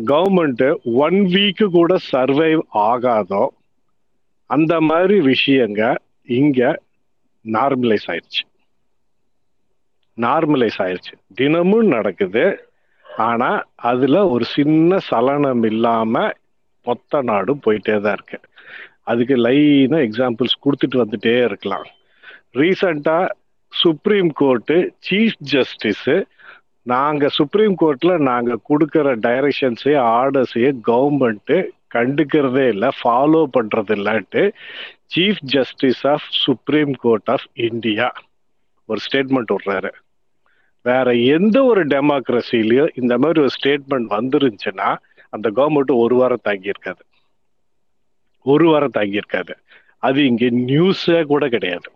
Government one வீக்கு கூட survive ஆகாதோ அந்த மாதிரி விஷயங்க இங்க நார்மலைஸ் ஆயிடுச்சு நார்மலைஸ் ஆயிடுச்சு தினமும் நடக்குது. ஆனா அதுல ஒரு சின்ன சலனம் இல்லாம மொத்த நாடும் போயிட்டே தான் இருக்கு. அதுக்கு லைனா எக்ஸாம்பிள்ஸ் கொடுத்துட்டு வந்துட்டே இருக்கலாம். ரீசண்டா சுப்ரீம் கோர்ட்டு சீஃப் ஜஸ்டிஸ் நாங்க சுப்ரீம் கோர்ட்ல நாங்க கொடுக்கற டைரக்ஷன்ஸையே ஆர்டர்ஸையே கவர்மெண்ட் கண்டுக்கிறதே இல்லை ஃபாலோ பண்றது இல்லைன்ட்டு chief justice of supreme court of India ஒரு ஸ்டேட்மெண்ட் விடுறாரு. வேற எந்த ஒரு டெமோக்ரஸிலையும் இந்த மாதிரி ஒரு ஸ்டேட்மெண்ட் வந்துருந்துச்சுன்னா அந்த கவர்மெண்ட் ஒரு வாரம் தாங்கியிருக்காது. ஒரு வாரம் தாங்கியிருக்காது. அது இங்க நியூஸே கூட கிடையாது.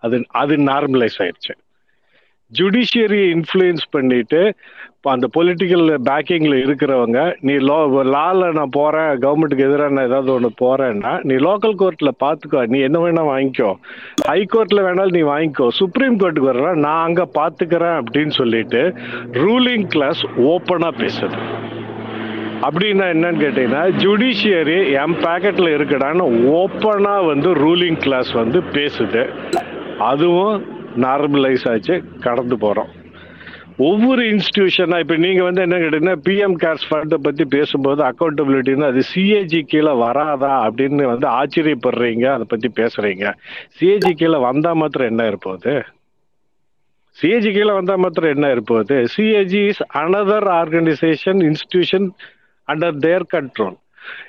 அது அது நார்மலைஸ் ஆயிடுச்சு ஜுடிஷியரியை இன்ஃப்ளூயன்ஸ் பண்ணிட்டு இப்போ அந்த பொலிட்டிக்கல் பேக்கிங்கில் இருக்கிறவங்க நீ லோ லாவில் நான் போகிறேன் கவர்மெண்ட்டுக்கு எதிராக நான் ஏதாவது ஒன்று போகிறேன்னா நீ லோக்கல் கோர்ட்டில் பார்த்துக்கோ நீ என்ன வேணால் வாங்கிக்கோ. ஹை கோர்ட்டில் வேணாலும் நீ வாங்கிக்கோ. சுப்ரீம் கோர்ட்டுக்கு வர்ற நான் அங்கே பார்த்துக்கிறேன் அப்படின்னு சொல்லிட்டு ரூலிங் கிளாஸ் ஓப்பனாக பேசுது. அப்படின்னா என்னன்னு கேட்டிங்கன்னா ஜுடிஷியரி என் பேக்கெட்டில் இருக்கடான்னு ஓப்பனாக வந்து ரூலிங் கிளாஸ் வந்து பேசுது. அதுவும் நார்மலைஸ் ஆச்சு கடந்து போகிறோம் ஒவ்வொரு இன்ஸ்டியூஷனாக இப்போ நீங்கள் வந்து என்ன கேட்டீங்கன்னா பிஎம் கேர்ஸ் ஃபண்டை பற்றி பேசும்போது அக்கௌண்டபிலிட்டின்னு அது சிஏஜி கீழே வராதா அப்படின்னு வந்து ஆச்சரியப்படுறீங்க அதை பற்றி பேசுகிறீங்க சிஏஜி கீழே வந்தால் மாத்திரம் என்ன இருப்போது? சிஏஜி கீழே வந்தால் மாத்திரம் என்ன இருப்போது? CAG is another organisation institution under their control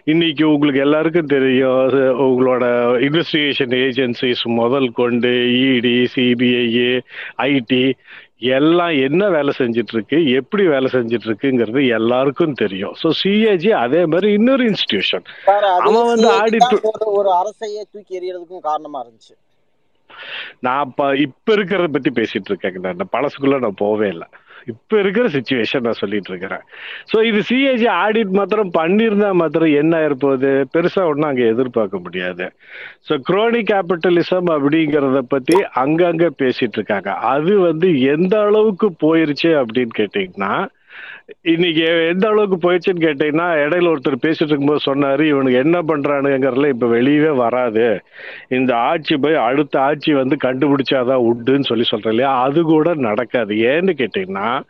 இன்னைக்கு உங்களுக்கு எல்லாருக்கும் தெரியும் உங்களோட இன்வெஸ்டிகேஷன் ஏஜென்சிஸ் முதல் கொண்டு இடி சிபிஐ ஐடி எல்லாம் என்ன வேலை செஞ்சுட்டு இருக்கு எப்படி வேலை செஞ்சுட்டு இருக்குங்கிறது எல்லாருக்கும் தெரியும். ஸோ சிஏஜி அதே மாதிரி இன்னொரு இன்ஸ்டிடியூஷன் அவன் வந்து தான் ஒரு ஒரு அரசையே தூக்கி எறியறதுக்கும் காரணமா இருந்துச்சு. நான் இப்ப இப்ப இருக்கிறத பத்தி பேசிட்டு இருக்கேங்க நான் பழசுக்குள்ள நான் போவே இல்லை. இப்ப இருக்கிற சுச்சுவேஷன் நான் சொல்லிட்டு இருக்கிறேன். ஸோ இது சிஏஜி ஆடிட் மாத்திரம் பண்ணியிருந்தா மாத்திரம் என்ன இருப்போது பெருசா ஒன்றும் அங்க எதிர்பார்க்க முடியாது. ஸோ குரோனி கேபிட்டலிசம் அப்படிங்கிறத பத்தி அங்கங்க பேசிட்டு இருக்காங்க. அது வந்து எந்த அளவுக்கு போயிருச்சு அப்படின்னு கேட்டீங்கன்னா இன்னைக்கு எந்த அளவுக்கு போயிடுச்சுன்னு கேட்டீங்கன்னா இடையில ஒருத்தர் பேசிட்டு இருக்கும்போது சொன்னாரு இவனுக்கு என்ன பண்றானுங்கிறதுல இப்ப வெளியவே வராது. இந்த ஆட்சி போய் அடுத்த ஆட்சி வந்து கண்டுபிடிச்சாதான் உண்டுன்னு சொல்லி சொல்றேன் இல்லையா? அது கூட நடக்காது. ஏன்னு கேட்டீங்கன்னா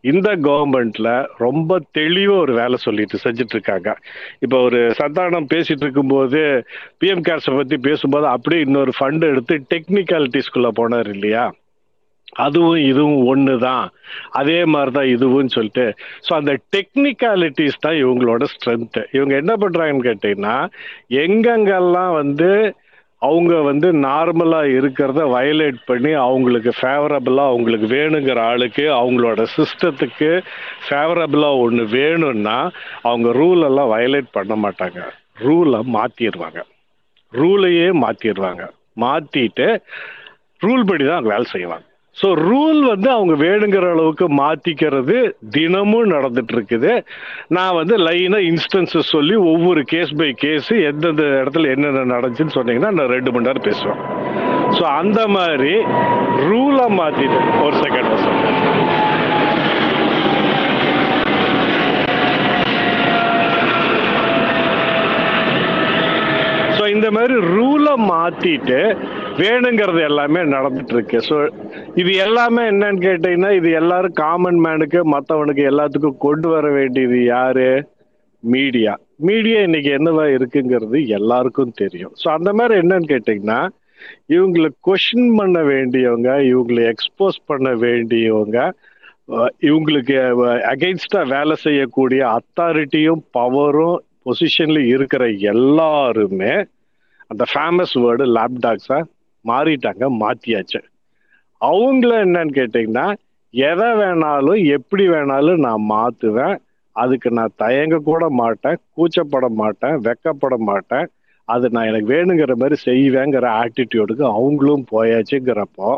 இந்த கவர்மெண்ட்ல ரொம்ப தெளிவா ஒரு வேலை சொல்லிட்டு செஞ்சுட்டு இருக்காங்க இப்போ ஒரு சந்தானம் பேசிட்டு இருக்கும்போது பிஎம் கேர்ஸை பத்தி பேசும்போது அப்படியே இன்னொரு ஃபண்ட் எடுத்து டெக்னிக்காலிட்டிஸ்குள்ள போனார் இல்லையா? அதுவும் இதுவும் ஒன்று தான் அதே மாதிரி தான் இதுவும் சொல்லிட்டு. ஸோ அந்த டெக்னிக்காலிட்டிஸ் தான் இவங்களோட ஸ்ட்ரென்த்து இவங்க என்ன பண்ணுறாங்கன்னு கேட்டிங்கன்னா எங்கெங்கெல்லாம் வந்து அவங்க வந்து நார்மலாக இருக்கிறத வயலேட் பண்ணி அவங்களுக்கு ஃபேவரபுளாக அவங்களுக்கு வேணுங்கிற ஆளுக்கு அவங்களோட சிஸ்டத்துக்கு ஃபேவரபுளாக ஒன்று வேணும்னா அவங்க ரூலெல்லாம் வயலேட் பண்ண மாட்டாங்க. ரூலை மாற்றிடுவாங்க ரூலையே மாற்றிடுவாங்க மாற்றிட்டு ரூல் படி தான் அவங்க வேலை செய்வாங்க. ஸோ ரூல் வந்து அவங்க வேணுங்கிற அளவுக்கு மாத்திக்கிறது தினமும் நடந்துட்டு இருக்குது நான் வந்து லைனா இன்ஸ்டன்சஸ் சொல்லி ஒவ்வொரு கேஸ் பை கேஸ் எந்தெந்த இடத்துல என்னென்ன நடந்துச்சுன்னு சொன்னீங்கன்னா நான் ரெண்டு மணி நேரம் பேசுவேன். ஸோ அந்த மாதிரி ரூலை மாத்திட்டு ஒரு செகண்ட் ஸோ இந்த மாதிரி ரூலை மாத்திட்டு வேணுங்கிறது எல்லாமே நடந்துட்டு இருக்கு ஸோ இது எல்லாமே என்னன்னு கேட்டீங்கன்னா இது எல்லாரும் காமன் மேனுக்கு மற்றவனுக்கு எல்லாத்துக்கும் கொண்டு வர வேண்டியது யாரு? மீடியா மீடியா இன்னைக்கு என்னவா இருக்குங்கிறது எல்லாருக்கும் தெரியும். ஸோ அந்த மாதிரி என்னன்னு கேட்டீங்கன்னா இவங்களை கொஷின் பண்ண வேண்டியவங்க இவங்களை எக்ஸ்போஸ் பண்ண வேண்டியவங்க இவங்களுக்கு அகெயின்ஸ்டா வேலை செய்யக்கூடிய அத்தாரிட்டியும் பவரும் பொசிஷன்ல இருக்கிற எல்லாருமே அந்த ஃபேமஸ் வேர்டு லேப்டாக்ஸா மாறிட்டாங்க மாத்தியாச்சு. அவங்கள என்னன்னு கேட்டிங்கன்னா எதை வேணாலும் எப்படி வேணாலும் நான் மாத்துவேன். அதுக்கு நான் தயங்க கூட மாட்டேன் கூச்சப்பட மாட்டேன் வெக்கப்பட மாட்டேன். அது நான் எனக்கு வேணுங்கிற மாதிரி செய்வேங்கிற ஆட்டிடியூடுக்கு அவங்களும் போயாச்சுங்கிறப்போ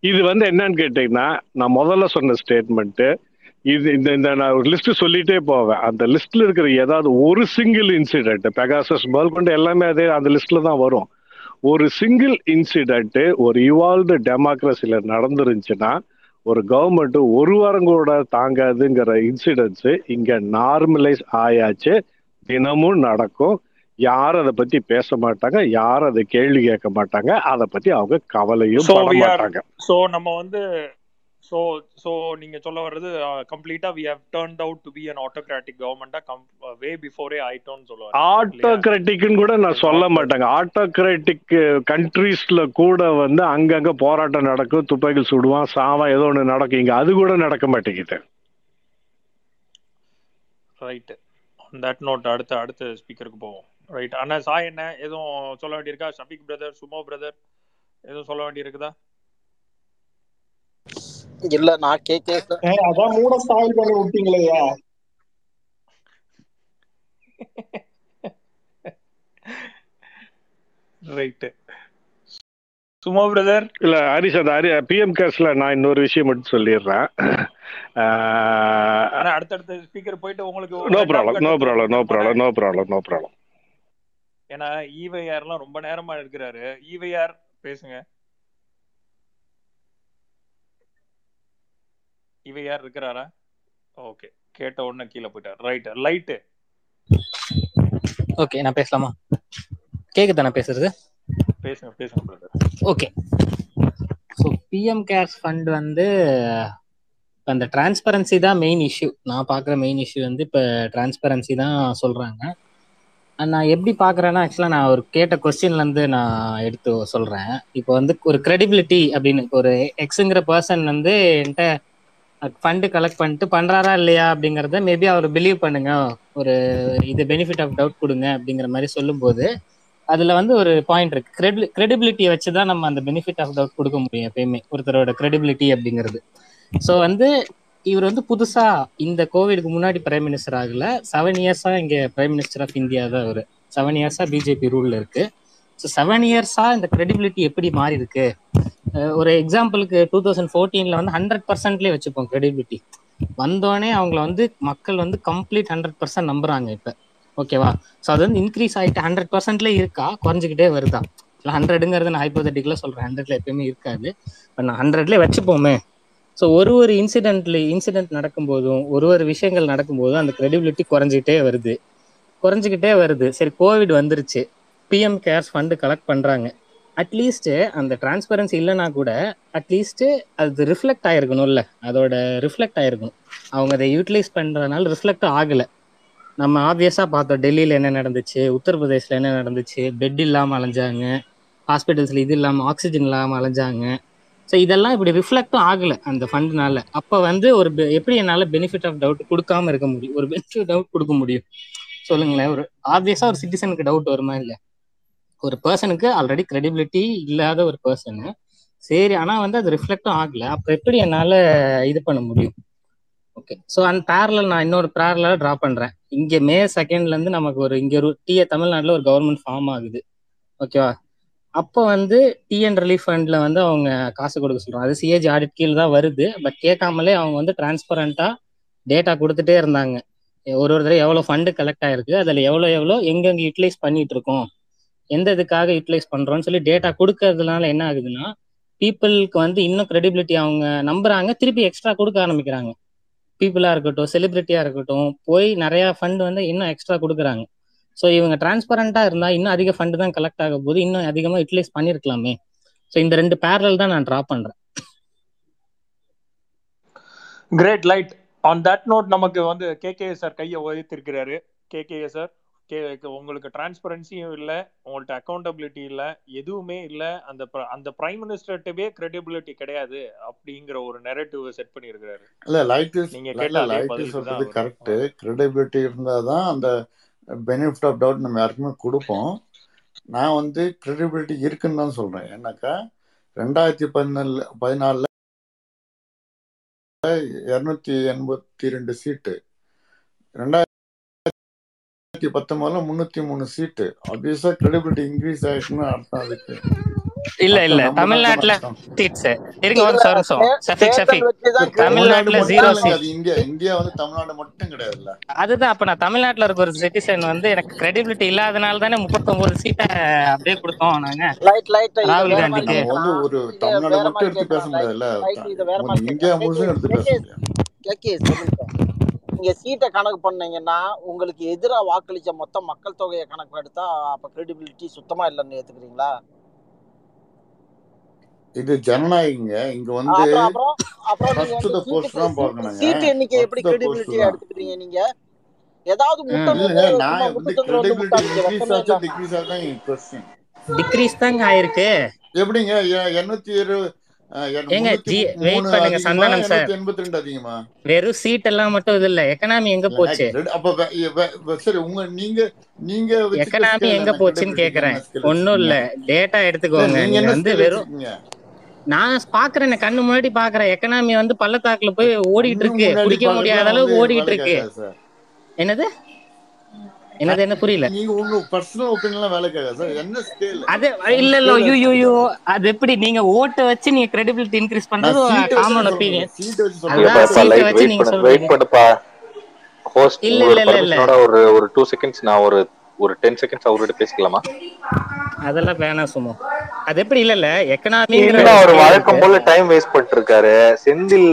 இது வந்து என்னன்னு கேட்டீங்கன்னா நான் முதல்ல சொன்ன ஸ்டேட்மெண்ட்டு இது இந்த இந்த நான் ஒரு லிஸ்ட் சொல்லிட்டே போவேன். அந்த லிஸ்ட்ல இருக்கிற ஏதாவது ஒரு சிங்கிள் இன்சிடென்ட் பெகாசஸ் முதல் கொண்டு எல்லாமே அதே அந்த லிஸ்ட்ல தான் வரும். ஒரு சிங்கிள் இன்சிடென்ட் ஒரு இவால்வ்டு டெமோக்ரஸில நடந்துருந்துச்சுன்னா ஒரு கவர்மெண்ட் ஒரு வாரம் கூட தாங்காதுங்கிற இன்சிடென்ட்ஸ் இங்க நார்மலைஸ் ஆயாச்சு. தினமும் நடக்கும். யாரும் அதை பத்தி பேச மாட்டாங்க யாரும் அதை கேள்வி கேட்க மாட்டாங்க அதை பத்தி அவங்க கவலையும் So பட மாட்டாங்க. ஸோ நம்ம வந்து ஸோ ஸோ நீங்க சொல்ல வர்றது கம்ப்ளீட்டா we have turned out to be an autocratic கவர்மெண்டா come way before ஆயிட்டோம்னு சொல்ல வரீங்க இல்லையா? ஆட்டோகிராட்டிக்னு கூட நான் சொல்ல மாட்டேங்க. ஆட்டோகிராட்டிக் கண்ட்ரீஸ்ல கூட வந்து அங்கங்க போராட்டம் நடக்கும் துப்பாக்கிகள் சுடுவான் சாவான் ஏதோ ஒன்று நடக்கும். இங்க அது கூட நடக்க மாட்டேங்குது. ரைட் ஆன் தட் நோட் அடுத்த அடுத்த ஸ்பீக்கருக்கு போவோம். ரைட் அண்ணா சாய் என்ன எதுவும் சொல்ல வேண்டியிருக்கா? ஷபிக் பிரதர் சுமோ பிரதர் எதுவும் சொல்ல வேண்டியிருக்குதா? இல்ல நான் கேட்க ஏய், அதான் மூட ஸ்பாயில் பண்ணி விட்டீங்களேயா? Right Sumo brother. இல்ல ஹரிஷ் அந்த ஹரி பிஎம் கேர்ஸ்ல நான் இன்னொரு விஷயம் மட்டும் சொல்லிடுறேன். ஆனா அடுத்தடுத்த ஸ்பீக்கர் போயிட்டு உங்களுக்கு no problem no problem no problem no problem no problem ஏன்னா ஈவைஆர்லாம் ரொம்ப நேரமா இருக்கிறாரு ஈவைஆர் பேசுங்க. ஈவைஆர் இருக்கிறாரா? ஓகே கேட்ட உடனே கீழே போயிட்டார். ரைட் லைட்டு ஓகே நான் பேசலாமா? கேக்குதா நான் பேசுறது? பேசுங்க பேசுங்க okay so PM cares fund வந்து இப்ப அந்த டிரான்ஸ்பரன்சி தான் மெயின் இஷ்யூ நான் பார்க்குற மெயின் இஷ்யூ வந்து இப்போ டிரான்ஸ்பரன்சி தான் சொல்கிறாங்க நான் எப்படி பார்க்குறேன்னா ஆக்சுவலாக நான் ஒரு கேட்ட கொஸ்டின்லேருந்து நான் எடுத்து சொல்கிறேன் இப்போ வந்து ஒரு credibility அப்படின்னு ஒரு எக்ஸுங்கிற பர்சன் வந்து என்கிட்ட ஃபண்டு கலெக்ட் பண்ணிட்டு பண்றாரா இல்லையா அப்படிங்கிறத மேபி அவர் பிலீவ் பண்ணுங்க. ஒரு இது பெனிஃபிட் ஆஃப் டவுட் கொடுங்க அப்படிங்கிற மாதிரி சொல்லும்போது அதுல வந்து ஒரு பாயிண்ட் இருக்கு. கிரெடி கிரெடிபிலிட்டியை வச்சு தான் நம்ம அந்த பெனிஃபிட் ஆஃப் டவுட் கொடுக்க முடியும் எப்பயுமே. ஒருத்தரோட கிரெடிபிலிட்டி அப்படிங்கிறது. ஸோ வந்து இவர் வந்து புதுசா இந்த கோவிடுக்கு முன்னாடி பிரைம் மினிஸ்டர் ஆகல. செவன் இயர்ஸா இங்க பிரைம் மினிஸ்டர் ஆஃப் இந்தியா தான் அவர். செவன் இயர்ஸா பிஜேபி ரூல்ல இருக்கு. ஸோ செவன் இயர்ஸா இந்த கிரெடிபிலிட்டி எப்படி மாறி இருக்கு ஒரு எக்ஸாம்பிளுக்கு டூ தௌசண்ட் ஃபோர்டீன்ல வந்து ஹண்ட்ரட் பர்சன்ட்லேயே வச்சுப்போம் கிரெடிபிலிட்டி வந்தோடனே அவங்கள வந்து மக்கள் வந்து கம்ப்ளீட் ஹண்ட்ரட் பர்சன்ட் நம்புறாங்க இப்போ. ஓகேவா ஸோ அது வந்து இன்க்ரீஸ் ஆகிட்டு ஹண்ட்ரட் பர்சன்ட்ல இருக்கா? குறைஞ்சிக்கிட்டே வருதா? இல்லை ஹண்ட்ரடுங்கிறது நான் ஹைப்போதட்டிக்கலாக சொல்கிறேன் ஹண்ட்ரட்ல எப்பயுமே இருக்காது. இப்போ நான் ஹண்ட்ரட்லேயே வச்சுப்போமே. ஸோ ஒரு ஒரு இன்சிடென்ட்ல இன்சிடென்ட் நடக்கும்போதும் ஒரு ஒரு விஷயங்கள் நடக்கும்போதும் அந்த கிரெடிபிலிட்டி குறைஞ்சிக்கிட்டே வருது. குறைஞ்சிக்கிட்டே வருது. சரி கோவிட் வந்துருச்சு. பிஎம் கேர்ஸ் ஃபண்டு கலெக்ட் பண்ணுறாங்க அட்லீஸ்ட் அந்த டிரான்ஸ்பரன்சி இல்லைனா கூட அட்லீஸ்ட் அது ரிஃப்ளெக்ட் ஆயிருக்கணும்ல. அதோட ரிஃப்ளெக்ட் ஆயிருக்கணும். அவங்க அதை யூட்டிலைஸ் பண்ணுறதுனால ரிஃப்ளெக்ட் ஆகலை. நம்ம ஆப்வியஸாக பார்த்தோம். டெல்லியில் என்ன நடந்துச்சு? உத்தரப்பிரதேசில் என்ன நடந்துச்சு? பெட் இல்லாமல் அலைஞ்சாங்க. ஹாஸ்பிட்டல்ஸில் இது இல்லாமல் ஆக்சிஜன் இல்லாமல் அலைஞ்சாங்க. ஸோ இதெல்லாம் இப்படி ரிஃப்ளெக்டும் ஆகலை அந்த ஃபண்டுனால அப்போ வந்து ஒரு எப்படி என்னால் பெனிஃபிட் ஆஃப் டவுட் கொடுக்காம இருக்க முடியும்? ஒரு பெனிஃபிட் டவுட் கொடுக்க முடியும்? சொல்லுங்களேன். ஒரு ஆப்வியஸாக ஒரு சிட்டிசனுக்கு டவுட் வருமா இல்லை? ஒரு பர்சனுக்கு ஆல்ரெடி கிரெடிபிலிட்டி இல்லாத ஒரு பர்சனு சரி ஆனால் வந்து அது ரிஃப்ளெக்டும் ஆகலை. அப்ப எப்படி என்னால் இது பண்ண முடியும்? ஓகே ஸோ அந்த பேரலல் நான் இன்னொரு பேரலாக ட்ரா பண்ணுறேன் இங்கே மே செகண்ட்ல இருந்து நமக்கு ஒரு இங்கே ஒரு டிஏ தமிழ்நாட்டில் ஒரு கவர்மெண்ட் ஃபார்ம் ஆகுது. ஓகேவா அப்போ வந்து டிஎன் ரிலீஃப் ஃபண்டில் வந்து அவங்க காசு கொடுக்க சொல்கிறாங்க அது சிஏஜி ஆடிட் கீழ் தான் வருது. பட் கேட்காமலே அவங்க வந்து டிரான்ஸ்பரண்ட்டாக டேட்டா கொடுத்துட்டே இருந்தாங்க. ஒரு ஒரு தடவை எவ்வளோ ஃபண்டு கலெக்ட் ஆயிருக்கு அதில் எவ்வளோ எவ்வளோ எங்கெங்கே யூட்டிலைஸ் பண்ணிட்டு இருக்கோம். எந்த இதுக்காக யூட்டிலைஸ் பண்ணுறோம்னு சொல்லி டேட்டா கொடுக்கறதுனால என்ன ஆகுதுன்னா பீப்புளுக்கு வந்து இன்னும் கிரெடிபிலிட்டி அவங்க நம்புறாங்க திருப்பி எக்ஸ்ட்ரா கொடுக்க ஆரம்பிக்கிறாங்க. பீப்புளா இருக்கட்டும் செலிபிரிட்டியா இருக்கட்டும் போய் நிறைய ஃபண்ட் வந்து இன்னும் எக்ஸ்ட்ரா கொடுக்குறாங்க. ஸோ இவங்க டிரான்ஸ்பரண்டா இருந்தா இன்னும் அதிக ஃபண்ட் தான் கலெக்ட் ஆக போது இன்னும் அதிகமா யூட்டிலைஸ் பண்ணிருக்கலாமே. ஸோ இந்த ரெண்டு பேரல் தான் நான் ட்ரா பண்றேன். Great light on that note நமக்கு வந்து கேகே சார் கையை உயர்த்திருக்கிறாரு. கேகே சார் கே உங்களுக்கு டிரான்ஸ்பரன்சியும் இல்லை உங்கள்ட்ட அக்கௌண்டபிலிட்டி இல்லை எதுவுமே இல்லை அந்த அந்த பிரைம் மினிஸ்டர்கிட்டவே கிரெடிபிலிட்டி கிடையாது அப்படிங்கிற ஒரு நெரட்டிவ் செட் பண்ணியிருக்கிறாரு. இல்ல லைட்டிஸ் நீங்க இல்ல கேட்ட அதே லைட்டு பதிலுக்கு தான் சொல்றது கரெக்ட் கிரெடிபிலிட்டி இருந்தால் தான் அந்த பெனிஃபிட் ஆஃப் டவுட் நம்ம யாருக்குமே கொடுப்போம். நான் வந்து கிரெடிபிலிட்டி இருக்குன்னு தான் சொல்றேன். ஏன்னாக்கா ரெண்டாயிரத்தி பதினாலு பதினாலில் இரநூத்தி எண்பத்தி ரெண்டு சீட்டு. ரெண்டாயிரத்தி பத்தொன்பதுல முந்நூற்றி மூணு சீட்டு ஆப்வியஸாக கிரெடிபிலிட்டி இன்க்ரீஸ் ஆகிடுச்சுன்னு அர்த்தம் அதுக்கு இல்ல இல்ல தமிழ்நாட்டுல சீட்ஸ் இருங்க ஒரு தமிழ்நாட்டுல ஜீரோ சீட் இந்தியா இந்தியா வந்து தமிழ்நாடு மட்டும் கிடையாதுல்ல அதுதான் அப்ப நான் தமிழ்நாட்டுல இருக்க ஒரு சிட்டிசன் வந்து எனக்கு கிரெடிபிலிட்டி இல்லாதனால தானே முப்பத்தொன்பது சீட்டை அப்படியே கொடுத்தோம் நாங்க லைட் லைட் இத ராகுல் வேற மாதிரி காந்திக்கு நம்ம வந்து கேட்கலாம் ஒரு தமிழ்நாடு மட்டும் எடுத்து பேச முடியாதுல்ல இந்தியா முழுசும் எடுத்து முடியாது நீங்க சீட்டை கணக்கு பண்ணீங்கன்னா உங்களுக்கு எதிரா வாக்களிச்ச மொத்த மக்கள் தொகையை கணக்கு எடுத்தா அப்ப கிரெடிபிலிட்டி சுத்தமா இல்லைன்னு ஏத்துக்கிறீங்களா? இது ஜனநாயகங்க. இங்க வந்து சீட்டு எண்ணிக்கை எப்படி தான். எடுத்துக்கிறீங்க நீங்க? ஏதாவது கிரெடிபிலிட்டி டிக்ரீஸ் தாங்க ஆயிருக்கு. எப்படிங்க? எண்ணூத்தி இருபது ஏங்க ஜி வெயிட் பண்ணுங்க சந்தானம் சார். அதிகமா? வெறும் சீட் எல்லாம் மட்டும் இது இல்ல. எக்கனாமி எங்க போச்சு? அப்ப சரி உங்க நீங்க நீங்க எக்கனாமி எங்க போச்சுன்னு கேக்குறேன். ஒண்ணும் இல்ல. டேட்டா எடுத்துக்கோங்க. நீங்க வந்து வெறும் நான் பாக்குறேன் கண்ணு முன்னாடி பாக்குறேன். எக்கனாமி வந்து பள்ளத்தாக்குல போய் ஓடிட்டு இருக்கு. குடிக்க முடியாத அளவுக்கு ஓடிட்டு இருக்கு. என்னது? என்னது என்ன புரியல? நீங்க உங்க பர்சனல் ஒப்பீனியன்லாம் வேலை கேட்காது சார். என்ன ஸ்கேல் அது இல்ல இல்ல ஐயோ வச்சுக்கோங்க அது எப்படி? நீங்க ஓட்டை வச்சு நீங்க கிரெடிபிலிட்டி இன்க்ரீஸ் பண்றது காமன் ஒப்பீனியன் சீட்டை வச்சு நீங்க பண்ணு வெயிட் சொல்றீங்க பண்ணுப்பா. ஹோஸ்ட் இல்ல இல்ல இல்ல ஒரு ஒரு டூ செகண்ட்ஸ் நான் ஒரு ஒரு டென் செகண்ட்ஸ் அவர்கிட்ட பேசிக்கலாமா? அதெல்லாம் வேணாம் சும்மா அது எப்படி? இல்ல இல்ல. எக்கனாமிங்கிற இல்ல ஒரு வழக்கம் போல டைம் வேஸ்ட் பண்ணிட்டு இருக்காரு. செந்தில்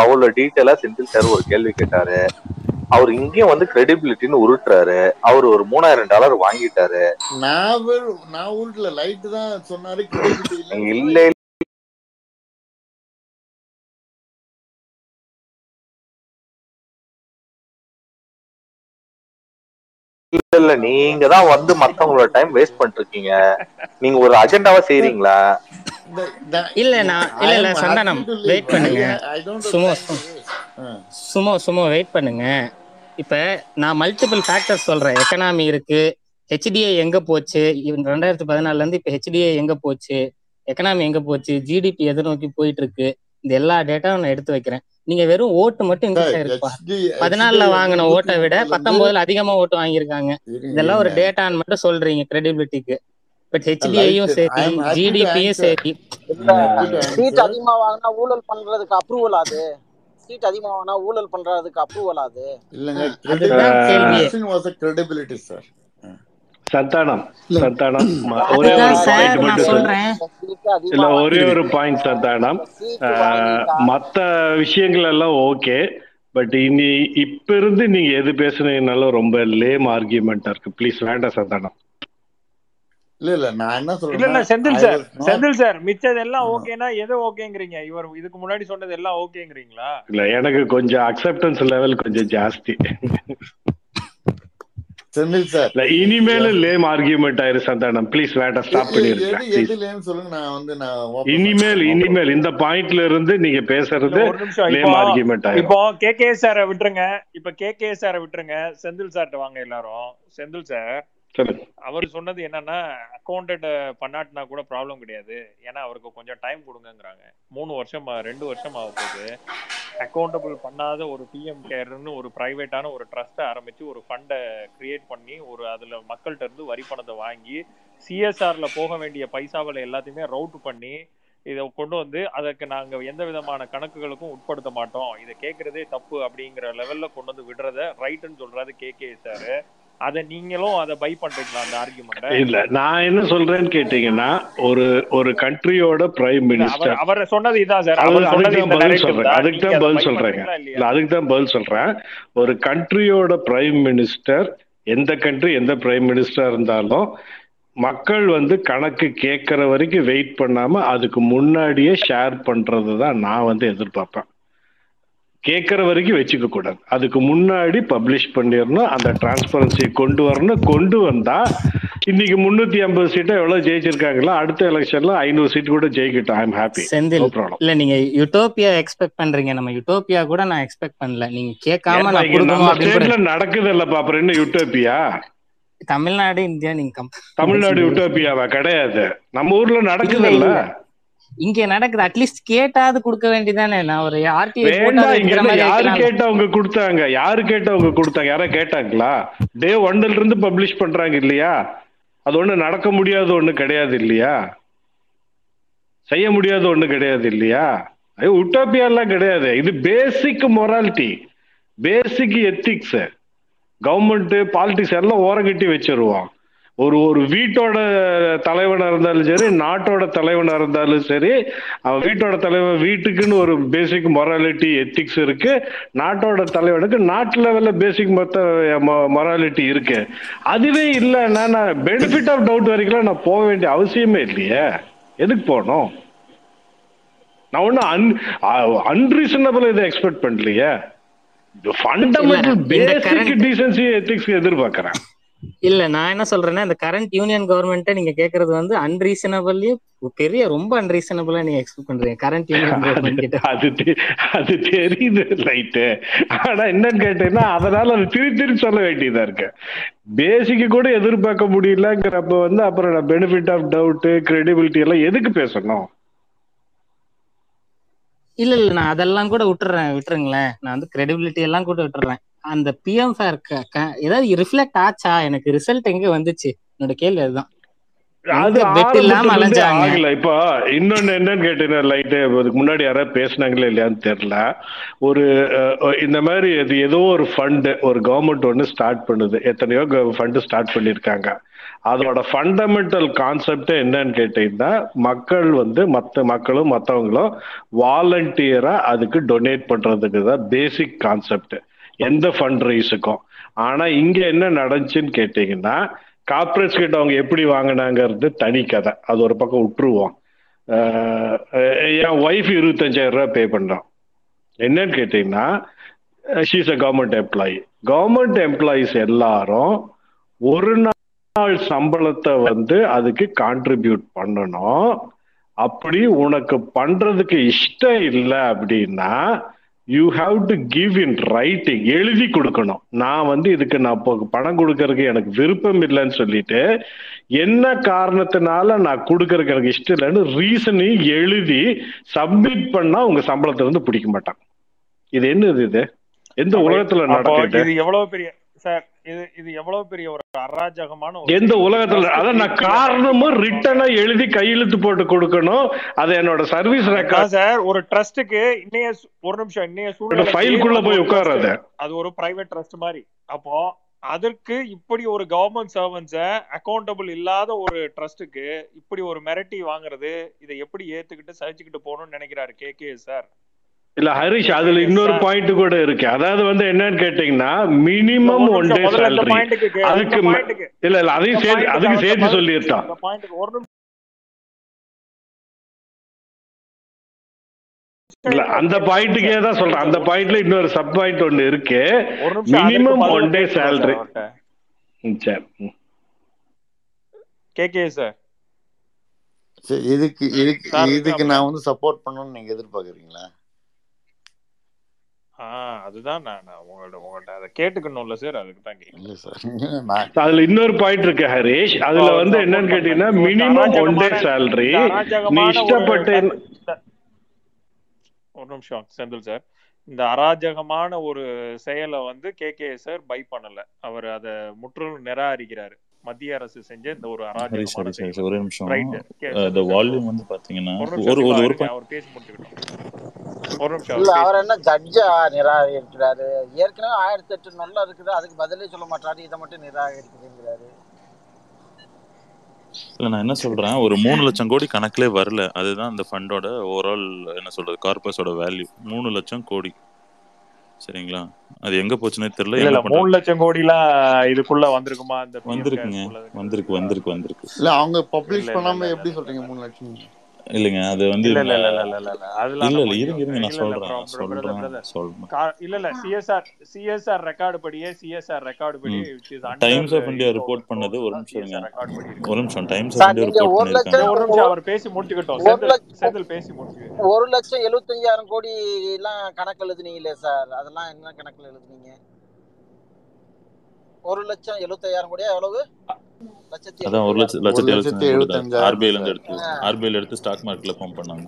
அவ்வளவு டீட்டெயிலா செந்தில் சார் ஒரு கேள்வி கேட்டாரு. அவர் இங்கேயும் வந்து கிரெடிபிலிட்டின்னு உருட்டுறாரு. அவர் ஒரு மூணாயிரம் டாலர் வாங்கிட்டாரு. நான் நான் ஊருக்குல லைட் தான் சொன்னாரு இல்ல. இல்ல இல்ல நீங்க தான் வந்து மத்தவங்களோட டைம் வேஸ்ட் பண்ணிட்டு இருக்கீங்க நீங்க ஒரு அஜெண்டாவா செய்றீங்களா? இல்ல நான் இல்ல இல்ல சந்தானம். வெயிட் பண்ணுங்க. சும்மா. சும்மா சும்மா வெயிட் பண்ணுங்க. இப்ப நான் மல்டிபிள் ஃபேக்டர்ஸ் சொல்றேன். எக்கனாமி இருக்கு ஹெச்டிஐ எங்க போச்சு? ரெண்டாயிரத்தி பதினாலுல இருந்து இப்ப ஹெச்டிஐ எங்க போச்சு? எக்கனாமி எங்க போச்சு? ஜிடிபி எதை நோக்கி போயிட்டு இருக்கு இந்த எல்லா டேட்டாவும் நான் எடுத்து வைக்கிறேன். நீங்க வெறும் ஓட்டு மட்டும் இன்க்ரீஸ் ஆயிருப்பா HD பதினாலுல வாங்கின ஓட்டை விட பத்தொன்பதுல அதிகமா ஓட்டு வாங்கியிருக்காங்க. இதெல்லாம் ஒரு டேட்டான்னு மட்டும் சொல்றீங்க கிரெடிபிலிட்டிக்கு பட் ஹெச்டிஐயும் ஐ சரி எம் ஹாப்பி டு ஜிடிபியும் சரி சீட் அதிகமா வாங்கினா ஊழல் பண்றதுக்கு அப்ரூவல் அது. சீட் அதிகமா வாங்கினா ஊழல் பண்றதுக்கு அப்ரூவல் அது. இல்லைங்க அதுதான் was credibility sir Santhanam Santhanam. ஒரே ஒரு பாயிண்ட் நான் மட்டும் சொல்றேன். இல்ல ஒரே ஒரு பாயிண்ட் சந்தானம். மத்த விஷயங்கள் எல்லாம் ஓகே. பட் இனி இப்ப இருந்து நீங்க எது பேசுனீங்கனாலும் ரொம்ப லேம் ஆர்கியூமெண்டா இருக்கு. ப்ளீஸ் வேண்டாம் சந்தானம். இல்ல இல்ல நான் என்ன இல்ல இல்ல செந்தில் சார் செந்தில் சார் மிச்சது எல்லாம் ஓகேனா எது ஓகேங்கிறீங்க? இவர் இதுக்கு முன்னாடி சொன்னது எல்லாம் ஓகேங்கிறீங்களா? இல்ல எனக்கு கொஞ்சம் அக்செப்டன்ஸ் லெவல் கொஞ்சம் ஜாஸ்தி. செந்தில் சார். இல்ல இனிமேலும் லேம் ஆர்கியூமெண்ட் ஆயிரு சந்தானம். ப்ளீஸ் வேண்டாம் ஸ்டாப் பண்ணிருங்க. எது எதுலன்னு சொல்லுங்க நான் வந்து நான் இனிமேல் இனிமேல் இந்த பாயிண்ட்ல இருந்து நீங்க பேசுறது ஒரு நிமிஷம். இப்போ லேம் ஆர்கியூமெண்ட் ஆயிரும். இப்போ கே கே சாரை விட்டுருங்க. இப்ப கே கே சாரை விட்டுருங்க. செந்தில் சார்ட்ட வாங்க எல்லாரும். செந்தில் சார் அவர் சொன்னது என்னன்னா அக்கௌண்டட் பண்ணாட்டினா கூட ப்ராப்ளம் கிடையாது. ஏன்னா அவருக்கு கொஞ்சம் டைம் கொடுங்கங்கிறாங்க. மூணு வருஷம் ரெண்டு வருஷம் ஆக போகுது. அக்கௌண்டபிள் பண்ணாத ஒரு பிஎம் கேர்னு ஒரு பிரைவேட்டான ஒரு ட்ரஸ்ட்டை ஆரம்பிச்சு ஒரு ஃபண்டை கிரியேட் பண்ணி ஒரு அதில் மக்கள்கிட்ட இருந்து வரி பணத்தை வாங்கி சிஎஸ்ஆரில் போக வேண்டிய பைசாவில் எல்லாத்தையுமே ரவுட் பண்ணி இதை கொண்டு வந்து அதற்கு நாங்கள் எந்த விதமான கணக்குகளுக்கும் உட்படுத்த மாட்டோம். இதை கேட்குறதே தப்பு அப்படிங்கிற லெவலில் கொண்டு வந்து விடுறத ரைட்டுன்னு சொல்கிறாரு கே கே சார் அதை நீங்களும் அதை பை பண்றீங்களா அந்த ஆர்குமெண்ட்டை இல்ல நான் என்ன சொல்றேன்னு கேட்டீங்கன்னா ஒரு ஒரு கண்ட்ரியோட பிரைம் மினிஸ்டர் அவர் சொன்னது இதான் சார். அவர் சொன்னது இந்த சொல்றேன். அதுக்கு தான் பதில் சொல்றேங்க. இல்லையா? இல்ல அதுக்கு தான் பதில் சொல்றேன். ஒரு கண்ட்ரியோட பிரைம் மினிஸ்டர் எந்த கண்ட்ரி எந்த பிரைம் மினிஸ்டரா இருந்தாலும் மக்கள் வந்து கணக்கு கேட்கற வரைக்கும் வெயிட் பண்ணாம அதுக்கு முன்னாடியே ஷேர் பண்றது தான் நான் வந்து எதிர்பார்ப்பேன். கேட்கற வரைக்கும் வச்சுக்க கூடாது. அதுக்கு முன்னாடி பப்ளிஷ் பண்ணிடணும். அந்த டிரான்ஸ்பரன்சியை கொண்டு வரணும். கொண்டு வந்தா இன்னைக்கு முன்னூத்தி ஐம்பது சீட்டை எவ்வளவு ஜெயிச்சிருக்காங்களோ அடுத்த எலெக்ஷன்ல ஐநூறு சீட் கூட ஜெயிக்கட்டும். ஐ எம் ஹாப்பி செந்தில் இல்ல நீங்க யூட்டோப்பியா எக்ஸ்பெக்ட் பண்றீங்க. நம்ம யூட்டோப்பியா கூட நான் எக்ஸ்பெக்ட் பண்ணல. நீங்க கேட்காம நடக்குது இல்லப்பா அப்புறம் என்ன யூட்டோப்பியா தமிழ்நாடு இந்தியா நீங்க தமிழ்நாடு பண்ண யூட்டோப்பியாவா கிடையாது. நம்ம ஊர்ல நடக்குது இல்ல. இங்க நடக்குது. அட்லீஸ்ட் கேட்டாவது கொடுக்க வேண்டியதானே நான் ஒரு ஆர்டிஐ யாரு கேட்டவங்க கொடுத்தாங்க? யாரு கேட்டவங்க கொடுத்தாங்க? யாரா கேட்டாங்களா? டே ஒன்ல இருந்து பப்ளிஷ் பண்றாங்க இல்லையா? அது ஒண்ணு நடக்க முடியாத ஒண்ணு கிடையாது இல்லையா? செய்ய முடியாத ஒண்ணு கிடையாது இல்லையா? உட்டோப்பியாலாம் கிடையாது. இது basic morality basic ethics government politics எல்லாம் ஓரங்கட்டி வச்சிருவோம். ஒரு ஒரு வீட்டோட தலைவனா இருந்தாலும் சரி நாட்டோட தலைவனா இருந்தாலும் சரி அவன் வீட்டோட தலைவன் வீட்டுக்குன்னு ஒரு பேசிக் மொராலிட்டி எத்திக்ஸ் இருக்கு. நாட்டோட தலைவனுக்கு நாட்டு லெவல்ல பேசிக் மொத்த மொராலிட்டி இருக்கு. அதுவே இல்லைன்னா நான் பெனிஃபிட் ஆஃப் டவுட் வரைக்கும் நான் போக வேண்டிய அவசியமே இல்லையே. எதுக்கு போகணும்? நான் ஒன்றும் அன் அன்ரீசனபிள் இதை எக்ஸ்பெக்ட் பண்ணலையே. ஃபண்டமெண்டல் பேசிக் டீசன்சி எத்திக்ஸ் எதிர்பார்க்கறேன். இல்ல நான் என்ன சொல்றேன்னா இந்த கரண்ட் யூனியன் கவர்மெண்ட்டை நீங்க கேக்குறது வந்து அன்ரீசனபிள்லயே பெரிய ரொம்ப அன்ரீசனபிளா நீங்க எக்ஸ்பெக்ட் பண்றீங்க. கரண்ட் யூனியன் கவர்மெண்ட் அது அது தெரியுது ரைட்டு ஆனா என்னன்னு கேட்டீங்கன்னா அதனால அது திருப்பி திருப்பி சொல்ல வேண்டியதா இருக்கு. பேசிக்கு கூட எதிர்பார்க்க முடியலங்கிறப்ப வந்து அப்புறம் பெனிஃபிட் ஆஃப் டவுட் கிரெடிபிலிட்டி எல்லாம் எதுக்கு பேசணும்? இல்ல இல்ல நான் அதெல்லாம் கூட விட்டுறேன் விட்டுருங்களேன். நான் வந்து கிரெடிபிலிட்டி எல்லாம் கூட விட்டுறேன். அந்த பிஎம் ஃபேர் ஏதாவது ரிஃப்ளெக்ட் ஆச்சா? எனக்கு ரிசல்ட் எங்க வந்துச்சு? என்னோட கேள்வி அதுதான். இப்போ இன்னொன்னு என்னன்னு கேட்டீங்கன்னா லைட்டு முன்னாடி யாராவது பேசுனாங்களே இல்லையான்னு தெரியல. ஒரு இந்த மாதிரி இது ஏதோ ஒரு ஃபண்டு ஒரு கவர்மெண்ட் ஒன்று ஸ்டார்ட் பண்ணுது. எத்தனையோ ஃபண்டு ஸ்டார்ட் பண்ணியிருக்காங்க அதோட ஃபண்டமெண்டல் கான்செப்ட் என்னன்னு கேட்டீங்கன்னா மக்கள் வந்து மற்ற மக்களும் மற்றவங்களும் வாலண்டியரா அதுக்கு டொனேட் பண்றதுக்கு தான் பேசிக் கான்செப்ட் எந்த ஃபண்ட் ரைஸுக்கும் ஆனா இங்க என்ன நடந்துச்சுன்னு கேட்டீங்கன்னா கார்பரேட்ஸ் கிட்ட அவங்க எப்படி வாங்கினாங்கிறது தனி கதை. அது ஒரு பக்கம் விட்டுருவோம் என் ஒய்ஃப் இருபத்தஞ்சாயிரம் ரூபாய் பே பண்றான் என்னன்னு கேட்டீங்கன்னா she's a government employee government employees எல்லாரும் ஒரு நாள் சம்பளத்தை வந்து அதுக்கு கான்ட்ரிபியூட் பண்ணணும். அப்படி உனக்கு பண்றதுக்கு இஷ்டம் இல்லை அப்படின்னா you have to give in writing எழுதி கொடுக்கணும். நான் வந்து இதுக்கு நான் இப்போ பணம் கொடுக்கறதுக்கு எனக்கு விருப்பம் இல்லைன்னு சொல்லிட்டு என்ன காரணத்தினால நான் கொடுக்கறதுக்கு எனக்கு இஷ்டம் இல்லைன்னு ரீசனையும் எழுதி சப்மிட் பண்ணா உங்க சம்பளத்தை வந்து பிடிக்க மாட்டான். இது என்னது இது? எந்த உலகத்துல நடக்குது? இது எவ்வளவு பெரிய சார் இது இது எவ்வளவு பெரிய ஒரு அராஜகமான எந்த. உலகத்துல அதான் நான் காரணமும். ரிட்டனா எழுதி கையெழுத்து போட்டு கொடுக்கணும் அது என்னோட சர்வீஸ் ரெக்கார்ட் சார் ஒரு ட்ரஸ்ட்டுக்கு இன்னைய ஒரு நிமிஷம் இன்னைய சூழ்நிலைக்கு ஃபைலுக்குள்ள போய். உட்காராத அது ஒரு பிரைவேட் ட்ரஸ்ட் மாதிரி அப்போ அதற்கு இப்படி ஒரு கவர்மெண்ட் சர்வன்ஸ அக்கௌண்டபிள் இல்லாத ஒரு ட்ரஸ்ட்டுக்கு இப்படி ஒரு மிரட்டி வாங்குறது இதை எப்படி ஏத்துக்கிட்டு சகிச்சுக்கிட்டு போகணும்னு நினைக்கிறாரு கே கே சார் இல்ல ஹரிஷ் அதுல இன்னொரு. பாயிண்ட் கூட இருக்கு. அதாவது வந்து என்னன்னு கேட்டீங்கன்னா மினிமம் ஒன் டே சேலரி அதுக்கு இல்ல இல்ல அதையும் சேர்த்து அதுக்கு சேர்த்து நிமிஷம். இல்ல அந்த பாயிண்ட்டுக்கே தான் சொல்றேன். அந்த பாயிண்ட்ல இன்னொரு சப் பாயிண்ட் ஒன்னு இருக்கு. Minimum one day salary. சரி. ம். கே கே சார் சரி, இதுக்கு இதுக்கு இதுக்கு நான் வந்து சப்போர்ட் பண்ணணும்னு நீங்க எதிர்பார்க்கறீங்களா? அதுதான் நான் உங்கள்ட்ட உங்கள்ட்ட அதை கேட்டுக்கணும்ல சார் அதுக்கு தான் கேட்கிறேன் இல்ல சார் நான் அதுல இன்னொரு பாயிண்ட் இருக்கு ஹரிஷ். அதுல அவர் வந்து என்னன்னு. கேட்டீங்கன்னா மினிமம் ஒன் டே சேலரி நீ இஷ்டப்பட்டு ஒரு நிமிஷம் செந்தில் சார் இந்த அராஜகமான ஒரு செயலை வந்து கே கே சார் பை பண்ணல. அவர் அதை முற்றிலும் நிராகரிக்கிறாரு. மத்திய அரசு செஞ்ச இந்த ஒரு அராஜகமான செயல். ஒரே நிமிஷம். வால்யூம் வந்து பாத்தீங்கன்னா ஒரு ஒரு அவர் பேசி முடிச்சுக்கிட்டோம் ஒரு நிமிஷம் இல்ல அவர் என்ன ஜட்ஜா நிராகரிக்கிறாரு? ஏற்கனவே ஆயிரத்தி எட்டு நல்லா இருக்குது அதுக்கு பதிலே சொல்ல மாட்டாரு இதை மட்டும் நிராகரிக்கிறீங்கிறாரு. இல்ல நான் என்ன சொல்றேன் ஒரு மூணு லட்சம் கோடி கணக்கிலே வரல. அதுதான் இந்த ஃபண்டோட ஓவரால் என்ன சொல்றது கார்பஸோட வேல்யூ மூணு லட்சம் கோடி. சரிங்களா? அது எங்க போச்சுன்னே தெரியல இல்ல மூணு லட்சம் கோடி எல்லாம் இதுக்குள்ள வந்திருக்குமா? இந்த PM வந்திருக்குங்க. வந்திருக்கு வந்திருக்கு. வந்திருக்கு இல்ல அவங்க பப்ளிஷ் பண்ணாம எப்படி சொல்றீங்க மூணு லட்சம்? இல்லைங்க அது வந்து இல்ல இல்ல இல்ல இல்ல இல்ல இல்ல. இருங்க இருங்க நான் சொல்றேன் சொல்றேன் சொல்றேன். இல்ல இல்ல. சிஎஸ்ஆர் சிஎஸ்ஆர் ரெக்கார்டு படியே சிஎஸ்ஆர் ரெக்கார்டு படி which is under Times of India report பண்ணது ஒரு நிமிஷம் இருங்க. ஒரு நிமிஷம் டைம்ஸ் ஆஃப் இந்தியா ரிப்போர்ட் பண்ணிருக்காங்க ஒரு நிமிஷம் அவர் பேசி முடிச்சுக்கிட்டோம். ஒரு செந்தில் பேசி முடிச்சுக்கிட்டோம் ஒரு லட்சம் எழுபத்தஞ்சாயிரம் கோடி எல்லாம் கணக்கு எழுதுனீங்களே சார்? அதெல்லாம் என்ன கணக்குல எழுதுனீங்க? ஒரு லட்சம் எழுபத்தையாயிரம் கோடியா எவ்வளவு? அதான் ஒரு லட்சம் லட்சத்தி ஆர்பிஐல இருந்து எடுத்து ஆ. ஆர்பிஐல எடுத்து ஸ்டாக் மார்க்கெட்ல பம்ப் பண்ணாங்க.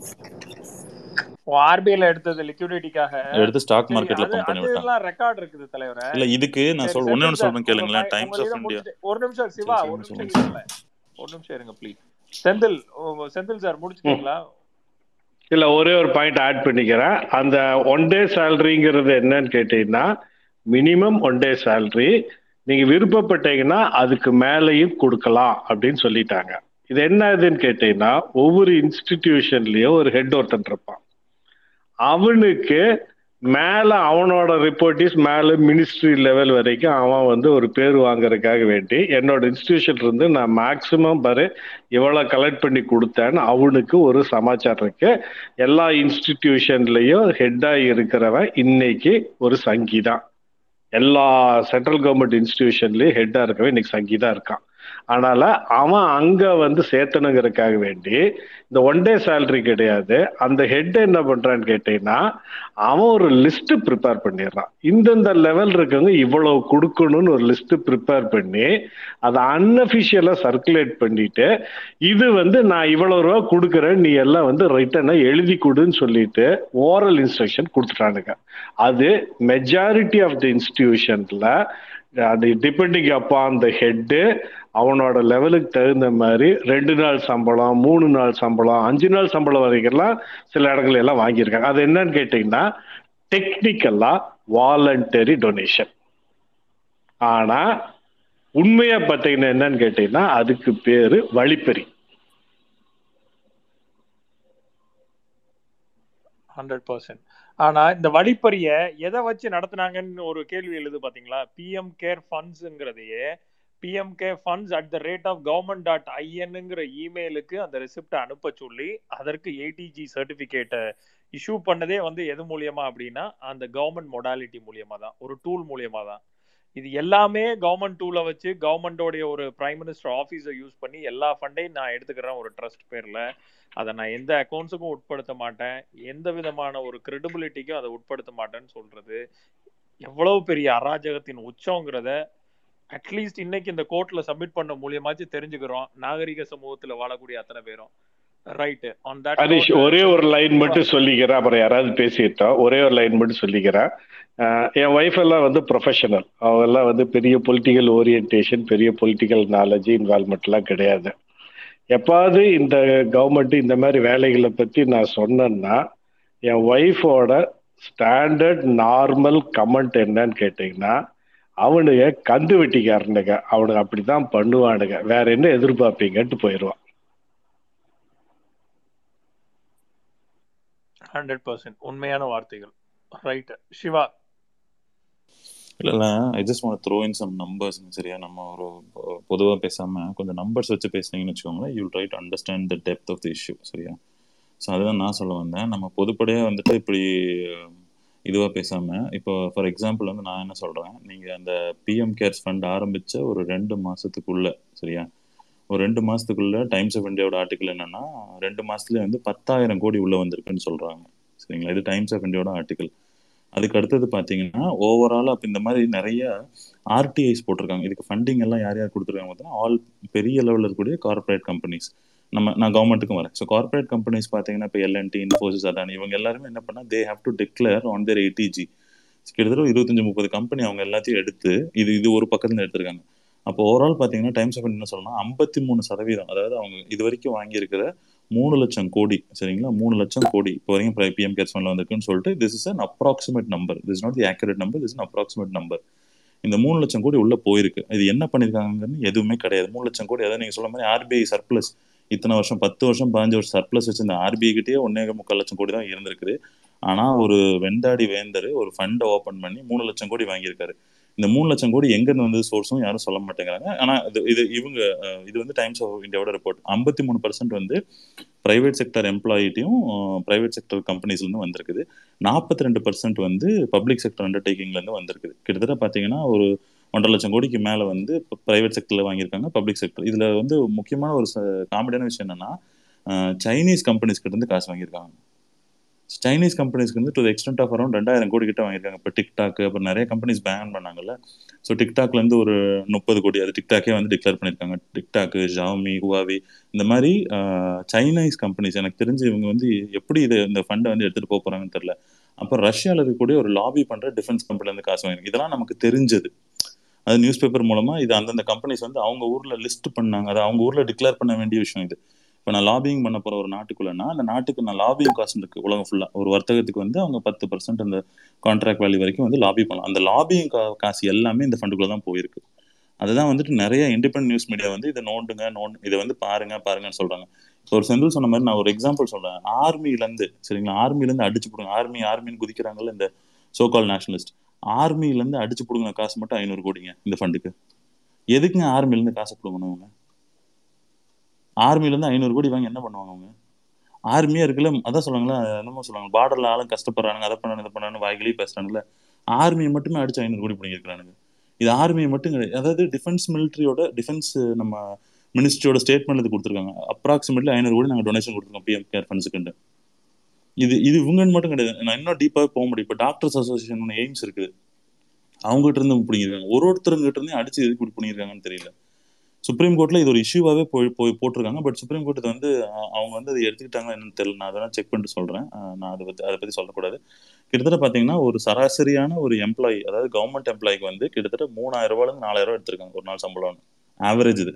ஆர்பிஐல எடுத்தது லிக்விடிட்டிக்காக எடுத்து ஸ்டாக் மார்க்கெட்ல பம்ப் பண்ணி விட்டாங்க. அதெல்லாம் ரெக்கார்டு இருக்குது தலைவரே. இல்ல இதுக்கு நான் சரி சொல் ஒன்னே செந்தில் ஒன்று சார் சொல்றேன் டைம்ஸ் ஆஃப் இந்தியா முடிச்சுட்டு ஒரு நிமிஷம் சிவா ஒரு நிமிஷம் சொல்லுங்க. சொல்லுங்க இருங்களேன் ஒரு நிமிஷம் இருங்க ப்ளீஸ் செந்தில் செந்தில் சார் ம். முடிச்சிட்டீங்களா? இல்ல ஒரே ஒரு பாயிண்ட் ஆட் பண்ணிக்கிறேன். அந்த ஒன் டே சேலரிங்கிறது என்னன்னு கேட்டீங்கன்னா மினிமம் ஒன் டே சேலரி நீங்க விருப்பப்பட்டீங்கன்னா அதுக்கு மேலேயும் கொடுக்கலாம் அப்படின்னு சொல்லிட்டாங்க. இது என்ன இதுன்னு கேட்டீங்கன்னா ஒவ்வொரு இன்ஸ்டிடியூஷன்லயும் ஒரு ஹெட் ஒருத்தன் இருப்பான். அவனுக்கு மேல அவனோட ரிப்போர்ட்டிஸ் மேல மினிஸ்ட்ரி லெவல் வரைக்கும் அவன் வந்து ஒரு பேர் வாங்குறதுக்காக வேண்டி என்னோட இன்ஸ்டிடியூஷன் இருந்து நான் மேக்சிமம் பாரு இவ்வளவு கலெக்ட் பண்ணி கொடுத்தேன்னு அவனுக்கு ஒரு சமாச்சாரம் இருக்கு. எல்லா இன்ஸ்டிடியூஷன்லயும் ஹெட்டா இருக்கிறவன் இன்னைக்கு ஒரு சங்கி தான் எல்லா சென்ட்ரல் கவர்மெண்ட் இன்ஸ்டிடியூஷன்லயும் ஹெட்டா இருக்கவே இன்னைக்கு சங்கீதா இருக்கான். அதனால அவன் அங்க வந்து சேர்த்தனுங்கிறதுக்காக வேண்டி இந்த ஒன் டே சேலரி கிடையாது. அந்த ஹெட் என்ன பண்றான்னு கேட்டீங்கன்னா அவன் ஒரு லிஸ்ட் ப்ரிப்பேர் பண்ணிடுறான். இந்தந்த லெவல் இருக்கவங்க இவ்வளவு கொடுக்கணும்னு ஒரு லிஸ்ட் ப்ரிப்பேர் பண்ணி அதை அன்அபிஷியலா சர்க்குலேட் பண்ணிட்டு இது வந்து நான் இவ்வளவு ரூபா கொடுக்குறேன் நீ எல்லாம் வந்து ரிட்டர்னை எழுதி கொடுன்னு சொல்லிட்டு ஓரல் இன்ஸ்ட்ரக்ஷன் கொடுத்துட்டானுங்க. அது மெஜாரிட்டி ஆஃப் த இன்ஸ்டிடியூஷன்ல அது டிபெண்டிங் அப்பான் த ஹெட்டு அவனோட லெவலுக்கு தகுந்த மாதிரி ரெண்டு நாள் சம்பளம் மூணு நாள் சம்பளம் அஞ்சு நாள் சம்பளம் வரைக்கும்லாம் சில இடங்கள் எல்லாம் வாங்கியிருக்காங்க. அது என்னன்னு கேட்டிங்கன்னா டெக்னிக்கலாக வாலண்டரி டொனேஷன் ஆனால் உண்மையாக பார்த்தீங்கன்னா என்னன்னு கேட்டிங்கன்னா அதுக்கு பேர் வழிப்பறி. ஹண்ட்ரட் பர்சன்ட் ஆனா இந்த வழிப்பறிய எதை வச்சு நடத்துனாங்கன்னு ஒரு கேள்வி எழுது பாத்தீங்களா? பிஎம் கேர் ஃபண்ட்ஸ்ங்கிறதையே PM K funds at the rate of government dot ஐஎன்னுங்கிற இமெயிலுக்கு அந்த ரெசிப்டை அனுப்ப சொல்லி அதற்கு ஏடிஜி சர்டிபிகேட்டை இஷ்யூ பண்ணதே வந்து எது மூலியமா அப்படின்னா அந்த கவர்மெண்ட் மொடாலிட்டி மூலியமா தான் ஒரு டூல் மூலியமா தான் இது எல்லாமே கவர்மெண்ட் டூல வச்சு கவர்மெண்டோடைய ஒரு பிரைம் மினிஸ்டர் ஆஃபீஸை யூஸ் பண்ணி எல்லா ஃபண்டையும் நான் எடுத்துக்கிறேன் ஒரு ட்ரஸ்ட் பேர்ல. அதை நான் எந்த அக்கௌண்ட்ஸுக்கும் உட்படுத்த மாட்டேன். எந்த விதமான ஒரு கிரெடிபிலிட்டிக்கும் அதை உட்படுத்த மாட்டேன்னு சொல்றது எவ்வளவு பெரிய அராஜகத்தின் உச்சங்கிறத அட்லீஸ்ட் இன்னைக்கு இந்த கோர்ட்ல சப்மிட் பண்ண மூலியமாச்சு தெரிஞ்சுக்கிறோம். நாகரிக சமூகத்துல வாழக்கூடிய அத்தனை பேரும். ரைட் ஆன் தட் ஹரிஷ் ஒரே ஒரு லைன் மட்டும் சொல்லிக்கிறேன் அப்புறம் யாராவது பேசிட்டோம் ஒரே ஒரு லைன் மட்டும் சொல்லிக்கிறேன் என் ஒய்ஃப் எல்லாம் வந்து ப்ரொஃபஷனல் அவங்க எல்லாம் வந்து பெரிய பொலிட்டிக்கல் ஓரியன்டேஷன் பெரிய பொலிட்டிக்கல் நாலேஜ் இன்வால்மெண்ட்லாம் கிடையாது. எப்பாவது இந்த கவர்மெண்ட் இந்த மாதிரி வேலைகளை பத்தி நான் சொன்னேன்னா என் ஒய்ஃபோட ஸ்டாண்டர்ட் நார்மல் கமெண்ட் என்னன்னு கேட்டீங்கன்னா அவனுங்க கந்து வெட்டிக்காரனுங்க. அவனுங்க அப்படிதான் பண்ணுவானுங்க. வேற என்ன எதிர்பார்ப்பீங்கன்ட்டு போயிடுவான் ஹண்ட்ரட் பர்சன்ட் உண்மையான வார்த்தைகள். ரைட் சிவா. இல்லைல்ல I just want throw in some numbers சரியா? நம்ம ஒரு பொதுவாக பேசாம கொஞ்சம் நம்பர்ஸ் வச்சு பேசுனீங்கன்னு வச்சுக்கோங்களேன் you try to understand the depth of the issue சரியா? ஸோ அதுதான் நான் சொல்ல வந்தேன். நம்ம பொதுப்படையாக வந்துட்டு இப்படி இதுவாக பேசாமல் இப்போ ஃபார் எக்ஸாம்பிள் வந்து நான் என்ன சொல்கிறேன் நீங்கள் அந்த பிஎம் கேர்ஸ் ஃபண்ட் ஆரம்பித்த ஒரு ரெண்டு மாதத்துக்குள்ளே சரியா? ஒரு ரெண்டு மாதத்துக்குள்ள டைம்ஸ் ஆஃப் இந்தியாவோட ஆர்டிக்கல் என்னன்னா ரெண்டு மாதத்துலேயே வந்து பத்தாயிரம் கோடி உள்ளே வந்திருக்குன்னு சொல்கிறாங்க சரிங்களா? இது டைம்ஸ் ஆஃப் இந்தியாவோட ஆர்டிக்கல் அதுக்கு அடுத்தது பார்த்தீங்கன்னா ஓவரால் அப்போ இந்த மாதிரி நிறைய ஆர்டிஐஸ் போட்டிருக்காங்க. இதுக்கு ஃபண்டிங் எல்லாம் யார் யார் கொடுத்துருக்காங்க பார்த்தீங்கன்னா ஆல் பெரிய லெவலில் இருக்கக்கூடிய கார்பரேட் கம்பெனிஸ் நம்ம நான் கவர்மெண்ட்டுக்கும் வரேன். ஸோ கார்பரேட் கம்பெனிஸ் பார்த்தீங்கன்னா இப்போ எல்என்டி இன்ஃபோசிஸ் அதான் இவங்க எல்லாருமே என்ன பண்ணால் they have to declare on their eighty G கிட்டத்தட்ட இருபத்தஞ்சு முப்பது கம்பெனி அவங்க எல்லாத்தையும் எடுத்து இது இது ஒரு பக்கத்துல எடுத்திருக்காங்க. அப்போ ஓவரால் பார்த்தீங்கன்னா டைம்ஸ் ஆஃப் என்ன சொல்லணும் ஐம்பத்தி மூணு சதவீதம் அதாவது அவங்க இது வரைக்கும் வாங்கியிருக்கிற மூணு லட்சம் கோடி சரிங்களா? மூணு லட்சம் கோடி இப்போ வரைக்கும் பிஎம் கேர்ஸ் ஃபண்ட்ல வந்திருக்குன்னு சொல்லிட்டு this is an approximate number this not the accurate number this approximate number இந்த மூணு லட்சம் கோடி உள்ள போயிருக்கு. இது என்ன பண்ணிருக்காங்கன்னு எதுவுமே கிடையாது. மூணு லட்சம் கோடி அதாவது நீங்க சொல்ல மாதிரி ஆர்பிஐ சர்ப்ளஸ் இத்தனை வருஷம் பத்து வருஷம் பதினஞ்சு வருஷம் சர்ப்ளஸ் வச்சு இந்த ஆர்பிஐ கிட்டே ஒன்னே முக்கால் லட்சம் கோடி தான் இருந்திருக்குது. ஆனா ஒரு வெண்டாடி வேந்தர் ஒரு ஃபண்டை ஓபன் பண்ணி மூணு லட்சம் கோடி வாங்கியிருக்காரு. இந்த மூணு லட்சம் கோடி எங்கேருந்து வந்து சோர்ஸும் யாரும் சொல்ல மாட்டேங்கிறாங்க. ஆனால் இது இது இவங்க இது வந்து டைம்ஸ் ஆஃப் இந்தியாவோட ரிப்போர்ட் ஐம்பத்தி மூணு பர்சன்ட் வந்து ப்ரைவேட் செக்டர் எம்ப்ளாயிட்டையும் ப்ரைவேட் செக்டர் கம்பெனிஸ்லேருந்து வந்திருக்குது. நாற்பத்தி ரெண்டு பர்சன்ட் வந்து பப்ளிக் செக்டர் அண்டர்டேக்கிங்லேருந்து வந்திருக்குது. கிட்டத்தட்ட பார்த்தீங்கன்னா ஒரு ஒன்றரை லட்சம் கோடிக்கு மேலே வந்து ப்ரைவேட் செக்டரில் வாங்கியிருக்காங்க பப்ளிக் செக்டர் இதில் வந்து முக்கியமான ஒரு காமெடியான விஷயம் என்னென்னா சைனீஸ் கம்பெனிஸ் கிட்ட இருந்து காசு வாங்கியிருக்காங்க. சைனீஸ் கம்பெனிஸ்க்கு வந்து டு எக்ஸ்டென்ட் ஆஃப் அரௌண்ட் ரெண்டாயிரம் கோடி கிட்ட வாங்கியிருக்காங்க. இப்போ டிக்டாக் அப்புறம் நிறைய கம்பெனிஸ் பேன் பண்ணாங்கல்ல. ஸோ டிக்டாக்ல இருந்து ஒரு முப்பது கோடி அது டிக்டாக்கே வந்து டிக்ளேர் பண்ணியிருக்காங்க. டிக்டாக் ஜாமி ஹுவாவி இந்த மாதிரி சைனீஸ் கம்பெனிஸ் எனக்கு தெரிஞ்சு இவங்க வந்து எப்படி இதை இந்த ஃபண்டை வந்து எடுத்துட்டு போக போகிறாங்கன்னு தெரியல. அப்புறம் ரஷ்யாவில் இருக்கக்கூடிய ஒரு லாபி பண்ற டிஃபென்ஸ் கம்பெனிலேருந்து காசு வாங்கிருக்கு இதெல்லாம் நமக்கு தெரிஞ்சது. அது நியூஸ் பேப்பர் மூலமா இது அந்தந்த கம்பெனிஸ் வந்து அவங்க ஊர்ல லிஸ்ட் பண்ணாங்க. அது அவங்க ஊர்ல டிக்ளேர் பண்ண வேண்டிய விஷயம் இது. இப்போ நான் லாபிங் பண்ண போகிற ஒரு நாட்டுக்குள்ளேனா அந்த நாட்டுக்கு நான் லாபிங் காஸ்ட் இருக்கு. உலகம் ஃபுல்லாக ஒரு வர்த்தகத்துக்கு வந்து அவங்க பத்து பர்சன்ட் அந்த கான்ட்ராக்ட் வேல்யூ வரைக்கும் வந்து லாபி பண்ணலாம். அந்த லாபிங் காசு எல்லாமே இந்த ஃபண்டுக்குள்ளே தான் போயிருக்கு. அதுதான் வந்துட்டு நிறைய இண்டிபெண்ட் நியூஸ் மீடியா வந்து இதை நோண்டுங்க நோண்டு இதை வந்து பாருங்க பாருங்கன்னு சொல்கிறாங்க இப்போ ஒரு செந்தில் சொன்ன மாதிரி நான் ஒரு எக்ஸாம்பிள் சொல்கிறேன் ஆர்மியிலேருந்து சரிங்களா? ஆர்மியிலேருந்து அடிச்சு போடுங்க. ஆர்மி ஆர்மின்னு குதிக்கிறாங்கல்ல இந்த சோகால் நேஷனலிஸ்ட் ஆர்மிலேருந்து அடிச்சு போடுங்க காசு மட்டும் ஐநூறு கோடிங்க இந்த ஃபண்டுக்கு எதுக்குங்க ஆர்மிலேருந்து காசு கொடுக்கணும் அவங்க? ஆர்மிலேருந்து ஐநூறு கோடி வாங்கி என்ன பண்ணுவாங்க அவங்க? ஆர்மியாக இருக்குல்ல அதான் சொல்லுவாங்களா என்னமோ சொல்லுவாங்க பார்டரில் ஆளும் கஷ்டப்படுறாங்க அதை பண்ணானு இதை பண்ணானு வாய்களே பேசுறாங்கல்ல ஆர்மியை மட்டுமே அடிச்சு ஐநூறு கோடி பிடிங்கிருக்கிறானுங்க இது ஆர்மியை மட்டும் கிடையாது அதாவது டிஃபென்ஸ் மிலிட்ரியோட டிஃபென்ஸ் நம்ம மினிஸ்ட்ரியோட ஸ்டேட்மெண்ட் இது கொடுத்துருக்காங்க. அப்ராக்சிமேட்லி ஐநூறு கோடி நாங்கள் டொனேஷன் கொடுத்துருக்கோம் பிஎம் கேர் ஃபண்ட்ஸுக்குண்டு இது இது இவங்கன்னு மட்டும் கிடையாது நான் இன்னும் டீப்பாக போக முடியும். இப்போ டாக்டர்ஸ் அசோசியேஷன் எய்ம்ஸ் இருக்குது. அவங்ககிட்ட இருந்து பிடிங்கிருக்காங்க ஒரு ஒருத்தருங்கிட்ட இருந்தே அடிச்சு எதுக்கு பிடிங்கிருக்காங்கன்னு தெரியல. சுப்ரீம் கோர்ட்ல இது ஒரு இஷ்யூவாகவே போய் போய் போட்டிருக்காங்க. பட் சுப்ரீம் கோர்ட் இது வந்து அவங்க வந்து அதை எடுத்துக்கிட்டாங்களா என்னன்னு தெரியல. நான் அதெல்லாம் செக் பண்ணிட்டு சொல்றேன். நான் அதை பத்தி அதை பத்தி சொல்லக்கூடாது. கிட்டத்தட்ட பாத்தீங்கன்னா ஒரு சராசரியான ஒரு எம்ப்ளாயி அதாவது கவர்மெண்ட் எம்ப்ளாய்க்கு வந்து கிட்டத்தட்ட மூணாயிரம் ரூபாயில நாலாயிரம் ரூபாய் எடுத்திருக்காங்க ஒரு நாள் சம்பளம். ஆவரேஜ் இது.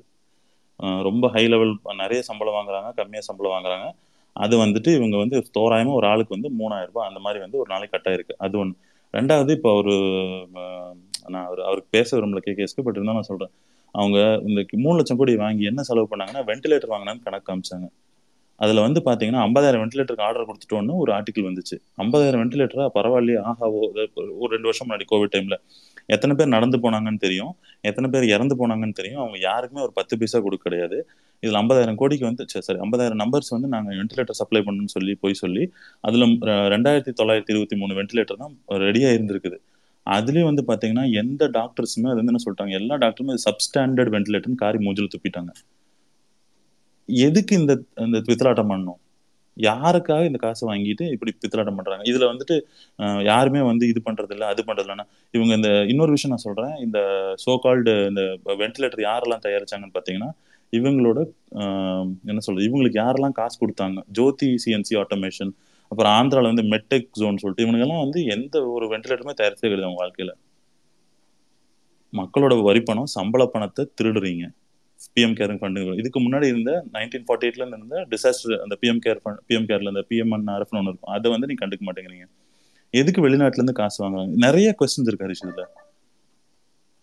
ரொம்ப ஹை லெவல் நிறைய சம்பளம் வாங்குறாங்க கம்மியா சம்பளம் வாங்குறாங்க. அது வந்துட்டு இவங்க வந்து தோராயமா ஒரு ஆளுக்கு வந்து மூணாயிரம் ரூபாய் அந்த மாதிரி வந்து ஒரு நாளைக்கு கட்டாயிருக்கு அது ஒன்று ரெண்டாவது இப்போ ஒரு நான் அவர் அவருக்கு பேச விரும்பல கேகேஸ்க்கு பட் இருந்தால் நான் சொல்றேன். அவங்க இந்த மூணு லட்சம் கோடி வாங்கி என்ன செலவு பண்ணாங்கன்னா வென்டிலேட்டர் வாங்கினான்னு கணக்கு காமிச்சாங்க. அதுல வந்து பாத்தீங்கன்னா ஐம்பதாயிரம் வென்டிலேட்டருக்கு ஆர்டர் கொடுத்துட்டோன்னு ஒரு ஆர்டிகல் வந்துச்சு. ஐம்பதாயிரம் வென்டிலேட்டரா பரவாயில்லையே ஆஹாவோ ஒரு ரெண்டு வருஷம் முன்னாடி கோவிட் டைம்ல எத்தனை பேர் நடந்து போனாங்கன்னு தெரியும். எத்தனை பேர் இறந்து போனாங்கன்னு தெரியும். அவங்க யாருக்குமே ஒரு பத்து பைசா கொடுக்க கிடையாது. இதுல ஐம்பதாயிரம் கோடிக்கு வந்து சரி சரி ஐம்பதாயிரம் நம்பர்ஸ் வந்து நாங்க வென்டிலேட்டர் சப்ளை பண்ணணும்னு சொல்லி போய் சொல்லி அதுல ரெண்டாயிரத்தி தொள்ளாயிரத்தி இருபத்தி மூணு வென்டிலேட்டர் தான் ரெடியா இருந்திருக்குது. அதுலயும் வந்து பாத்தீங்கன்னா எந்த டாக்டர்ஸுமே அது வந்து என்ன சொல்லிட்டாங்க? எல்லா டாக்டருமே சப்ஸ்டாண்டர்ட் வென்டிலேட்டர்னு காரி மூஞ்சில துப்பிட்டாங்க. எதுக்கு இந்த இந்த பித்தலாட்டம் பண்ணணும்? யாருக்காக இந்த காசை வாங்கிட்டு இப்படி பித்தலாட்டம் பண்றாங்க? இதுல வந்துட்டு யாருமே வந்து இது பண்றது இல்லை அது பண்றது இல்லைன்னா இவங்க இந்த இன்னொரு விஷயம் நான் சொல்றேன். இந்த சோ கால்டு இந்த வென்டிலேட்டர் யாரெல்லாம் தயாரிச்சாங்கன்னு பாத்தீங்கன்னா இவங்களோட என்ன சொல்றது? இவங்களுக்கு யாரெல்லாம் காசு கொடுத்தாங்க? ஜோதி சிஎன்சி ஆட்டோமேஷன் அப்புறம் ஆந்திரால வந்து மெட்டெக் ஜோன் சொல்லிட்டு இவனுங்கெல்லாம் வந்து எந்த ஒரு வென்டிலேட்டருமே தயாரிச்சே கிடையாது அவங்க வாழ்க்கையில. மக்களோட வரி பணம் சம்பள பணத்தை திருடுறீங்க. பிஎம் கேர் ஃபண்டுங்க இதுக்கு முன்னாடி இருந்த நைன்டீன் ஃபார்ட்டி எயிட்ல இருந்த டிசாஸ்டர் அந்த பிஎம் கேர் ஃபண்ட் பிஎம் கேர்ல இந்த பிஎம்என்ஆர்எஃப்னு ஒன்று இருக்கும். அதை வந்து நீங்க கண்டுக்க மாட்டேங்கிறீங்க. எதுக்கு வெளிநாட்டுல இருந்து காசு வாங்குறாங்க? நிறைய கொஸ்டின்ஸ் இருக்கு ஹரிஷ் இதுல.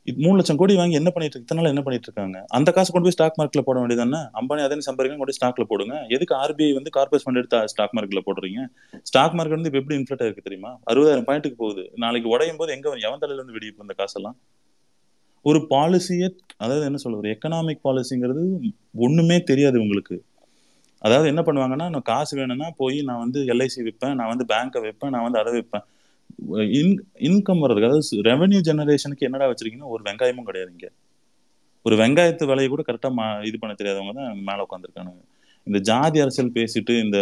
மூணு லட்சம் கோடி வாங்கி என்ன பண்ணிட்டு இத்தனை என்ன பண்ணிட்டு இருக்காங்க? அந்த காசு கொண்டு போய் ஸ்டாக் மார்க்கெட்ல போட வேண்டியதானே அம்பானி அதே சம்பாதிக்க கொண்டு ஸ்டாக்ல போடுங்க. எதுக்கு ஆர்பிஐ வந்து கார்பரேட் ஃபண்ட் எடுத்து ஸ்டாக் மார்க்கெட்ல போடுறீங்க? ஸ்டாக் மார்க்கெட் வந்து எப்படி இன்ஃபிளேட் ஆயிருக்கு தெரியுமா? அறுபதாயிரம் பாயிண்ட்டுக்கு போகுது. நாளைக்கு உடையும் போது எங்க எவன் தலையில இருந்து வெடிப்பு இந்த காசெல்லாம்? ஒரு பாலிசியை அதாவது என்ன சொல்றது? எக்கனாமிக் பாலிசிங்கிறது ஒண்ணுமே தெரியாது உங்களுக்கு. அதாவது என்ன பண்ணுவாங்கன்னா நான் காசு வேணும்னா போய் நான் வந்து எல்ஐசி விற்பேன் நான் வந்து பேங்கை வைப்பேன் நான் வந்து அதை விற்பேன். இன்கம் வர்றதுக்கு அதாவது ரெவென்யூ ஜெனரேஷனுக்கு என்னடா வச்சிருக்கீங்கன்னா ஒரு வெங்காயமும் கிடையாது இங்கே. ஒரு வெங்காயத்து விலையை கூட கரெக்டா மா இது பண்ண தெரியாதவங்க தான் மேல உட்காந்துருக்கானுங்க இந்த ஜாதி அரசியல் பேசிட்டு இந்த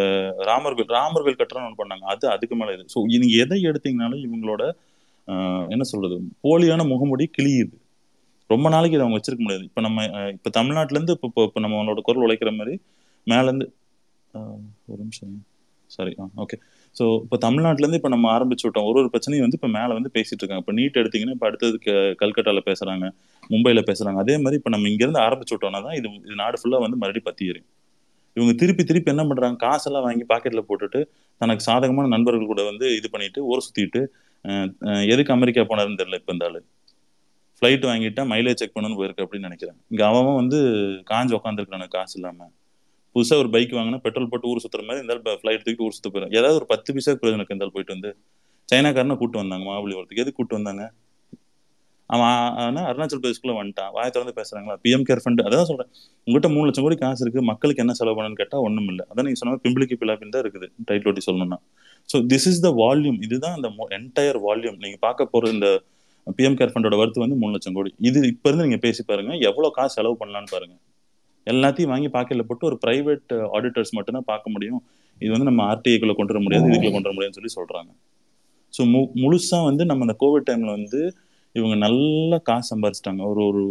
ராமர் கோயில் ராமர் கோயில் கட்டுறோம்னு ஒன்று பண்ணாங்க. அது அதுக்கு மேலே இது. ஸோ நீங்க எதை எடுத்தீங்கனாலும் இவங்களோட ஆஹ், என்ன சொல்றது போலியான முகமுடி கிழியுது. ரொம்ப நாளைக்கு இதை அவங்க வச்சிருக்க முடியாது. இப்போ நம்ம இப்போ தமிழ்நாட்டுல இருந்து இப்போ இப்போ நம்மளோட குரல் உழைக்கிற மாதிரி மேல இருந்து ஆஹ், ஒரு நிமிஷம். சாரி ஆ ஓகே ஸோ இப்போ தமிழ்நாட்டிலேருந்து இப்போ நம்ம ஆரம்பிச்சு விட்டோம். ஒரு ஒரு பிரச்சனையும் வந்து இப்போ மேலே வந்து பேசிட்டு இருக்காங்க. இப்போ நீட் எடுத்தீங்கன்னா இப்போ அடுத்தது க- கல்கட்டாவில் பேசுகிறாங்க மும்பையில் பேசுகிறாங்க அதே மாதிரி இப்போ நம்ம இங்கேருந்து ஆரம்பிச்சு விட்டோம்னா தான் இது இது நாடு ஃபுல்லாக வந்து மறுபடியும் பத்தி இவங்க திருப்பி திருப்பி என்ன பண்ணுறாங்க காசெல்லாம் வாங்கி பாக்கெட்டில் போட்டுட்டு தனக்கு சாதகமான நண்பர்கள் கூட வந்து இது பண்ணிட்டு ஊர் சுற்றிட்டு எதுக்கு அமெரிக்கா போனாருன்னு தெரியல இப்போ இந்த ஃப்ளைட் வாங்கிட்டா மைலேஜ் செக் பண்ணணும்னு போயிருக்கு அப்படின்னு நினைக்கிறேன். இங்கே அவன் வந்து காஞ்சு உட்காந்துருக்கான காசு இல்லாமல் புதுசாக ஒரு பைக் வாங்கினா பெட்ரோல் போட்டு ஊர் சுற்றுற மாதிரி இந்த ஃப்ளைட் தூக்கிட்டு ஊர் சுற்ற போயிடும் ஏதாவது ஒரு பத்து பைசா பிரயோஜனம் இருந்தாலும் போயிட்டு வந்து. சைனாக்காரனை கூட்டு வந்தாங்க மகாபலிபுரத்துக்கு எதுக்கு கூட்டு வந்தாங்க? அவன் ஆனா அருணாச்சல் பிரதேஷ்குள்ளே வந்துட்டான். வாய் திறந்து பேசுறாங்களா? பிஎம் கேர் ஃபண்ட் அதான் சொல்றேன். உங்கள்கிட்ட மூணு லட்சம் கோடி காசு இருக்கு. மக்களுக்கு என்ன செலவு பண்ணணும்னு கேட்டா ஒண்ணும் அதான் நீங்கள் சொன்ன பிம்பிளிக்கு பிலாப்பின் தான் இருக்குது. டைட்டில் ஒட்டி சொல்லணும்னா. So this is the volume இதுதான் அந்த என்டையர் வால்யூம் நீங்கள் பார்க்க போகிற இந்த பிஎம் கேர் ஃபண்டோட வருத்து வந்து மூணு லட்சம் கோடி. இது இப்போ இருந்து நீங்கள் பேசி பாருங்க. எவ்வளோ காசு செலவு பண்ணலான்னு பாருங்க. எல்லாத்தையும் வாங்கி பாக்கெட்ல போட்டு ஒரு பிரைவேட் ஆடிட்டர்ஸ் uh, மட்டும்தான் பார்க்க முடியும். இது வந்து நம்ம ஆர்டிஐக்குள்ள கொண்டு வர முடியாது இதுக்குள்ள கொண்டு வர முடியாதுன்னு சொல்லி சொல்றாங்க. ஸோ மு முழுசா வந்து நம்ம இந்த கோவிட் டைம்ல வந்து இவங்க நல்லா காசு சம்பாரிச்சிட்டாங்க. ஒரு ஒரு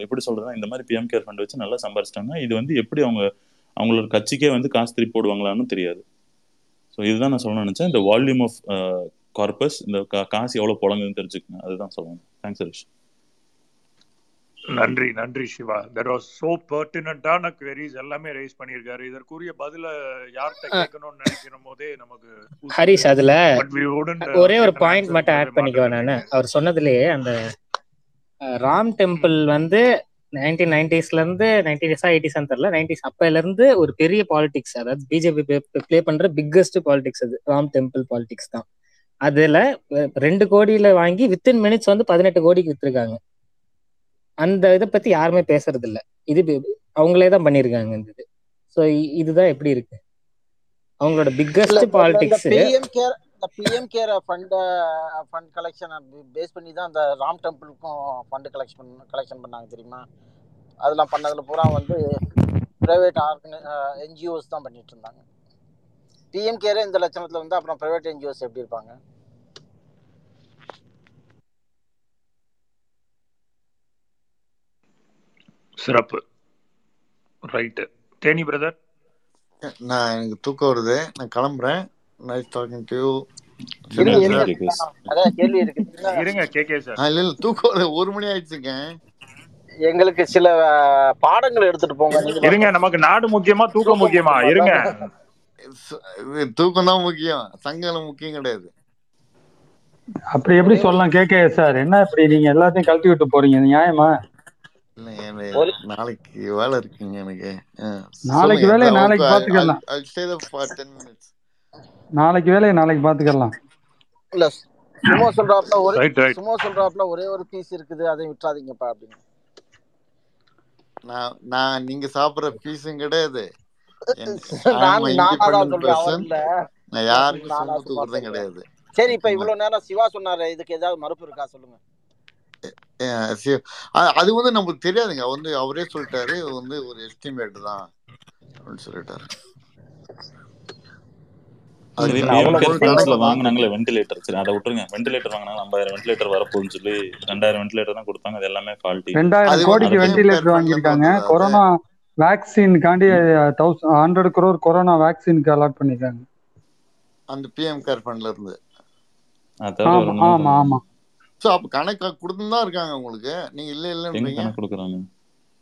எப்படி சொல்றதுன்னா இந்த மாதிரி பிஎம் கேர் ஃபண்ட் வச்சு நல்லா சம்பாரிச்சிட்டாங்க. இது வந்து எப்படி அவங்க அவங்களோட கட்சிக்கே வந்து காசு திருப்பி போடுவாங்களான்னு தெரியாது. ஸோ இதுதான் நான் சொல்லணும்னு நினைச்சேன். இந்த வால்யூம் ஆஃப் கார்பஸ் இந்த கா- காசு எவ்வளவு புழங்குதுன்னு தெரிஞ்சுக்கங்க. அதுதான் சொல்லணும். தேங்க்ஸ் ஹரிஷ் நன்றி நன்றி சிவா. தெர் வாஸ் சோ பர்டினண்டான queries எல்லாமே ரைஸ் பண்ணியிருக்காரு. இதற்குரிய பதில யார்கிட்ட கேட்கணும்னு நினைக்கிற போதே நமக்கு ஹரிஷ் அதுல வுடன்ட் ஒரே ஒரு பாயிண்ட் மட்டும் ஆட் பண்ணிக்குவேன் நான். அவர் சொன்னதுலயே அந்த ராம் டெம்பிள் வந்து நைன்டீன் நைன்டிஸ்ல இருந்து நைன்டிஸா எயிட்டிஸான்னு தெரியல நைன்டிஸ் அப்பையில இருந்து ஒரு பெரிய பாலிடிக்ஸ் அதாவது பிஜேபி ப்ளே பண்ற பிக்கஸ்ட் பாலிடிக்ஸ் அது. ராம் டெம்பிள் பாலிடிக்ஸ் தான். அதுல ரெண்டு கோடியில வாங்கி வித்தின் மினிட்ஸ் வந்து பதினெட்டு கோடிக்கு வித்திருக்காங்க. அந்த இதை பத்தி யாருமே பேசுறது இல்ல இது அவங்களே தான் பண்ணிருக்காங்க இந்த இது ஸோ இதுதான் எப்படி இருக்கு? அவங்களோட பிக்கஸ்ட் பாலிடிக்ஸ் இந்த PM care fund fund collection base பண்ணி தான் அந்த ராம் டெம்பிளுக்கும் ஃபண்ட் கலெக்ஷன் கலெக்ஷன் பண்ணாங்க தெரியுமா? அதெல்லாம் பண்ணதுல பூரா வந்து பிரைவேட் ஆர்கனை என்ஜிஓஸ் தான் பண்ணிட்டு இருந்தாங்க. பிஎம் கேரே இந்த லட்சணத்துல வந்து அப்புறம் பிரைவேட் என்ஜிஓஸ் எப்படி இருப்பாங்க? சிறப்பு. ரைட்டு தேனி பிரதர் நான் எனக்கு தூக்கம் வருது. நான் கிளம்புறேன். நைஸ் டாக்கிங் டு ஒரு மணி ஆயிடுச்சுங்க. எங்களுக்கு சில பாடங்கள் எடுத்துட்டு போங்க. இருங்க நமக்கு நாடு முக்கியமா தூக்கம் முக்கியமா? இருங்க. அதானே ச- இது தூக்கம் தான் முக்கியம். சங்கலம் முக்கியம் கிடையாது. அப்படி எப்படி சொல்லலாம்? கேட்க சார் என்ன இப்படி நீங்க எல்லாத்தையும் கழட்டி விட்டு போறீங்க? இது நியாயமா? நாளைக்கு வேலை இருக்குங்க எனக்கு. நாளைக்கு வேலையை நாளைக்கு பாத்துக்கலாம் நாளைக்கு வேலையை நாளைக்கு பாத்துக்கலாம் இல்ல சும்மா சொல்றாப்புல ஒரே சும்மா சொல்றாப்புல ஒரே ஒரு பீஸ் இருக்குது அதை விட்டுறாதீங்கப்பா அப்படின்னு. நான் நான் நீங்க சாப்பிடுற பீஸும் கிடையாது. நான் யாருக்கும் கிடையாது. சரி இப்ப இவ்வளவு நேரம் சிவா சொன்னாரு இதுக்கு ஏதாவது மறுப்பு இருக்கா சொல்லுங்க. அது வந்து நம்மளுக்கு தெரியாதுங்க. வந்து அவரே சொல்லிட்டாரு. வந்து ஒரு எஸ்டிமேட் தான் அப்படின்னு சொல்லிட்டாரு. வாங்கினாங்களே வென்டிலேட்டர் சரி அதை விட்டுருங்க. வென்டிலேட்டர் வாங்கினாங்க ஐம்பதாயிரம் வென்டிலேட்டர் வரப்போகுதுன்னு சொல்லி ரெண்டாயிரம் வென்டிலேட்டர் தான் கொடுத்தாங்க. அது எல்லாமே ஃபால்ட்டி ரெண்டாயிரம் கோடிக்கு இருந்து வாங்கியிருக்காங்க. கொரோனா வேக்சின்காண்டி தௌசண்ட் ஹண்ட்ரட் குரோர் கொரோனா வேக்சினுக்கு அலாட் பண்ணிருக்காங்க அந்த பிஎம் கேர் ஃபண்ட்ல இருந்து. ஆமா ஆமா ஆமா. ஸோ அப்ப கணக்கு கொடுத்துன்னு தான் இருக்காங்க உங்களுக்கு? நீங்க இல்ல இல்லன்றீங்க? கணக்கு கொடுக்குறாங்க?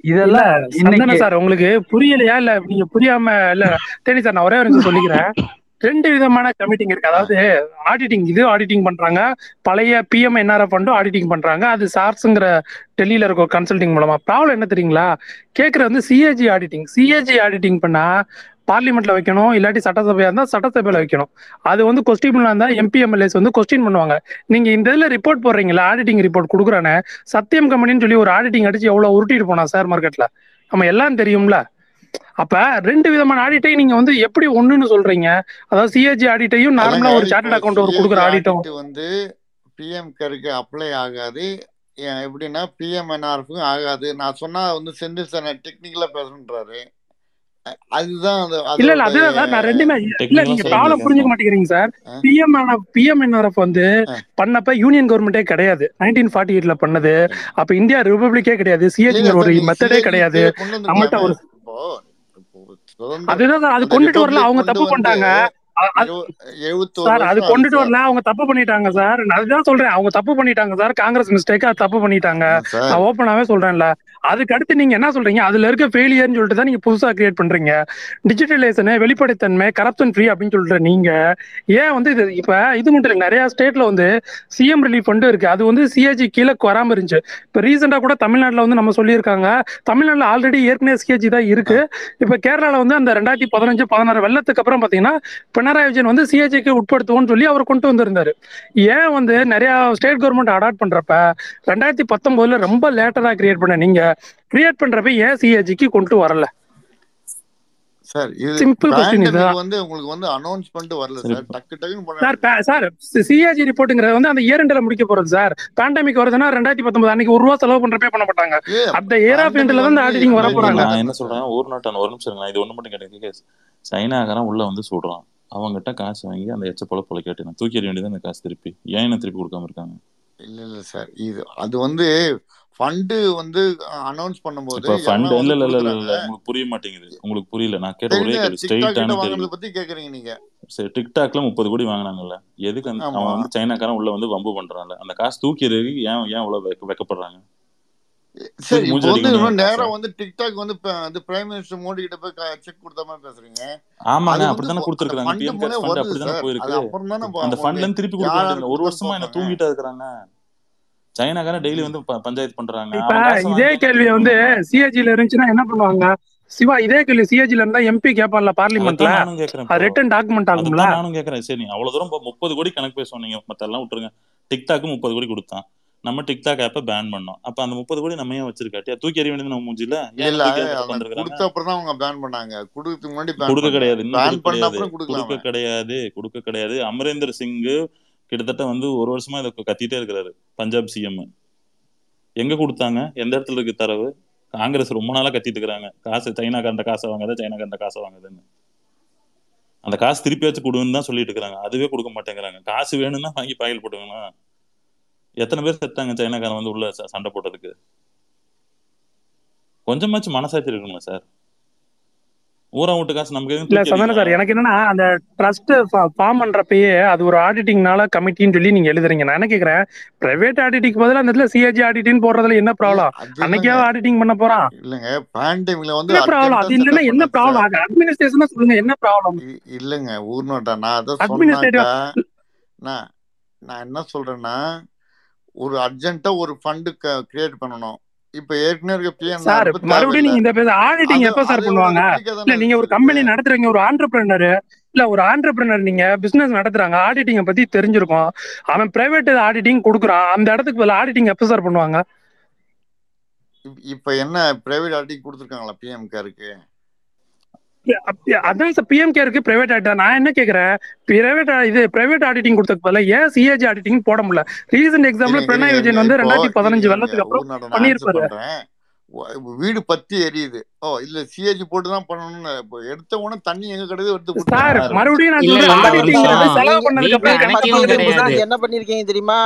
இல்ல இதெல்லாம் சார் உங்களுக்கு புரியலையா? இல்ல நீங்க புரியாம இல்ல தேனி சார் நான் ஒரே ஒரு சொல்லிக்கிறேன். ரெண்டு விதமான கமிட்டிங் இருக்கு. அதாவது ஆடிட்டிங் இது ஆடிட்டிங் பண்றாங்க. பழைய பிஎம் என்ஆர்எஃப் ஃபண்டும் ஆடிட்டிங் பண்றாங்க. அது சார்ஸுங்கிற டெல்லியில இருக்க கன்சல்டிங் மூலமா. ப்ராப்ளம் என்ன தெரியுங்களா? கேட்கறது வந்து சிஏஜி ஆடிட்டிங் சிஏஜி ஆடிட்டிங் பண்ணா பார்லிமெண்ட்ல வைக்கணும் இல்லாட்டி சட்டசபையா இருந்தா சட்டசபையில வைக்கணும். அது வந்து கொஸ்டின் இருந்தா எம்பி எம்எல்ஏஸ் வந்து கொஸ்டின் பண்ணுவாங்க. நீங்க இந்த இதுல ரிப்போர்ட் போடுறீங்களா ஆடிட்டிங் ரிப்போர்ட் கொடுக்குறானே சத்தியம் கம்பெனின்னு சொல்லி ஒரு ஆடிட்டிங் அடிச்சு எவ்வளவு உருட்டிட்டு போனா ஷேர் மார்க்கெட்ல நம்ம எல்லாம் தெரியும்ல. அப்ப ரெண்டு விதமான ஆடிட்டையும் நீங்க வந்து எப்படி ஒண்ணுன்னு சொல்றீங்க? அதாவது சிஏஜி ஆடிட்டையும் நார்மலா ஒரு இப்போ சார்ட்டர்ட் அக்கௌண்ட் ஒரு கொடுக்குற ஆடிட்டும் ஆடிட் வந்து பிஎம் கேருக்கு அப்ளை ஆகாது. எப்படின்னா பிஎம்என்ஆர்ஃபுக்கும் ஆகாது. நான் சொன்னா வந்து செந்தில் சார் டெக்னிக்கலா பேசணுன்றாரு அதுதான் அது இல்ல இல்ல அதுதான் நான் ரெண்டுமே இல்ல நீங்க ப்ராப்ளம் புரிஞ்சுக்க மாட்டேங்கிறீங்க சார். பிஎம் பிஎம் என்ஆர்எஃப் வந்து அஹ், பண்ணப்ப யூனியன் கவர்மெண்டே கிடையாது. நைன்டீன் ஃபார்ட்டி எயிட்ல பண்ணது. அப்ப இந்தியா ரிபப்ளிக்கே கிடையாது. சிஏஜிங்கிற ஒரு மெத்தடே கிடையாது. நம்மகிட்ட ஒரு அதுதான் அது கொண்டுட்டு வரல அவங்க தப்பு வந்து சார் அது கொண்டுட்டு வரல அவங்க தப்பு பண்ணிட்டாங்க சார். நான் அதுதான் சொல்றேன் அவங்க தப்பு பண்ணிட்டாங்க சார். காங்கிரஸ் மிஸ்டேக்கா தப்பு பண்ணிட்டாங்க. நான் ஓப்பனாவே சொல்றேன்ல. அதுக்கு அடுத்து நீங்க என்ன சொல்றீங்க? அதுல இருக்க ஃபெயிலியர்னு சொல்லிட்டு தான் நீங்க புதுசா கிரியேட் பண்றீங்க. டிஜிட்டலைசேஷன் வெளிப்படைத்தன்மை கரப்ஷன் ஃப்ரீ அப்படின்னு சொல்ற நீங்க ஏன் வந்து இது இப்ப இது மட்டும் நிறைய ஸ்டேட்ல வந்து சிஎம் ரிலீஃப் ஃபண்டு இருக்கு. அது வந்து சிஏஜி கீழே வராம இருந்துச்சு. இப்ப ரீசெண்டா கூட தமிழ்நாட்டுல வந்து நம்ம சொல்லியிருக்காங்க. தமிழ்நாட்டுல ஆல்ரெடி ஏற்கனவே சிஏஜி தான் இருக்கு. இப்ப கேரளால வந்து அந்த ரெண்டாயிரத்தி பதினஞ்சு பதினாறு வெள்ளத்துக்கு அப்புறம் பாத்தீங்கன்னா பினராயி விஜயன் வந்து சிஏஜிக்கு உட்படுத்துவோம்னு சொல்லி அவர் கொண்டு வந்திருந்தாரு. ஏன் வந்து நிறைய ஸ்டேட் கவர்மெண்ட் அடாப்ட் பண்றப்ப ரெண்டாயிரத்தி பத்தொன்பதுல ரொம்ப லேட்டரா கிரியேட் பண்ண நீங்க கிரியேட் பண்றப்ப ஏன் சிஏஜிக்கு கொண்டு வரல? சார் இது சிம்பிள் கொஸ்டின் பேண்டமிக் இதுதான். வந்து உங்களுக்கு வந்து அனௌன்ஸ் பண்ணிட்டு வரல சரி டக்கு டக்குன்னு பண்ண சார் சிஏஜி வந்து அந்த இயர் எண்டில் முடிக்க போறது சார் பேண்டமிக் வருதுன்னா ரெண்டாயிரத்தி பத்தொன்பது அன்னைக்கு ஒரு ரூபா செலவு பண்றப்பே பண்ண மாட்டாங்க. அந்த இயர் ஆஃப் எண்டில் தான் இந்த வந்து ஆடிட்டிங் வர போறாங்க. நான் என்ன சொல்றேன் ஒரு நாட்டான ஒரு நிமிஷம் இது ஒண்ணு மட்டும் கேட்டேன் சைனாக்காரன் உள்ள வந்து சொல்றான். அவங்ககிட்ட காசு வாங்கி அந்த எச்ச பொல பொல கேட்டு நான் தூக்கி எறிய வேண்டியது அந்த காசு திருப்பி. ஏன் என்ன திருப்பி கொடுக்காம இருக்காங்க? இல்ல இல்ல சார் இது அது வந்து ஃபண்டு வந்து அனௌன்ஸ் பண்ணும்போது ஃபண்ட் இல்ல இல்ல இல்ல இல்ல உங்களுக்கு புரிய மாட்டேங்குது. உங்களுக்கு புரியல. நான் கேட்ட ஒரே கேள்வி. ஸ்ட்ரெயிட்டான கேள்வி. பத்தி கேக்குறீங்க நீங்க. சரி டிக்டாக்ல முப்பது கோடி வாங்கினாங்கல்ல. எதுக்கு அவன் வந்து சைனாக்காரன் உள்ள வந்து வம்பு பண்றான்ல. அந்த காசு தூக்கி ஏன் ஏன் இவ்வளவு வெக்க- வெக்கப்படுறாங்க? சரி இப்போ வந்து இன்னும் நேரா வந்து டிக்டாக் வந்து வந்து பிரைம் மினிஸ்டர் மோடி கிட்ட போய் செக் கொடுத்த மாதிரி பேசுறீங்க. ஆமாங்க அப்படித்தானே கொடுத்துருக்காங்க பிஎம் கேர்ஸ் ஃபண்ட் அப்படித்தானே போயிருக்கு. அப்புறம் தானே அந்த ஃபண்ட்ல இருந்து திருப்பி மாட்டேங்குது ஒரு வருஷமா என்ன தூங்கிட்டா இருக்கிறாங்க. சைனாக்காரன் டெய்லி. வந்து ப- பஞ்சாயத்து பண்றாங்க. இதே கேள்வி வந்து சிஏஜில இருந்துச்சுன்னா என்ன பண்ணுவாங்க? சிவா இதே கேள்வி சிஏஜில இருந்தா எம்பி கேட்பான்ல பார்லிமெண்ட்ல ரிட்டன் டாக்குமெண்ட் ஆகும்ல? நானும் கேட்கறேன். சரி நீ அவ்வளவு தூரம் முப்பது கோடி கணக்கு பேச சொன்னீங்க. மத்த எல்லாம் விட்டுருங்க. டிக்டாக்கு முப்பது கோடி கொடுத்தான். நம்ம டிக்டாக் ஆப்பை பேன் பண்ணோம். அப்ப அந்த முப்பது கோடி நம்ம ஏன் வச்சிருக்காட்டியா தூக்கி எறிய வேண்டியது நம்ம மூஞ்சில கொடுத்த அப்புறம் அவங்க பேன் பண்ணாங்க. கொடுக்கறதுக்கு முன்னாடி கொடுக்க கிடையாது. கொடுக்க கிடையாது. கொடுக்க கிடையாது. அமரேந்தர் சிங் கிட்டத்தட்ட வந்து ஒரு வருஷமா இதை கத்திட்டே இருக்கிறாரு. பஞ்சாப் சிஎம் எங்க கொடுத்தாங்க? எந்த இடத்துல இருக்கு தரவு? காங்கிரஸ் ரொம்ப நாளா கத்திட்டு இருக்கிறாங்க. காசு சைனாக்காரண்ட காசை வாங்குறது சைனாக்காரண்ட காசை வாங்குதுன்னு அந்த காசு திருப்பியாச்சும் கொடுன்னு தான் சொல்லிட்டு இருக்காங்க அதுவே கொடுக்க மாட்டேங்கிறாங்க. காசு வேணும்னா வாங்கி பாயில் போட்டுக்கணும் எத்தனை பேர் செத்தாங்க சைனாக்காரன் வந்து உள்ள சண்டை போட்டதுக்கு? கொஞ்சமாச்சும் மனசாட்சி இருக்கணுமா சார். ஊரா விட்டு காசு நமக்கு இல்ல சந்தன சார் எனக்கு என்னன்னா அந்த ட்ரஸ்ட் ஃபார்ம் பண்றப்பயே அது ஒரு ஆடிட்டிங்னால கமிட்டின்னு சொல்லி நீங்க எழுதுறீங்க. நான் என்ன கேக்குறேன் பிரைவேட் ஆடிட்டிங் பதிலா அந்த இடத்துல சிஏஜி ஆடிட்டிங் போடுறதுல என்ன ப்ராப்ளம் அன்னைக்கே ஆடிட்டிங் பண்ண போறான். இல்லைங்க பேண்டமிக்ல வந்து என்ன ப்ராப்ளம் அது இல்லைன்னா என்ன ப்ராப்ளம் அட்மினிஸ்ட்ரேஷனா சொல்லுங்க என்ன ப்ராப்ளம் இல்லைங்க ஊர்னோட்டா நான் அதை சொன்னாக்கா அட்மினிஸ்ட்ரேட்டிவ் நான் நான் என்ன சொல்றேன்னா ஒரு அர்ஜென்ட்டா ஒரு ஃபண்டு கிரியேட் பண்ணணும். இப்ப ஏற்கனவே சார் மறுபடியும் நீங்க இந்த பேச ஆடிட்டிங் எப்ப சார் பண்ணுவாங்க? இல்ல நீங்க ஒரு கம்பெனி நடத்துறீங்க ஒரு ஆண்டர்பிரினர் இல்ல ஒரு ஆண்டர்பிரினர் நீங்க பிசினஸ் நடத்துறாங்க ஆடிட்டிங்க பத்தி தெரிஞ்சிருக்கும். அவன் பிரைவேட் ஆடிட்டிங் கொடுக்குறான். அந்த இடத்துக்கு பதில் ஆடிட்டிங் எப்ப சார் பண்ணுவாங்க? இப்ப என்ன பிரைவேட் ஆர்டிங் கொடுத்துருக்காங்களா பிஎம் கேருக்கு அதான் சார் பிஎம் கேருக்கு பிரைவேட் ஆடிட்டர் நான் என்ன கேக்குறேன்? பிரைவேட் இது பிரைவேட் ஆடிட்டிங் கொடுத்ததுக்கு பதிலா ஏன் சிஏஜி ஆடிட்டிங் போட முடியல? ரீசெண்ட் எக்ஸாம்பிள் பிரணாய் விஜயன் வந்து ரெண்டாயிரத்தி பதினஞ்சு வெள்ளத்துக்கு அப்புறம் பண்ணியிருப்பாரு. வீடு பத்தி எரியுது. ஓ இல்ல சிஏஜி போட்டு தான் பண்ணணும்னு இப்போ எடுத்த உடனே தண்ணி எங்க கிடையாது எடுத்து சார் மறுபடியும் நான் நிமிஷம் செலவு பண்ணதுக்கு அப்புறம் என்ன பண்ணிருக்கீங்க தெரியுமா?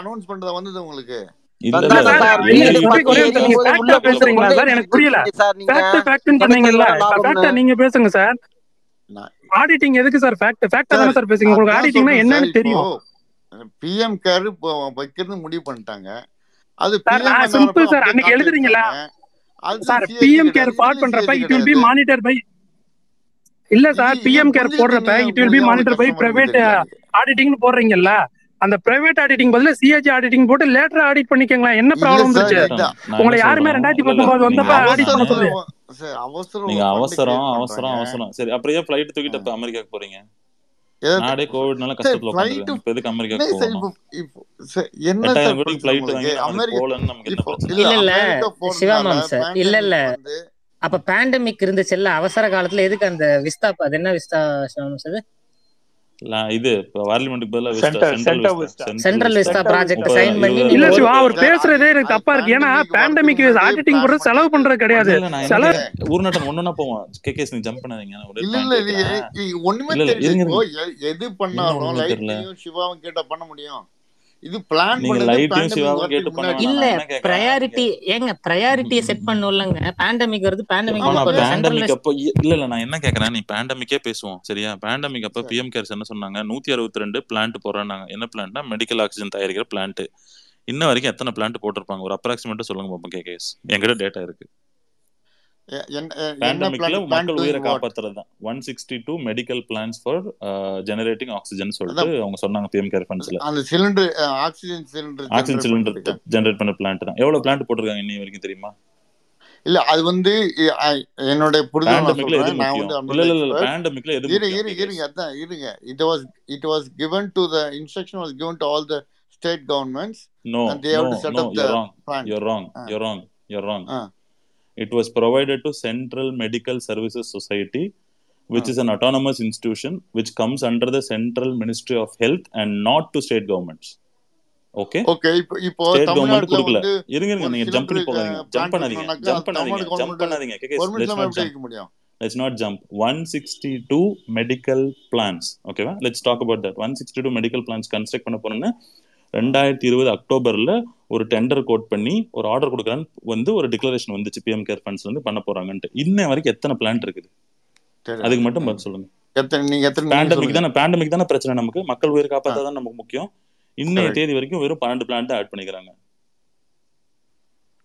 அனௌன்ஸ் பண்றதா வந்தது உங்களுக்கு? நீங்க பேசுங்க சார். ஆடிட்டிங் எதுக்கு சார்? ஃபேக்ட் ஃபேக்டா தானே சார் பேசுங்க உங்களுக்கு ஆடிட்டிங்னா என்னன்னு தெரியும். பிஎம் கேர் வைக்கிறது முடிவு பண்ணிட்டாங்க. அது சிம்பிள் சார். அன்னைக்கு எழுதுறீங்களா? சார் பிஎம் கேர் இதுலயும் பண்றப்ப it will be monitor by இல்ல சார் பிஎம் கேர் போடுறப்ப it will be monitor by private ஆடிட்டிங்னு போடுறீங்கல்ல? அந்த பிரைவேட் ஆடிட்டிங் பதிலா சிஏஜி ஆடிட்டிங் போட்டு லேட்டர் ஆடிட் பண்ணிக்கங்களா என்ன ப்ராப்ளம் நான் உங்களை யாருமே ரெண்டாயிரத்தி பத்தொன்பது வந்தப்ப ஆடிட் பண்ண சொல்லு. நீங்க அவசரம் அவசரம் அவசரம். சரி அப்புறம் ஏன் ஃபிளைட் தூக்கிட்டு இப்ப அமெரிக்காக்கு போறீங்க? நாடே கோவிட்னால கஷ்டத்துல இப்ப எதுக்கு சார் என்ன உங்களுக்கு? வாங்கி அமெரிக்கா போகலன்னு நமக்கு என்ன பிரச்சனை? இல்ல இல்ல அமெரிக்கா சிவாமாம் சார் இல்ல இல்ல. அப்ப பேண்டமிக் இருந்துச்சுல்ல அவசர காலத்துல எதுக்கு அந்த விஸ்தா அது என்ன விஸ்தா சிவாமாம் சார்? இது இப்ப பார்லிமெண்ட்டுக்கு பதிலா சென்ட்ரல் விஸ்டா ப்ராஜெக்ட் சைன் பண்ணி இல்ல சிவா அவர் பேசுறதே எனக்கு தப்பா இருக்கு. ஏன்னா பேண்டமிக் ஆடிட்டிங் போடுறது செலவு பண்றது கிடையாது. செலவு ஊர்நாட்டம் ஒன்னொன்னா போவோம். கேகேஸ் நீ ஜம்ப் பண்ணாதீங்க. இல்ல இல்ல ஒண்ணுமே எது பண்ணாலும் லைட்டையும் சிவாவும் கேட்டா பண்ண முடியும். இது பிளான் இல்ல ப்ரையாரிட்டி ஏங்க ப்ரையாரிட்டியை செட் பண்ணும்லங்க பேண்டமிக் வருது பேண்டமிக் அப்போ இல்ல இல்ல நான் என்ன கேக்குறேன்? நீ பேண்டமிக்கே பேசுவோம் சரியா? பேண்டமிக் அப்ப பிஎம் கேர்ஸ் என்ன சொன்னாங்க? நூத்தி அறுபத்தி ரெண்டு பிளான்ட் போறேன்னாங்க என்ன பிளான்ட்னா மெடிக்கல் ஆக்சிஜன் தயாரிக்கிற பிளான்ட் இன்ன வரைக்கும் எத்தனை பிளான்ட் போட்டிருப்பாங்க? ஒரு அப்ராக்சிமேட்டா சொல்லுங்க பாப்போம் கேகேஎஸ் என்கிட்ட டேட்டா இருக்கு எ- என்ன எ- என்ன பேண்டமிக்ல பிளான் பிளான் மக்கள் உயிரை காப்பாத்துறது one sixty two medical plans for generating oxygen சொல்லிட்டு அவங்க சொன்னாங்க பிஎம் கேர் ஃபண்ட்ஸ்ல அந்த cylinder oxygen cylinder oxygen cylinder generate பண்ண பிளான்ட் தான். எவ்வளவு பிளான்ட் போட்டிருக்காங்க இன்னி வரைக்கும் தெரியுமா? இல்ல அது வந்து என்னுடைய புரிதல் நான் பேண்டமிக்ல எது சொல்றேன் நான் வந்து முக்கியம்? இல்ல I'm not இல்ல இல்ல expert. பேண்டமிக்ல எது இரு முக்கியம்? இரு கேகேஎஸ் இருங்க அதான் இருங்க. It was it was given to the instruction was given to all the state governments No, and they have no, to set no, up you're the wrong. plant. You're wrong. Ah You're It was provided to Central Medical Services Society, which ah is an autonomous institution which comes under the Central Ministry of Health and not to state governments. Okay? Okay இப்போ இப்போ state government கொடுக்கல. இருங்க இருங்க நீங்க jump பண்ணி போகாதீங்க. Jump பண்ணாதீங்க. Jump பண்ணாதீங்க. ஜம்ப் பண்ணாதீங்க. கவர்மெண்ட் லெட்ஸ் நாட் ஜம்ப் வைக்க முடியும்? Let's not jump one sixty two medical plans ஓகேவா let's talk about that one sixty two medical plans construct பண்ண போறோம்னு ரெண்டாயிரத்தி இருபது அக்டோபர்ல ஒரு டெண்டர் கோட் பண்ணி ஒரு ஆர்டர் கொடுக்குறான்னு வந்து ஒரு டிக்ளரேஷன் வந்துச்சு பிஎம் கேர் ஃபண்ட்ஸ் வந்து பண்ண போறாங்கன்ட்டு. இன்ன வரைக்கும் எத்தனை பிளான்ட் இருக்குது? அதுக்கு மட்டும். பதில் சொல்லுங்க. பேண்டமிக் தானே பேண்டமிக் தானே பிரச்சனை நமக்கு. மக்கள் உயிர் தான் நமக்கு முக்கியம். இன்னைய தேதி வரைக்கும் வெறும் பன்னெண்டு பிளான்ட் ஆட் பண்ணிக்கிறாங்க.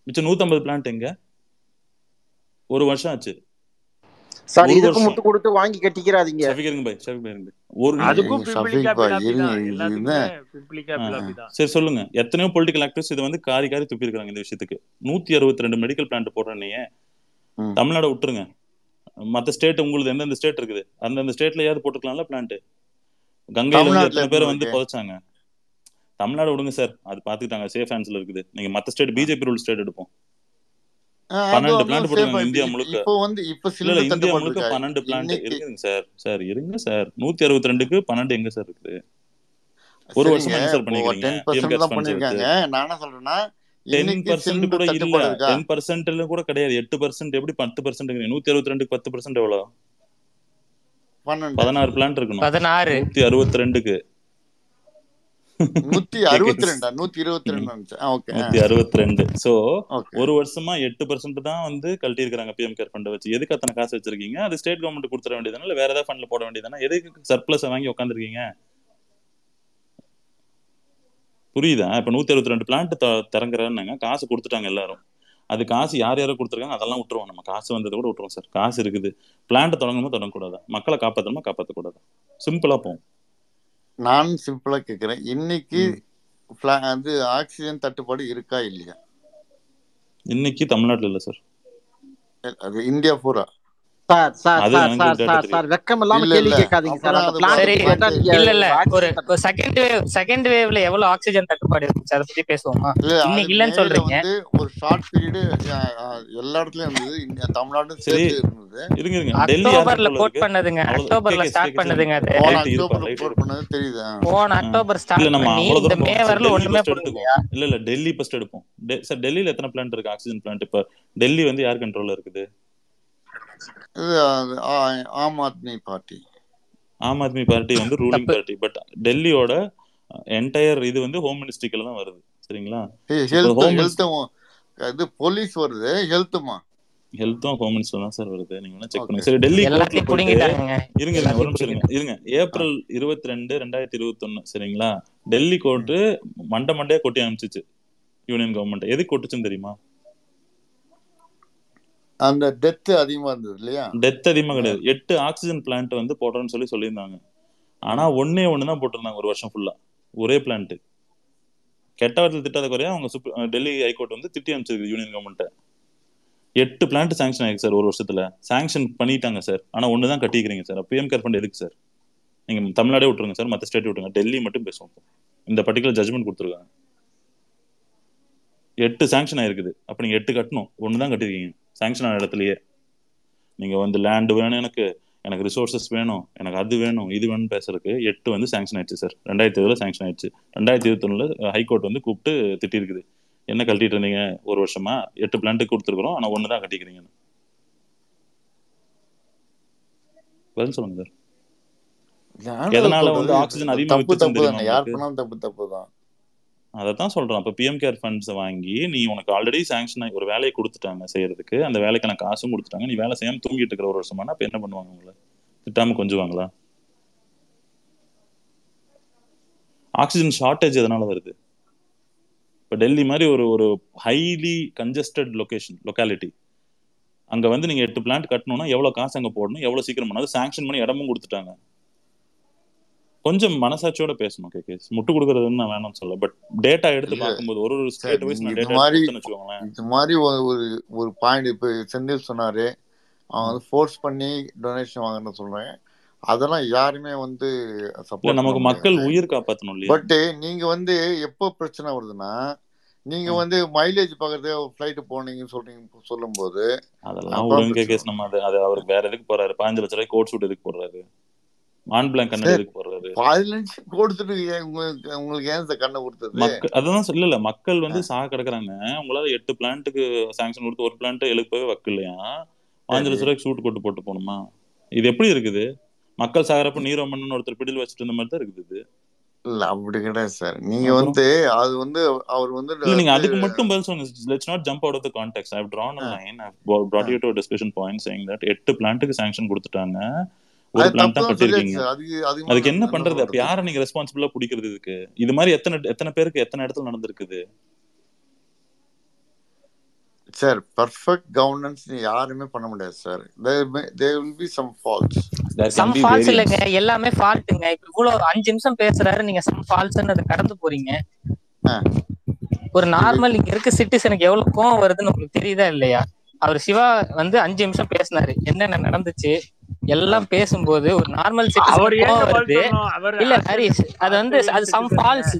மிச்சம் நூத்தம்பது பிளான்ட் எங்க? ஒரு வருஷம் ஆச்சு. சார் இதுக்கு முட்டு கொடுத்து வாங்கி கட்டிக்கிறாதீங்க. ஷஃபிக் இருங்க பாய் ஷஃபிக் பாய். ஒரு சரி சொல்லுங்க. எத்தனையோ பொலிட்டிக்கல் ஆக்டர்ஸ் இது வந்து காரி காரி துப்பி இருக்காங்க இந்த விஷயத்துக்கு. நூத்தி அறுபத்தி ரெண்டு மெடிக்கல் பிளான்ட் போடுறேன்னே. தமிழ்நாடு விட்டுருங்க. மத்த ஸ்டேட் உங்களுக்கு எந்தெந்த ஸ்டேட் இருக்குது? அந்தந்த ஸ்டேட்ல ஏதாவது போட்டுக்கலாம்ல பிளான்ட் கங்கையில எத்தனை பேரை வந்து புதைச்சாங்க? தமிழ்நாடு விடுங்க சார் அது பாத்துக்கிட்டாங்க சேஃப் ஹேண்ட்ஸ்ல இருக்குது. நீங்க மத்த ஸ்டேட் பிஜேபி ரூல் ஸ்டேட் எடுப்போம். பன்னெண்டு பிளான்ட் போட்டுருக்காங்க இந்தியா முழுக்க. இப்போ வந்து இப்போ சிலிண்டர் இந்தியா முழுக்க இருக்கா? பன்னெண்டு பிளான்ட் இருக்குதுங்க சார். சார் இருங்க சார். நூத்தி அறுபத்தி ரெண்டுக்கு பன்னெண்டு எங்க சார் இருக்குது ஒரு வருஷமா சார் பண்ணிருக்காங்க நான் என்ன சொல்றேன்னா டென் பர்சன்ட் கூட இல்ல. டென் பர்சன்ட்ல கூட கிடையாது. எட்டு பர்சன்ட் எப்படி பத்து பர்சன்ட் நூத்தி அறுபத்தி ரெண்டுக்கு பத்து பர்சன்ட் எவ்வளவு? பதினாறு பிளான்ட் இருக்கணும். பதினாறு. நூத்தி அறுபத்தி ரெண்டுக்கு. நூத்தி அறுபத்தி ரெண்டா நூத்தி இருபத்தி ரெண்டு ஓகே. நூத்தி அறுபத்தி ரெண்டு சோ ஓகே. ஒரு வருஷமா எட்டு பர்சன்ட் தான் வந்து கழட்டி இருக்காங்க பிஎம் கேர் ஃபண்ட் வச்சு. எதுக்கு அத்தனை காசு வச்சிருக்கீங்க? அது ஸ்டேட் கவர்மெண்ட் கொடுத்துட வேண்டியதானே இல்ல வேற ஏதாவது ஃபண்ட்ல போட வேண்டியதானே எதுக்கு சர்ப்ளஸ் வாங்கி உட்காந்துருக்கீங்க புரியுதா? இப்ப நூத்தி அறுபத்தி ரெண்டு பிளான்ட் திறங்குறாங்க காசு கொடுத்துட்டாங்க எல்லாரும். அது காசு யார் யாரோ கொடுத்துருக்காங்க அதெல்லாம் விட்டுருவோம் நம்ம. காசு வந்ததை கூட விட்டுருவோம் சார். காசு இருக்குது. பிளான்ட் தொடங்கணுமோ தொடங்கக்கூடாதா? மக்களை காப்பாற்றணுமா காப்பாற்றக்கூடாதா சிம்பிளா போகும் நான் சிம்பிளா கேக்குறேன். இன்னைக்கு அது ஆக்சிஜன் தட்டுப்பாடு இருக்கா இல்லையா? இன்னைக்கு தமிழ்நாட்டுல இல்ல சார் அது இந்தியா பூரா? Sir sir sir sir sir sir வெக்கம் இல்லாம இல்ல கேள்வி கேட்காதீங்க சார். அந்த சரி நீங்க இல்ல இல்ல. ஒரு செகண்ட் வேவ் செகண்ட் வேவ்ல எவ்வளவு ஆக்சிஜன் தட்டுப்பாடு இருந்துச்சு அதை பத்தி பேசுவோமா? இன்னைக்கு இல்லைன்னு சொல்றீங்க. ஒரு ஷார்ட் பீரியடு எல்லா இடத்துலயும் இருந்தது. இந்தியா தமிழ்நாடும் சரி. சேர்த்து இருந்தது. இருங்க இருங்க. அக்டோபர்ல கோட் இருக்கு? பண்ணதுங்க. அக்டோபர்ல ஸ்டார்ட் பண்ணதுங்க அது. அக்டோபர்ல இருப்பா பண்ணது தெரியுது. போன. அக்டோபர் இல்ல ஸ்டார்ட் நம்ம பண்ணி அவ்வளவு இந்த தூரம் மே சார் வரல ஒண்ணுமே பண்ணலையா? இல்ல இல்ல டெல்லி ஃபர்ஸ்ட் எடுப்போம். சார் டெல்லியில எத்தனை பிளான்ட் இருக்கு? ஆக்சிஜன் பிளான்ட் இப்ப டெல்லி வந்து யார் கண்ட்ரோல்ல இருக்குது? இது ஆம் ஆத்மி பார்ட்டி. ஆம் ஆத்மி பார்ட்டி வந்து ரூலிங் பார்ட்டி. பட் டெல்லியோட என்டையர் இது வந்து ஹோம் மினிஸ்ட்ரிக்கில் தான் வருது. சரிங்களா? இது போலீஸ் வருது ஹெல்த்துமா ஹெல்த்தும் ஹோம் மினிஸ்டர் தான் சார் வருது. நீங்க வேணா செக் பண்ணுங்க. சரி டெல்லி இருங்க. இருங்க ஒரு நிமிஷம் இருங்க. இருங்க. ஏப்ரல் இருபத்தி ரெண்டு ரெண்டாயிரத்தி இருபத்தொன்னு சரிங்களா? டெல்லி கோர்ட்டு. மண்டை மண்டையா கொட்டி அனுப்பிச்சிச்சு. யூனியன் கவர்மெண்ட் எதுக்கு கொட்டுச்சுன்னு தெரியுமா? அந்த டெத் அதிகமா இருந்தது இல்லையா? டெத் அதிகமா கிடையாது. எட்டு ஆக்சிஜன் பிளான்ட் வந்து போடுறேன்னு சொல்லி சொல்லியிருந்தாங்க. ஆனா. ஒன்னே ஒன்று தான் போட்டிருந்தாங்க ஒரு வருஷம் ஃபுல்லா ஒரே பிளான்ட் கெட்ட வார்த்தையில் திட்டாத குறையா அவங்க டெல்லி ஹைகோர்ட் வந்து திட்டி அனுப்பிச்சிருக்கு யூனியன் கவர்மெண்ட் எட்டு பிளான்ட் சாங்ஷன் ஆயிருக்கு சார் ஒரு வருஷத்துல. சாங்ஷன் பண்ணிட்டாங்க சார். ஆனா ஒன்று தான் கட்டிக்கிறீங்க சார். பிஎம் கேர் ஃபண்ட் எதுக்கு சார்? நீங்க தமிழ்நாடே விட்டுருங்க சார். மற்ற ஸ்டேட் விட்டுருங்க. டெல்லி மட்டும் பேசுவோம் இந்த பர்டிகுலர் ஜட்மெண்ட் கொடுத்துருக்காங்க. எட்டு சாங்ஷன் ஆயிருக்குது. அப்ப நீங்க எட்டு கட்டணும். ஒன்று தான் கட்டிருக்கீங்க. சாங்ஷன் ஆன இடத்துலயே. நீங்க வந்து லேண்ட் வேணும் எனக்கு எனக்கு ரிசோர்சஸ் வேணும் எனக்கு அது வேணும் இது வேணும் பேசுறதுக்கு எட்டு வந்து சாங்ஷன் ஆயிடுச்சு சார் ரெண்டாயிரத்தி இருபதுல சாங்ஷன் ஆயிடுச்சு. ரெண்டாயிரத்தி இருபத்தொன்னுல ஹைகோர்ட் வந்து கூப்பிட்டு திட்டிருக்குது. என்ன கழட்டிட்டு இருந்தீங்க? ஒரு வருஷமா? எட்டு பிளான்ட்டு கொடுத்துருக்குறோம் ஆனா ஒன்று தான் கட்டிக்கிறீங்கன்னு. பதில் சொல்லுங்க சார் எதனால வந்து ஆக்சிஜன் அதிகமா தப்பு தப்பு தானே. யார் பண்ணாலும் தப்பு தப்பு தான். அதை தான் சொல்கிறோம் அப்போ பிஎம் கேர் ஃபண்ட்ஸை வாங்கி நீ உனக்கு ஆல்ரெடி சாங்ஷன் ஆகி ஒரு வேலையை கொடுத்துட்டாங்க செய்யறதுக்கு அந்த வேலைக்கான காசும் கொடுத்துட்டாங்க நீ வேலை செய்யாமல் தூங்கிட்டு இருக்கிற ஒரு வருஷமானா அப்போ என்ன பண்ணுவாங்க உங்களை? திட்டாமல் கொஞ்சுவாங்களா? ஆக்சிஜன் ஷார்ட்டேஜ் எதனால வருது? இப்போ டெல்லி மாதிரி ஒரு ஒரு ஹைலி கன்ஜஸ்டட் லொகேஷன் லொக்காலிட்டி அங்கே வந்து நீங்கள் எட்டு பிளான்ட் கட்டணும்னா எவ்வளோ காசு அங்கே போடணும் எவ்வளோ சீக்கிரம் பண்ணாது அது சாங்ஷன் பண்ணி இடமும் கொடுத்துட்டாங்க. கொஞ்சம் மனசாட்சியோட பேசணும் கேகே முட்டு கொடுக்கறதுன்னு நான் வேணாம்னு சொல்ல பட் டேட்டா எடுத்து பார்க்கும்போது ஒரு ஒரு ஸ்டேட் வைஸ் நான் டேட்டா வச்சுக்கோங்களேன். இது மாதிரி ஒரு ஒரு பாயிண்ட் இப்போ செந்தில் சொன்னாரு. அவன். வந்து ஃபோர்ஸ் பண்ணி டொனேஷன் வாங்கன்னு சொல்றேன். அதெல்லாம் யாருமே வந்து சப்போர்ட் நமக்கு மக்கள் உயிர் காப்பாத்தணும் இல்லையா? பட் நீங்க வந்து எப்போ பிரச்சனை வருதுன்னா நீங்க. வந்து மைலேஜ் பார்க்கறதே ஃப்ளைட்டு போனீங்கன்னு சொல்றீங்க சொல்லும்போது அதெல்லாம் நம்ம அது அவருக்கு வேற எதுக்கு போறாரு? பாஞ்சு லட்ச ரூபாய் கோட் சூட் எதுக்கு போடுறாரு? மான் பிளாங்க் கண்ணாடி எதுக்கு போடுறாரு பதினஞ்சு கொடுத்துட்டு உங்களுக்கு ஏன் கண்ணை கொடுத்தது? மக்கள் அதான் சொல்ல இல்ல மக்கள் வந்து சாக கிடக்குறாங்க. உங்களால எட்டு பிளான்ட்டுக்கு சாங்ஷன் கொடுத்து ஒரு பிளான்ட் எழுப்பவே வக்கு இல்லையா பாஞ்சு லட்ச ரூபாய்க்கு சூட் போட்டு போட்டு போகணுமா? இது எப்படி இருக்குது? மக்கள் சாகிறப்ப நீரோ மன்னன் ஒருத்தர் பிடியில் வச்சுட்டு இருந்த மாதிரி தான் இருக்குது இது. இல்ல அப்படி கிடையாது சார். நீங்க வந்து அது வந்து அவர் வந்து நீங்க அதுக்கு மட்டும் பதில் சொல்லுங்க let's not jump out of the context I drawn a line I ah, brought you to a discussion point saying that எட்டு பிளான்ட்டுக்கு சாங்ஷன் கொடுத்துட்டாங்க. ஒரு அது பிளான் தான் அதுக்கு என்ன பண்றது? அப்ப யாரை நீங்க ரெஸ்பான்சிபிளா பிடிக்கிறது இதுக்கு? இது மாதிரி எத்தனை எத்தனை பேருக்கு எத்தனை இடத்துல நடந்திருக்குது? சார் பர்ஃபெக்ட் கவர்னன்ஸ் யாருமே பண்ண முடியாது sir there will be some faults there some faults இல்லைங்க. எல்லாமே ஃபால்ட்டுங்க இப்ப இவ்வளவு அஞ்சு நிமிஷம் பேசுறாரு. நீங்க சம் ஃபால்ஸ்ன்னு அதை கடந்து போறீங்க. ஒரு நார்மல் இங்க இருக்க சிட்டிசனுக்கு எவ்வளவு கோவம் வருதுன்னு உங்களுக்கு தெரியுதா இல்லையா? அவர் சிவா வந்து அஞ்சு நிமிஷம் பேசினாரு. என்னென்ன நடந்துச்சு? எல்லாம் பேசும்போது ஒரு நார்மல் வருது. இல்ல ஹரிஷ் அது வந்து அது சம் ஃபால்ஸ்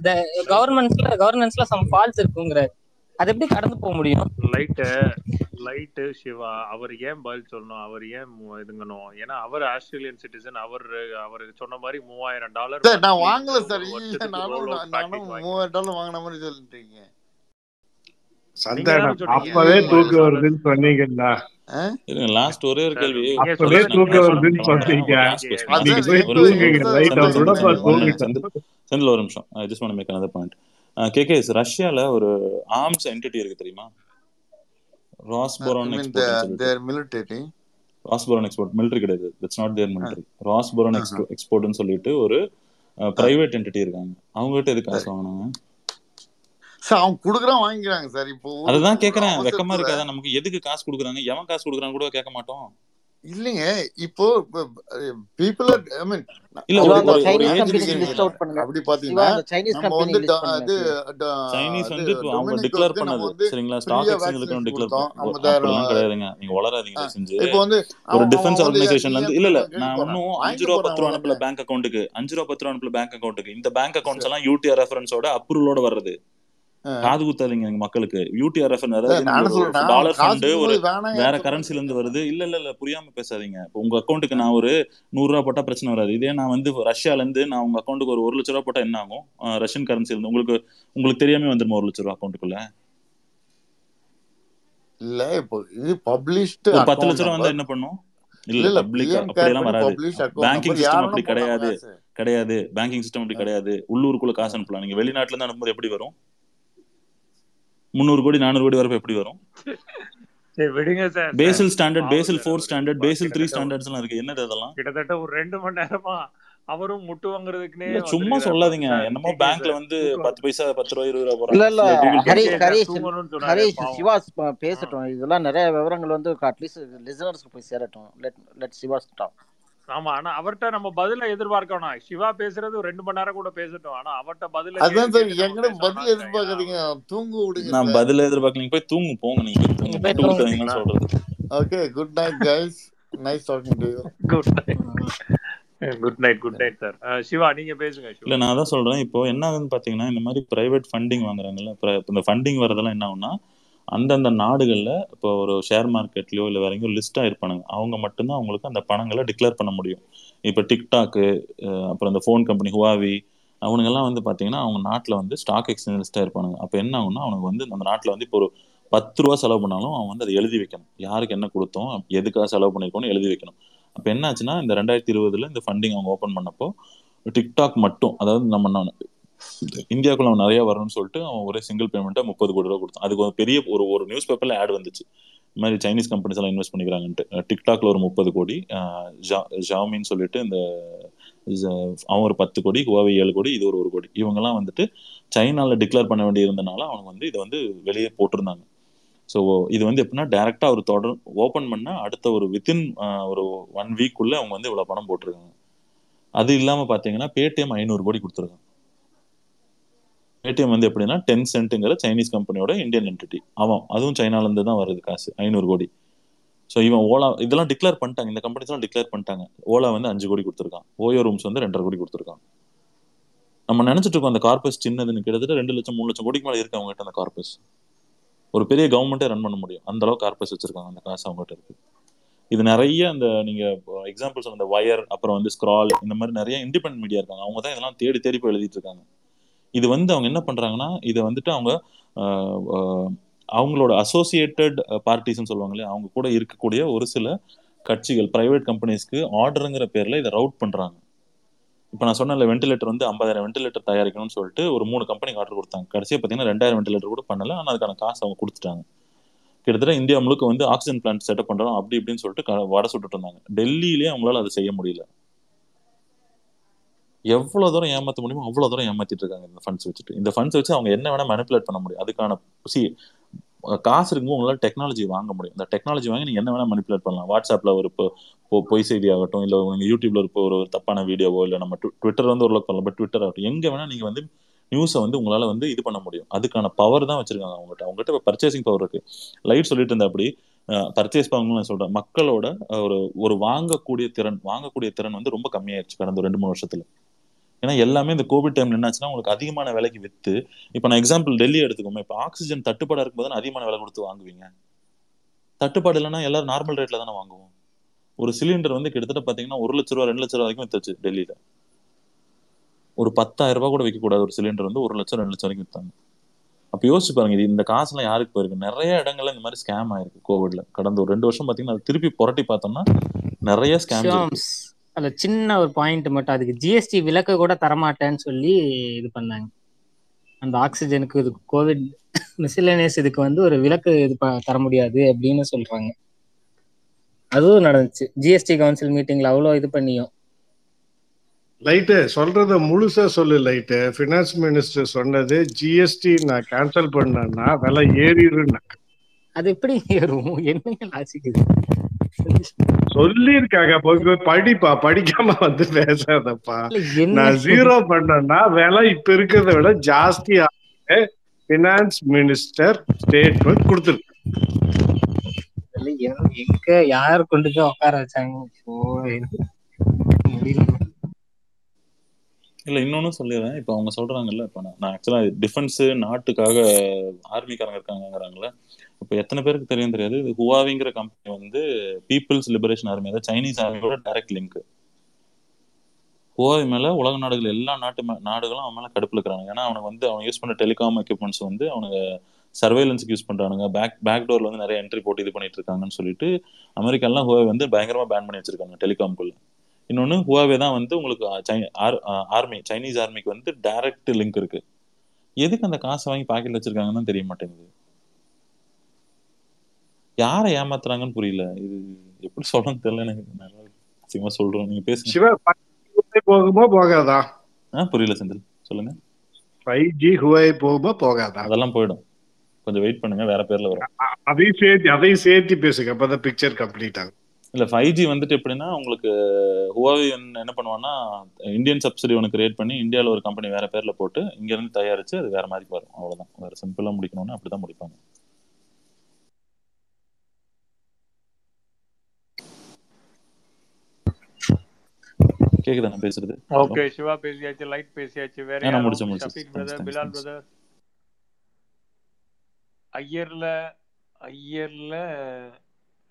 கவர்மெண்ட்ஸ்ல கவர்னன்ஸ்ல சம் ஃபால்ஸ் இருக்குங்கிறாரு. அது எப்படி கடந்து போக முடியும்? லைட்டு லைட்டு சிவா அவர் ஏன் பதில் சொல்லணும்? அவர் ஏன் இதுங்கணும்? ஏன்னா அவர் ஆஸ்திரேலியன் சிட்டிசன் அவர் அவர் சொன்ன மாதிரி மூவாயிரம் டாலர் சார் நான் வாங்கல சார். நானும் மூவாயிரம் டாலர் வாங்கின மாதிரி சொல்லிட்டீங்க. சொன்னீங்க அப்பவே டாலர் வருதுன்னு சொன்னீங்கல்ல. லாஸ்ட் ஒரே ஒரு கேள்வி. அப்பவே வருதுன்னு சொன்னீங்க. ஒரு நீங்க போய் தூங்குங்க. லைட் செந்தில் நிமிஷம். I just want make another point KKS ரஷ்யால ஒரு ஆர்ம்ஸ் என்டிட்டி இருக்கு தெரியுமா? Rosoboron their military Rosoboron export military கிடையாது. It's not their military Rosoboron expo எக்ஸ்போர்ட்னு சொல்லிட்டு ஒரு பிரைவேட் என்டிட்டி இருக்காங்க. அவங்க கிட்ட எது காசு வாங்கினாங்க? சார் அவங்க குடுக்குறான் வாங்கிக்கிறாங்க சார். இப்போ அதுதான் கேக்குறேன். வெக்கமா இருக்காதா? நமக்கு எதுக்கு காசு கொடுக்குறாங்க? எவன் காசு கொடுக்குறான்னு கூட கேட்க மாட்டோம். இல்லைங்க இப்போ பீப்புள் ஐ மீன் அப்படி பாத்தீங்கன்னா நம்ம வந்து அது சைனீஸ் வந்து அவங்க டிக்ளேர் பண்ணது. சரிங்களா? ஸ்டாக் எக்ஸ்சேஞ்சில் டிக்ளேர் கிடையாதுங்க. நீங்க வளராதீங்க செஞ்சு இப்போ வந்து ஒரு அவன் டிஃபென்ஸ் அவன் வந்து ஆர்கனைசேஷன்ல இருந்து இல்ல இல்ல நான் இன்னும் அஞ்சு வாங்கிட்டு ரூபா போறான் பத்து ரூபா அவ்வளவுதானே அனுப்பல பேங்க் அக்கௌண்ட்டுக்கு அஞ்சு ரூபா பத்து ரூபா அனுப்பல பேங்க் அக்கௌண்ட்டுக்கு இந்த பேங்க் அக்கௌண்ட்ஸ் சரி எல்லாம் யூடிஆர் ரெஃபரன்ஸோட அப்ரூவலோட வர்றது. காது குத்தாதீங்க எங்க மக்களுக்கு. யூடிஆர் ரெஃபரன்ஸ் சார் அதாவது நானும் நம்மளோட ஒரு சொல்றேன் அவன் டாலர் ஃபண்டு ஒரு வேற கரன்சில இருந்து வருது. இல்ல இல்ல இல்ல புரியாம பேசாதீங்க. இப்போ உங்க அக்கௌண்ட்டுக்கு நான் ஒரு நூறு ரூபா போட்டா பிரச்சனை வராது. இதே நான் வந்து ரஷ்யால இருந்து நான் உங்க அக்கௌண்ட்டுக்கு ஒரு ஒரு லட்ச ரூபா போட்டா என்ன ஆகும்? ரஷ்யன் கரன்சில இருந்து. உங்களுக்கு உங்களுக்கு தெரியாம வந்துருமா ஒரு லட்ச ரூபா அக்கௌண்ட்டுக்குள்ள இல்ல இப்போ இது பப்ளிஷ்டு பத்து லட்ச ரூபா வந்தா என்ன பண்ணும்? இல்ல இல்ல பண்ணி வராது. பேங்கிங் சிஸ்டம் அப்படி கிடையாது. கிடையாது. பேங்கிங் சிஸ்டம் அப்படி. கிடையாது. உள்ளூருக்குள்ள காசு அனுப்பலாம். நீங்க வெளிநாட்டுல இருந்து அனுப்பும்போது எப்படி வரும்? முந்நூறு கோடி நானூறு கோடி வரப்ப எப்படி வரும்? விடுங்க sir Basel standard Basel four standard Basel three standards எல்லாம் இருக்கு. என்னது அதெல்லாம்? கிட்டத்தட்ட ஒரு ரெண்டு மணி நேரமா அவரும் முட்டு வாங்குறதுக்குன்னே இல்ல சும்மா சொல்லாதீங்க. என்னமோ பேங்க்ல வந்து பத்து பைசா பத்து ரூபா இருபது ரூபா இல்ல ஹரிஷ் கேகே சார் ஹரிஷ். தூங்கணும்னு சொன்னாரு ஹரிஷ் பாவம். சிவா ப- ஆ. பேசட்டும். இதெல்லாம் நிறைய விவரங்கள் வந்து அட்லீஸ்ட் லிசனர்ஸ்க்கு போய் சேரட்டும். லெட் லெட் சிவா ஸ்டாப் ஆமா ஆனா அவர்ட்ட நம்ம பதில எதிர்பார்க்கணும். சிவா பேசுறது ஒரு ரெண்டு மணி நேரம் கூட பேசட்டும். ஆனா அவர்ட்ட பதில அதான் சார் எங்கிட்ட பதில் எதிர்பார்க்கறீங்க? தூங்க விடுங்க நான் பதில எதிர்பார்க்கல நீங்க போய் தூங்கு போங்க நீங்க. தூங்க தூங்குங்க சொல்றது. Okay good night guys nice talking to you good night good night good night sir Siva நீங்க பேசுங்க இல்ல நான் தான் சொல்றேன். இப்போ என்ன ஆகுதுன்னு பாத்தீங்கன்னா இந்த மாதிரி பிரைவேட் ஃபண்டிங் வாங்குறாங்கல்ல இந்த ஃபண்டிங் வரதெல்லாம் என்ன ஆகும்னா அந்தந்த நாடுகளில் இப்போ ஒரு ஷேர் மார்க்கெட்லையோ இல்லை வேற எங்கேயோ லிஸ்ட்டாக இருப்பானுங்க அவங்க மட்டும்தான் அவங்களுக்கு அந்த பணங்களை டிக்ளேர் பண்ண முடியும். இப்போ டிக்டாக்கு அப்புறம் இந்த ஃபோன் கம்பெனி ஹுவாவி அவனுங்கெல்லாம் வந்து பார்த்தீங்கன்னா அவங்க நாட்டில் வந்து ஸ்டாக் எக்ஸ்சேஞ்ச் லிஸ்ட்டாக இருப்பானுங்க அப்போ என்ன ஆகும்னா அவனுக்கு வந்து அந்த நாட்டில் வந்து இப்போ ஒரு பத்து ரூபா செலவு பண்ணாலும் அவன் வந்து அதை எழுதி வைக்கணும். யாருக்கு என்ன கொடுத்தோம் எதுக்காக செலவு பண்ணியிருக்கோன்னு எழுதி வைக்கணும். அப்போ என்னாச்சுன்னா இந்த ரெண்டாயிரத்தி இருபதுல இந்த ஃபண்டிங் அவங்க ஓப்பன் பண்ணப்போ டிக்டாக் மட்டும் அதாவது நம்ம இந்தியாவுக்குள்ள அவன் நிறைய வரணும்னு சொல்லிட்டு அவன் ஒரே சிங்கிள் பேமெண்ட்டாக முப்பது கோடி ரூபா கொடுத்தான். அதுக்கு ஒரு பெரிய ஒரு ஒரு நியூஸ் பேப்பர்ல ஆட் வந்துச்சு. இந்த மாதிரி சைனீஸ் கம்பெனிஸ் எல்லாம் இன்வெஸ்ட் பண்ணிக்கிறாங்கன்ட்டு. டிக்டாக்ல ஒரு முப்பது கோடி ஜாமின்னு சொல்லிட்டு இந்த அவன் ஒரு பத்து கோடி கோவை ஏழு கோடி இது ஒரு ஒரு கோடி. இவங்கெல்லாம் வந்துட்டு சைனாவில் டிக்ளேர் பண்ண வேண்டி இருந்தனால அவங்க வந்து இதை வந்து வெளியே போட்டிருந்தாங்க. ஸோ இது வந்து எப்படின்னா டேரெக்டாக அவர் தொடர் ஓப்பன் பண்ணால் அடுத்த ஒரு வித்தின் ஒரு ஒன் வீக்குள்ளே அவங்க வந்து இவ்வளோ பணம் போட்டிருக்காங்க. அது இல்லாமல் பார்த்தீங்கன்னா பேடிஎம் ஐநூறு கோடி கொடுத்துருக்காங்க. ஏடிஎம் வந்து எப்படின்னா டென் சென்ட்டுங்கிற சைனீஸ் கம்பெனியோட இந்தியன் என்டிட்டி அவன் அதுவும் சைனாலேருந்து தான் வருது காசு ஐநூறு கோடி. ஸோ இவன் ஓலா இதெல்லாம் டிக்ளேர் பண்ணிட்டாங்க. இந்த கம்பெனிஸ்லாம் டிக்ளேர் பண்ணிட்டாங்க. ஓலா வந்து அஞ்சு கோடி கொடுத்துருக்கான். ஓயோ ரூம்ஸ் வந்து ரெண்டரை கோடி கொடுத்துருக்கான். நம்ம நினச்சிட்டு இருக்கோம் அந்த கார்பஸ் சின்னதுன்னு கிட்டத்தட்ட ரெண்டு லட்சம் மூணு லட்சம் கோடிக்கு மேலே இருக்கு அவங்ககிட்ட அந்த கார்பஸ் ஒரு பெரிய கவர்மெண்ட்டே ரன் பண்ண முடியும். அந்த அளவுக்கு கார்பஸ் வச்சிருக்காங்க அந்த காசு அவங்ககிட்ட இருக்கு. இது நிறைய அந்த நீங்க எக்ஸாம்பிள்ஸ் அந்த வயர் அப்புறம் வந்து ஸ்க்ரால் இந்த மாதிரி நிறைய இண்டிபெண்ட் மீடியா இருக்காங்க. அவங்க தான் இதெல்லாம் தேடி தேடி போய் எழுதிட்டு இருக்காங்க. இது வந்து அவங்க என்ன பண்றாங்கன்னா இதை வந்துட்டு அவங்க அவங்களோட அசோசியேட்டட் பார்ட்டிஸ்னு சொல்லுவாங்களே அவங்க கூட இருக்கக்கூடிய ஒரு சில கட்சிகள் பிரைவேட் கம்பெனிஸ்க்கு ஆர்டருங்கிற பேர்ல இதை ரவுட் பண்றாங்க. இப்போ நான் சொன்னேன்ல வென்டிலேட்டர் வந்து ஐம்பதாயிரம் வென்டிலேட்டர் தயாரிக்கணும்னு சொல்லிட்டு ஒரு மூணு கம்பெனிக்கு ஆர்டர் கொடுத்தாங்க. கடைசியாக பார்த்தீங்கன்னா ரெண்டாயிரம் வென்டிலேட்டர் கூட பண்ணல. ஆனால் அதுக்கான காசு அவங்க கொடுத்துட்டாங்க. கிட்டத்தட்ட இந்தியா முழுக்க வந்து ஆக்சிஜன் பிளான்ட் செட்டப் பண்ணுறோம் அப்படி இப்படின்னு சொல்லிட்டு வட சுட்டுட்டு இருந்தாங்க. டெல்லியிலேயே அவங்களால அதை செய்ய முடியல. எவ்வளவு தூரம் ஏமாத்த முடியுமோ அவ்வளவு தூரம் ஏமாத்திட்டு இருக்காங்க இந்த ஃபண்ட்ஸ் வச்சுட்டு. இந்த ஃபண்ட்ஸ் வச்சு அவங்க என்ன வேணா மேனிப்புலேட் பண்ண முடியும். அதுக்கான சி காசு இருக்கும்போது உங்களால டெக்னாலஜி வாங்க முடியும். இந்த டெக்னாலஜி வாங்கி நீங்க என்ன வேணா மனிப்புலேட் பண்ணலாம். வாட்ஸ்அப்ல ஒரு இப்போ பொய் செய்தி ஆகட்டும் இல்ல உங்க யூடியூப்ல இருக்க ஒரு தப்பான வீடியோவோ இல்ல நம்ம ட்வி- ட்விட்டர் வந்து ஒரு லோக் பண்ணலாம். பட் ட்விட்டர் ஆகட்டும். எங்க வேணா நீங்க வந்து நியூஸை வந்து உங்களால வந்து இது பண்ண முடியும். அதுக்கான பவர் தான் வச்சிருக்காங்க அவங்ககிட்ட. அவங்ககிட்ட இப்போ பர்ச்சேசிங் பவர் இருக்கு. லைட் சொல்லிட்டு இருந்தா அப்படி பர்ச்சேஸ் பண்ணணும்னு சொல்றேன். மக்களோட ஒரு ஒரு வாங்கக்கூடிய திறன் வாங்கக்கூடிய திறன் வந்து ரொம்ப கம்மியாயிருச்சு கடந்த ஒரு ரெண்டு மூணு வருஷத்துல. ஏன்னா எல்லாமே இந்த கோவிட் டைம்ல என்னாச்சுன்னா உங்களுக்கு அதிகமான விலைக்கு வித்து இப்போ நான் எக்ஸாம்பிள் டெல்லி எடுத்துக்கோமே இப்போ ஆக்சிஜன் தட்டுப்பாடா இருக்கும்போது அதிகமான விலை கொடுத்து வாங்குவீங்க. தட்டுப்பாடு இல்லைன்னா எல்லாரும் நார்மல் ரேட்ல தானே வாங்குவோம். ஒரு சிலிண்டர் வந்து கிட்டத்தட்ட பாத்தீங்கன்னா ஒரு லட்ச ரூபா ரெண்டு லட்ச ரூபா வரைக்கும் வித்துச்சு டெல்லியில. ஒரு பத்தாயிரம் ரூபாய் கூட விற்கக்கூடாது ஒரு சிலிண்டர் வந்து ஒரு லட்சம் ரெண்டு லட்சம் வரைக்கும் வித்தாங்க. அப்ப யோசிச்சு பாருங்க இது இந்த காசுலாம் யாருக்கு போயிருக்கு? நிறைய இடங்கள்ல இந்த மாதிரி ஸ்கேம் ஆயிருக்கு கோவிட்ல கடந்த ஒரு ரெண்டு வருஷம் பாத்தீங்கன்னா திருப்பி புரட்டி பார்த்தோம்னா நிறைய ஷாம்ஸ் அதுல சின்ன ஒரு பாயிண்ட் மட்டும் அதுக்கு ஜிஎஸ்டி விலக்கு கூட தரமாட்டேன்னு சொல்லி இது பண்ணாங்க. அந்த ஆக்சிஜனுக்கு இது கோவிட் மிசிலேனியஸ் இதுக்கு வந்து ஒரு விலக்கு இது தர முடியாது அப்படின்னு சொல்றாங்க. அதுவும் நடந்துச்சு. ஜிஎஸ்டி கவுன்சில் மீட்டிங்ல அவ்வளோ இது பண்ணியும். லைட்டு சொல்றத முழுசா சொல்லு லைட்டு ஃபினான்ஸ் மினிஸ்டர் சொன்னது ஜிஎஸ்டி நான் கேன்சல் பண்ணேன்னா விலை ஏறிடுன்னு அது எப்படி ஏறும்? என்ன லாசிக்குது சொல்லியிருக்காங்க. போய் போய் படிப்பா. படிக்காம வந்து பேசாதப்பா. நான் ஜீரோ பண்ணேன்னா விலை இப்ப இருக்கிறத விட ஜாஸ்தி ஆகுது. ஃபினான்ஸ் மினிஸ்டர் ஸ்டேட்மெண்ட் கொடுத்துருக்கு இல்ல, எங்க யார் கொண்டு போய் உட்கார வச்சாங்க? இல்ல இன்னொன்னு சொல்லிடுறேன். இப்போ அவங்க சொல்றாங்கல்ல இப்போ நான் ஆக்சுவலா டிஃபென்ஸ் நாட்டுக்காக ஆர்மிக்காரங்க இருக்காங்கங்கிறாங்கல்ல இப்போ எத்தனை பேருக்கு தெரியும் தெரியாது. இது ஹுவாவிங்கிற கம்பெனி வந்து பீப்புள்ஸ் லிபரேஷன் ஆர்மி அதாவது சைனீஸ் ஆர்மியோட டைரக்ட் லிங்க் ஹுவாவி மேல உலக நாடுகள் எல்லா நாட்டு நாடுகளும் அவன் மேல கடுப்பில் இருக்கிறாங்க ஏன்னா அவனுக்கு வந்து அவன் யூஸ் பண்ண டெலிகாம் எக்யூப்மெண்ட்ஸ் வந்து அவனுக்கு சர்வேலன்ஸுக்கு யூஸ் பண்றானுங்க. பேக் பேக் டோர்ல வந்து நிறைய என்ட்ரி போட்டு இது பண்ணிட்டு இருக்காங்கன்னு சொல்லிட்டு அமெரிக்காலாம் ஹுவாவே வந்து பயங்கரமா பேன் பண்ணி வச்சிருக்காங்க டெலிகாம்குள்ள இன்னொன்னு ஹுவாவே தான் வந்து உங்களுக்கு ஆர்மி சைனீஸ் ஆர்மிக்கு வந்து டைரக்ட் லிங்க் இருக்கு. எதுக்கு அந்த காசை வாங்கி பாக்கெட்ல வச்சிருக்காங்கன்னு தெரிய மாட்டேங்குது. யாரை ஏமாத்துறாங்கன்னு புரியல. இது எப்படி சொல்லணும்னு தெரியல எனக்கு. அசிங்கமா சொல்றேன். நீங்க பேசுங்க. சிவா போகுமா போகாதா? ஆ புரியல செந்தில். சொல்லுங்க. ஃபைவ் ஜி ஹுவாய் போகுமா போகாதா? அதெல்லாம் போயிடும். கொஞ்சம் வெயிட் பண்ணுங்க வேற பேர்ல வரும். அதையும் சேர்த்து அதையும் சேர்த்து பேசுங்க. அப்பதான் பிக்சர் கம்ப்ளீட் ஆகும். இல்ல ஃபைவ் ஜி வந்துட்டு எப்படின்னா உங்களுக்கு ஹுவாவி என்ன பண்ணுவான்னா இந்தியன் சப்சிடி ஒன்று கிரியேட் பண்ணி இந்தியாவில் ஒரு கம்பெனி வேற பேர்ல போட்டு இங்க இருந்து தயாரிச்சு அது வேற மாதிரி வரும். அவ்வளவுதான். வேற சிம்பிளா முடிக்கணும்னா அப்படிதான் முடிப்பாங்க. கேக்குதா நான் பேசுறது? ஓகே சிவா பேசியாச்சு லைட் பேசியாச்சு வேற நான் முடிச்சேன் Shafeeq thanks brother Bilal brother ஐயர்ல ஐயர்ல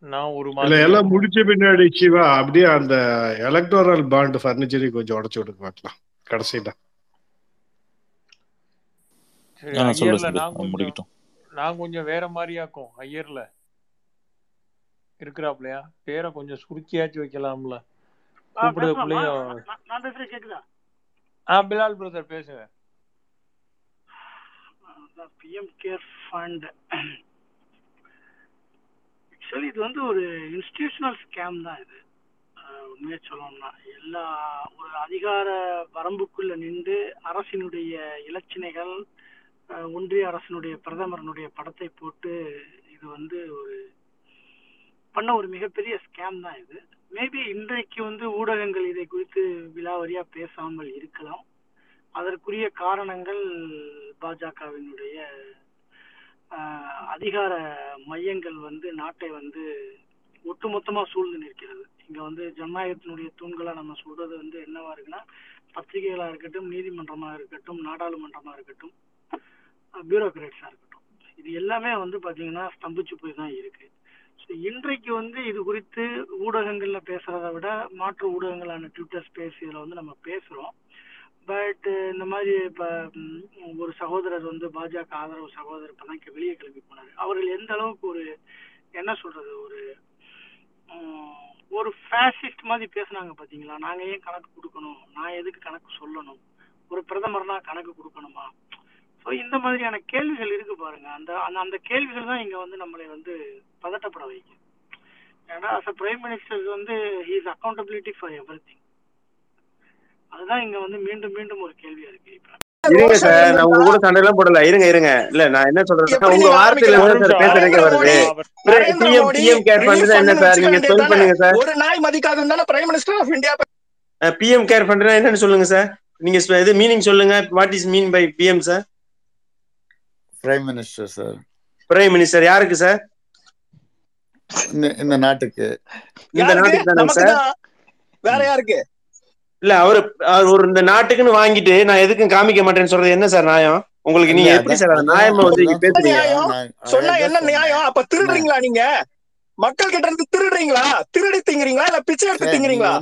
நான் ஒரு இல்ல மாதிரி எல்லாம் முடிச்ச பின்னாடி சிவா அப்படியே அந்த எலக்டோரல் பாண்ட் ஃபர்னிச்சரை கொஞ்சம் உடச்சு விடுங்க பார்க்கலாம். கடைசியில. நான் கொஞ்சம் வேற மாதிரியாக்கும் ஐயர்ல. இருக்கிறாப்லையா? பேரை கொஞ்சம் சுருக்கியாச்சு வைக்கலாம்ல. கேக்குதா? ஆ பிலால் பிரதர் பேசுங்க. பிஎம் கேர் ஃபண்ட் ஆக்சுவலி இது வந்து ஒரு இன்ஸ்டிடியூஷனல் ஸ்கேம் தான் இது. உண்மையா சொல்லணும்னா. எல்லா ஒரு அதிகார வரம்புக்குள்ள நின்று அரசினுடைய இலச்சினைகள் ஒன்றிய அரசினுடைய பிரதமரனுடைய படத்தை போட்டு இது வந்து ஒரு பண்ண ஒரு மிகப்பெரிய ஸ்கேம் தான் இது. மேபி இன்றைக்கு வந்து ஊடகங்கள் இதை குறித்து விலாவரியா பேசாமல் இருக்கலாம். அதற்குரிய காரணங்கள் பாஜகவினுடைய அதிகார மையங்கள் வந்து நாட்டை வந்து ஒட்டுமொத்தமா சூழ்ந்து நிற்கிறது. இங்க வந்து ஜனநாயகத்தினுடைய தூண்களா நம்ம சொல்றது வந்து என்னவா இருக்குன்னா பத்திரிகைகளா இருக்கட்டும் நீதிமன்றமா இருக்கட்டும் நாடாளுமன்றமா இருக்கட்டும் பியூரோக்ராட்ஸா இருக்கட்டும். இது எல்லாமே வந்து பாத்தீங்கன்னா ஸ்தம்பிச்சு போய் தான் இருக்கு. இன்றைக்கு வந்து இது குறித்து ஊடகங்கள்ல பேசுறதை விட மாற்று ஊடகங்களான ட்விட்டர் ஸ்பேஸ் இதுல வந்து நம்ம பேசுறோம். பட் இந்த மாதிரி இப்ப ஒரு சகோதரர் வந்து பாஜக ஆதரவு சகோதரர் இப்பதான் இங்க வெளியே கிளம்பி போனாரு. அவர்கள் எந்த அளவுக்கு ஒரு என்ன சொல்றது ஒரு ஒரு ஃபேசிஸ்ட் மாதிரி பேசுனாங்க பாத்தீங்களா? நாங்க ஏன் கணக்கு கொடுக்கணும்? நான் எதுக்கு கணக்கு சொல்லணும்? ஒரு பிரதமர்னா கணக்கு கொடுக்கணுமா? ஸோ இந்த மாதிரியான கேள்விகள் இருக்கு பாருங்க. அந்த அந்த அந்த கேள்விகள் தான் இங்க வந்து நம்மளை வந்து பதட்டப்பட வைக்கும். ஏன்னா அஸ் அ பிரைம் மினிஸ்டர் வந்து he's accountability for everything அதுதான் இங்க வந்து மீண்டும் மீண்டும் ஒரு கேள்வியா இருக்கு. இப்ப இருங்க சார் நான் உங்க கூட சண்டை எல்லாம் போடல. இருங்க இருங்க. இல்ல நான் என்ன சொல்றேன்னா எப்படி உங்க வார்த்தையில சார் பேசுறதுக்கே வருது. மோடி பிஎம் கேர் ஃபண்ட்னா என்ன சார் நீங்க வேண்டியது பண்ணுங்க சார் ஒரு நாய் மதிக்காது தானே prime minister of India PM care ஃபண்ட்னா என்னன்னு சொல்லுங்க சார் நீங்க இது மீனிங் சொல்லுங்க. What is mean by PM sir prime minister sir prime minister யாருக்கு சார் இந்த நாட்டுக்கு. இந்த நாட்டுக்கு சார் வேற யாருக்கு? இல்ல அவரு அவர் ஒரு இந்த நாட்டுக்குன்னு வாங்கிட்டு நான் எதுக்கும் காமிக்க மாட்டேன்னு சொல்றது என்ன சார் நியாயம்? உங்களுக்கு நீங்க எப்படி சார் நியாயமா வந்து பேசுறீங்க? சொன்னா என்ன நியாயம்? அப்ப திருடுறீங்களா நீங்க? மக்கள் கிட்ட இருந்து திருடுறீங்களா? திருடி திங்கிறீங்களா? இல்ல பிச்சை எடுத்து திங்கிறீங்களா?